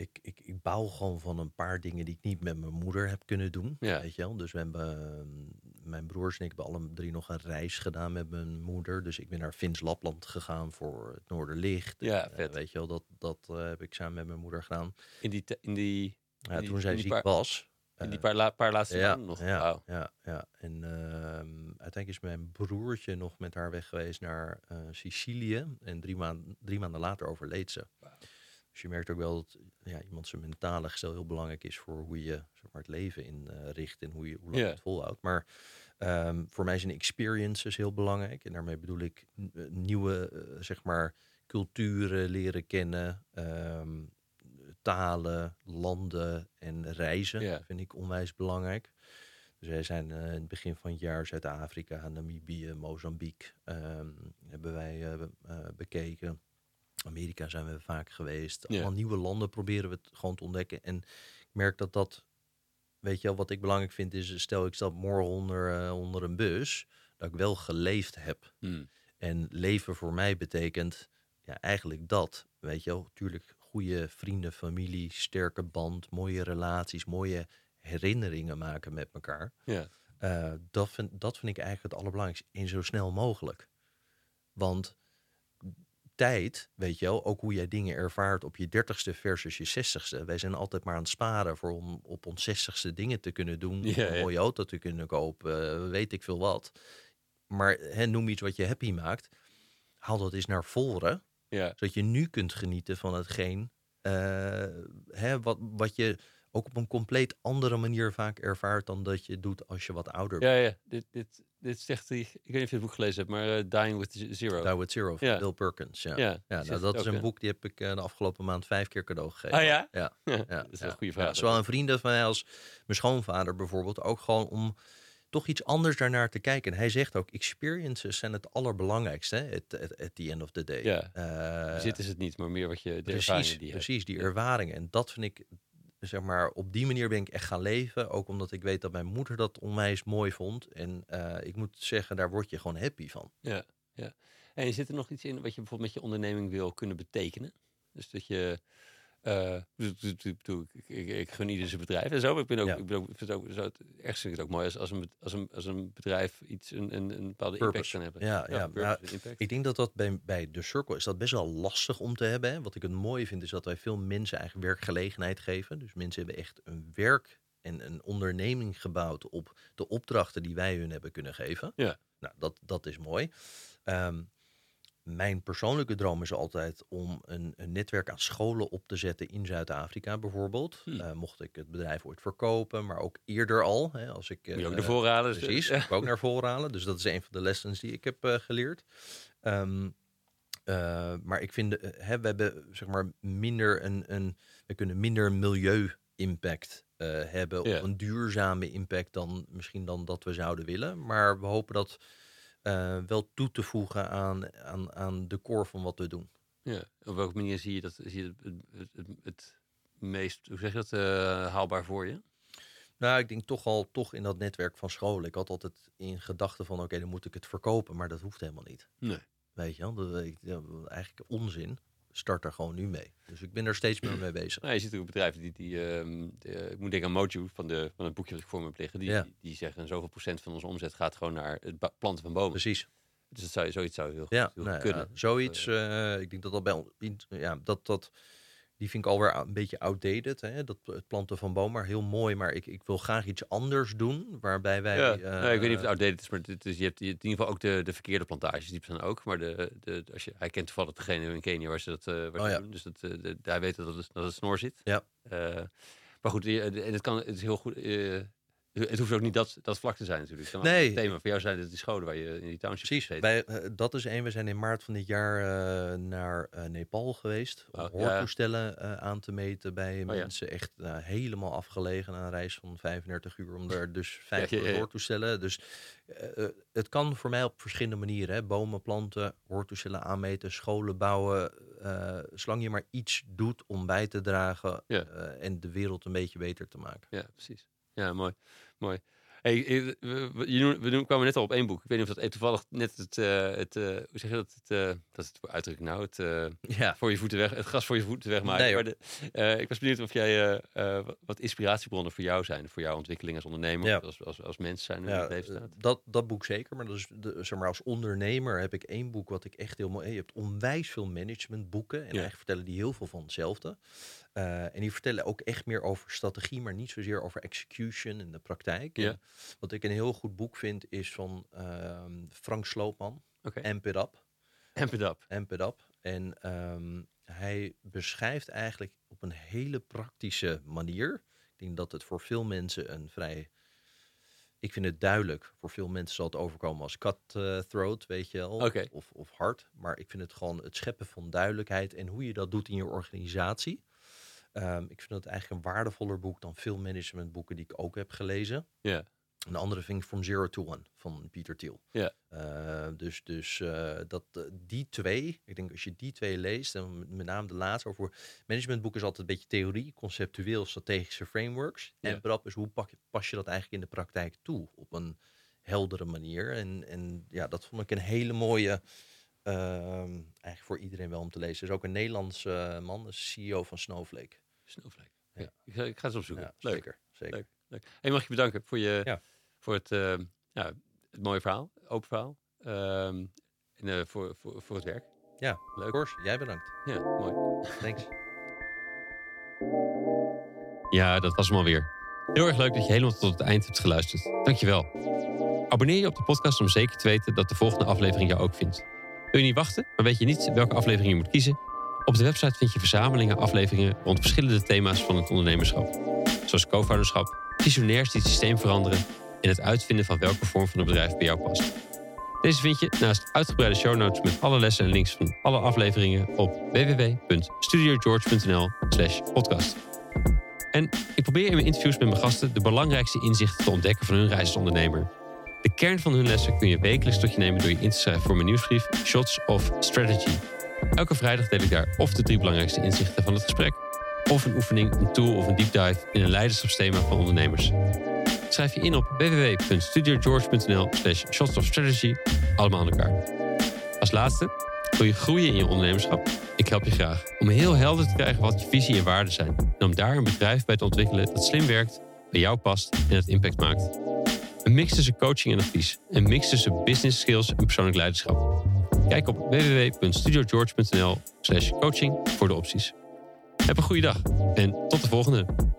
Speaker 2: ik, ik, ik bouw gewoon van een paar dingen die ik niet met mijn moeder heb kunnen doen.
Speaker 1: Ja.
Speaker 2: Weet je wel? Dus we hebben, ehm, mijn broers en ik hebben alle drie nog een reis gedaan met mijn moeder. Dus ik ben naar Vins Lapland gegaan voor het Noorderlicht.
Speaker 1: Ja,
Speaker 2: En, eh,
Speaker 1: vet.
Speaker 2: weet je wel, dat, dat eh, heb ik samen met mijn moeder gedaan.
Speaker 1: In die, in die,
Speaker 2: Ja,
Speaker 1: die-
Speaker 2: toen zij ziek
Speaker 1: paar-
Speaker 2: was.
Speaker 1: in die
Speaker 2: eh,
Speaker 1: paar, la- paar laatste
Speaker 2: ja,
Speaker 1: maanden nog.
Speaker 2: Ja, ja, ja. En ehm, uiteindelijk is mijn broertje nog met haar weg geweest naar eh, Sicilië. En drie, maanden drie maanden later overleed ze. Dus je merkt ook wel dat ja, iemand zijn mentale gestel heel belangrijk is voor hoe je zeg maar, het leven inricht en hoe je hoe lang het volhoudt. Maar ehm, voor mij zijn experiences heel belangrijk. En daarmee bedoel ik eh, nieuwe eh, zeg maar, culturen leren kennen. ehm, talen, landen en reizen vind ik onwijs belangrijk. Dus wij zijn eh, in het begin van het jaar Zuid-Afrika, Namibië, Mozambique ehm, hebben wij eh, be- eh, bekeken. Amerika zijn we vaak geweest. Allemaal nieuwe landen proberen we het gewoon te ontdekken. En ik merk dat dat, weet je wel, wat ik belangrijk vind is, stel ik stap morgen onder, eh, onder een bus, dat ik wel geleefd heb.
Speaker 1: Hmm.
Speaker 2: En leven voor mij betekent ja, eigenlijk dat. Weet je wel, natuurlijk goede vrienden, familie, sterke band, mooie relaties, mooie herinneringen maken met elkaar.
Speaker 1: Ja.
Speaker 2: Eh, dat, vind, dat vind ik eigenlijk het allerbelangrijkste. En zo snel mogelijk. Want tijd, weet je wel, ook hoe jij dingen ervaart op je dertigste versus je zestigste. Wij zijn altijd maar aan het sparen voor om op ons zestigste dingen te kunnen doen.
Speaker 1: Ja,
Speaker 2: een mooie auto te kunnen kopen, weet ik veel wat. Maar hè, noem iets wat je happy maakt. Haal dat eens naar voren
Speaker 1: Ja.
Speaker 2: zodat je nu kunt genieten van hetgeen hè, wat, wat je ook op een compleet andere manier vaak ervaart dan dat je doet als je wat ouder bent.
Speaker 1: Ja, ja. Dit, dit, dit zegt hij. Ik weet niet of je het boek gelezen hebt, maar eh, Dying with Zero.
Speaker 2: Die with Zero van
Speaker 1: Ja.
Speaker 2: Bill Perkins. Ja,
Speaker 1: ja,
Speaker 2: nou, dat
Speaker 1: het
Speaker 2: is een boek die heb ik eh, de afgelopen maand vijf keer cadeau gegeven.
Speaker 1: Oh ja?
Speaker 2: Ja,
Speaker 1: Ja, dat is een goede vraag.
Speaker 2: zowel een vrienden van mij als mijn schoonvader bijvoorbeeld. Ook gewoon om toch iets anders daarnaar te kijken. En hij zegt ook, experiences zijn het allerbelangrijkste hè, at, at, the end of the day.
Speaker 1: Ja.
Speaker 2: Eh,
Speaker 1: Zit is het niet, maar meer wat je de
Speaker 2: precies,
Speaker 1: ervaringen die hebt.
Speaker 2: precies die ervaringen. En dat vind ik, zeg maar, op die manier ben ik echt gaan leven. Ook omdat ik weet dat mijn moeder dat onwijs mooi vond. En eh, ik moet zeggen, daar word je gewoon happy van.
Speaker 1: Ja, ja. En zit er nog iets in wat je bijvoorbeeld met je onderneming wil kunnen betekenen? Dus dat je. Eh, ik- ik- ik- ik, ik, gun ieder zijn bedrijf en zo. Ik ben ook,
Speaker 2: Ja.
Speaker 1: ik ben ook, ik vind het ook zo, ergens vind ik het ook mooi als, als, een, als, een, als een bedrijf iets een, een, een bepaalde impact kan hebben.
Speaker 2: Ja, ja,
Speaker 1: impact.
Speaker 2: Ik denk dat dat bij, bij de Circle is dat best wel lastig om te hebben. Hè. Wat ik het mooie vind is dat wij veel mensen eigenlijk werkgelegenheid geven. Dus mensen hebben echt een werk en een onderneming gebouwd op de opdrachten die wij hun hebben kunnen geven.
Speaker 1: Ja.
Speaker 2: Nou, dat, dat is mooi. Ehm, mijn persoonlijke droom is altijd om een, een netwerk aan scholen op te zetten in Zuid-Afrika bijvoorbeeld.
Speaker 1: Hmm.
Speaker 2: Eh, mocht ik het bedrijf ooit verkopen, maar ook eerder al. Hè, als ik,
Speaker 1: Moet je ook
Speaker 2: eh,
Speaker 1: naar voren halen. dus,
Speaker 2: Precies, ik ook naar voren halen. Dus dat is een van de lessons die ik heb eh, geleerd. Ehm, eh, maar ik vind, hè, we hebben zeg maar minder een, een we kunnen minder milieu-impact hebben
Speaker 1: Ja.
Speaker 2: of een duurzame impact dan misschien dan dat we zouden willen. Maar we hopen dat eh, wel toe te voegen aan, aan, aan de core van wat we doen.
Speaker 1: Ja. Op welke manier zie je dat zie je het, het, het, het meest, hoe zeg je dat, eh, haalbaar voor je?
Speaker 2: Nou, ik denk toch al toch in dat netwerk van scholen. Ik had altijd in gedachten van oké, dan moet ik het verkopen, maar dat hoeft helemaal niet.
Speaker 1: Nee.
Speaker 2: Weet je wel, dat, ja, eigenlijk onzin. Start er gewoon nu mee. Dus ik ben er steeds meer mee bezig.
Speaker 1: Nou, je ziet ook bedrijven die, die de- ik moet denken aan Moju van, de, van het boekje dat ik voor me heb liggen. Die,
Speaker 2: Ja.
Speaker 1: die, zeggen zoveel procent van onze omzet gaat gewoon naar het planten van bomen.
Speaker 2: Precies.
Speaker 1: Dus dat zou, zoiets zou heel, goed-
Speaker 2: Ja,
Speaker 1: heel
Speaker 2: nou ja,
Speaker 1: kunnen.
Speaker 2: zoiets. eh, ik denk dat dat bij ons, ja, dat, dat, die vind ik alweer een beetje outdated. Hè? Dat het planten van bomen, maar heel mooi. Maar ik, ik wil graag iets anders doen, waarbij wij.
Speaker 1: ja,
Speaker 2: eh,
Speaker 1: nou, ik weet niet of het outdated is, maar het is, je, hebt, in ieder geval ook de, de verkeerde plantages, die bestaan ook. Maar de, de, als je, hij kent toevallig degene in Kenia waar ze dat, eh waar
Speaker 2: Oh, ja.
Speaker 1: doen. Dus dat, eh, de, hij weet dat het, dat het snor zit.
Speaker 2: Ja.
Speaker 1: Eh, maar goed, eh, en het, kan, het is heel goed. Eh, het hoeft ook niet dat, dat vlak te zijn natuurlijk. Het
Speaker 2: Nee.
Speaker 1: een thema voor jou zijn dat die scholen waar je in die township
Speaker 2: Precies.
Speaker 1: zit.
Speaker 2: Wij, eh, dat is één. We zijn in maart van dit jaar eh, naar Nepal geweest. Om
Speaker 1: Oh, ja.
Speaker 2: hoortoestellen aan te meten bij
Speaker 1: ja.
Speaker 2: mensen. Echt helemaal afgelegen. Een reis van 35 uur om daar dus 50
Speaker 1: ja,
Speaker 2: hoortoestellen. Dus het kan voor mij op verschillende manieren. Hè. Bomen planten, hoortoestellen aanmeten, scholen bouwen. zolang je maar iets doet om bij te dragen en de wereld een beetje beter te maken.
Speaker 1: Ja, precies. Ja, mooi. mooi. Hey, eh, we, we, je noem- we doen- kwamen net al op één boek. Ik weet niet of dat eh, toevallig net het, eh, het eh, hoe zeg je dat? Het, eh, dat is het uitdruk nou, het, eh,
Speaker 2: Ja,
Speaker 1: voor je voeten weg, het gras voor je voeten wegmaken.
Speaker 2: Nee,
Speaker 1: maar de, eh, ik was benieuwd of jij eh, eh, wat- inspiratiebronnen voor jou zijn, voor jouw ontwikkeling als ondernemer,
Speaker 2: Ja.
Speaker 1: of als, als, als mens zijn in
Speaker 2: Ja,
Speaker 1: het leven
Speaker 2: eh,
Speaker 1: staat.
Speaker 2: dat, dat boek zeker. Maar, dat is de, zeg maar als ondernemer heb ik één boek wat ik echt heel mooi... Je hebt onwijs veel managementboeken. En eigenlijk vertellen die heel veel van hetzelfde. Eh, en die vertellen ook echt meer over strategie, maar niet zozeer over execution en de praktijk. Wat ik een heel goed boek vind is van ehm, Frank Sloopman. Amp It Up.
Speaker 1: Amp it up.
Speaker 2: Amp It Up. En ehm, hij beschrijft eigenlijk op een hele praktische manier. Ik denk dat het voor veel mensen een vrij. Ik vind het duidelijk. Voor veel mensen zal het overkomen als cutthroat, weet je wel. Of, of hard. Maar ik vind het gewoon het scheppen van duidelijkheid en hoe je dat doet in je organisatie. Ehm, ik vind het eigenlijk een waardevoller boek dan veel managementboeken die ik ook heb gelezen.
Speaker 1: Ja.
Speaker 2: Een andere vind ik From Zero to One van Peter Thiel.
Speaker 1: Ja.
Speaker 2: Uh, dus dus uh, dat, uh, die twee, ik denk als je die twee leest, en met name de laatste over managementboeken is altijd een beetje theorie, conceptueel, strategische frameworks. En Brab is hoe pak, pas je dat eigenlijk in de praktijk toe op een heldere manier. En, en ja, dat vond ik een hele mooie, ehm, eigenlijk voor iedereen wel om te lezen. is ook een Nederlandse man, de CEO van Snowflake.
Speaker 1: Snowflake. Ja. Ik, ga, ik ga eens opzoeken.
Speaker 2: Ja,
Speaker 1: Leuk.
Speaker 2: Zeker, zeker.
Speaker 1: Leuk. Leuk. Hey, mag ik je bedanken voor, je,
Speaker 2: Ja.
Speaker 1: voor het, eh, ja, het mooie verhaal, open verhaal. Ehm, en eh, voor, voor, voor het werk.
Speaker 2: Ja,
Speaker 1: Leuk.
Speaker 2: Kors, jij bedankt.
Speaker 1: Ja, mooi.
Speaker 2: Thanks.
Speaker 1: Ja, dat was hem alweer. Heel erg leuk dat je helemaal tot het eind hebt geluisterd. Dankjewel. Abonneer je op de podcast om zeker te weten dat de volgende aflevering jou ook vindt. Wil je niet wachten, maar weet je niet welke aflevering je moet kiezen? Op de website vind je verzamelingen afleveringen rond verschillende thema's van het ondernemerschap. Zoals co-founderschap, visionairs die het systeem veranderen en het uitvinden van welke vorm van een bedrijf bij jou past. Deze vind je naast uitgebreide show notes met alle lessen en links van alle afleveringen op www.studiogeorge.nl slash podcast. En ik probeer in mijn interviews met mijn gasten de belangrijkste inzichten te ontdekken van hun reis als ondernemer. De kern van hun lessen kun je wekelijks tot je nemen door je in te schrijven voor mijn nieuwsbrief Shots of Strategy. Elke vrijdag deel ik daar of de drie belangrijkste inzichten van het gesprek, of een oefening, een tool of een deep dive in een leiderschapsthema van ondernemers. Schrijf je in op www.studiogeorge.nl slash shots of strategy, allemaal aan elkaar. Als laatste, wil je groeien in je ondernemerschap? Ik help je graag om heel helder te krijgen wat je visie en waarden zijn. En om daar een bedrijf bij te ontwikkelen dat slim werkt, bij jou past en het impact maakt. Een mix tussen coaching en advies. Een mix tussen business skills en persoonlijk leiderschap. Kijk op www.studiogeorge.nl slash coaching voor de opties. Heb een goede dag en tot de volgende.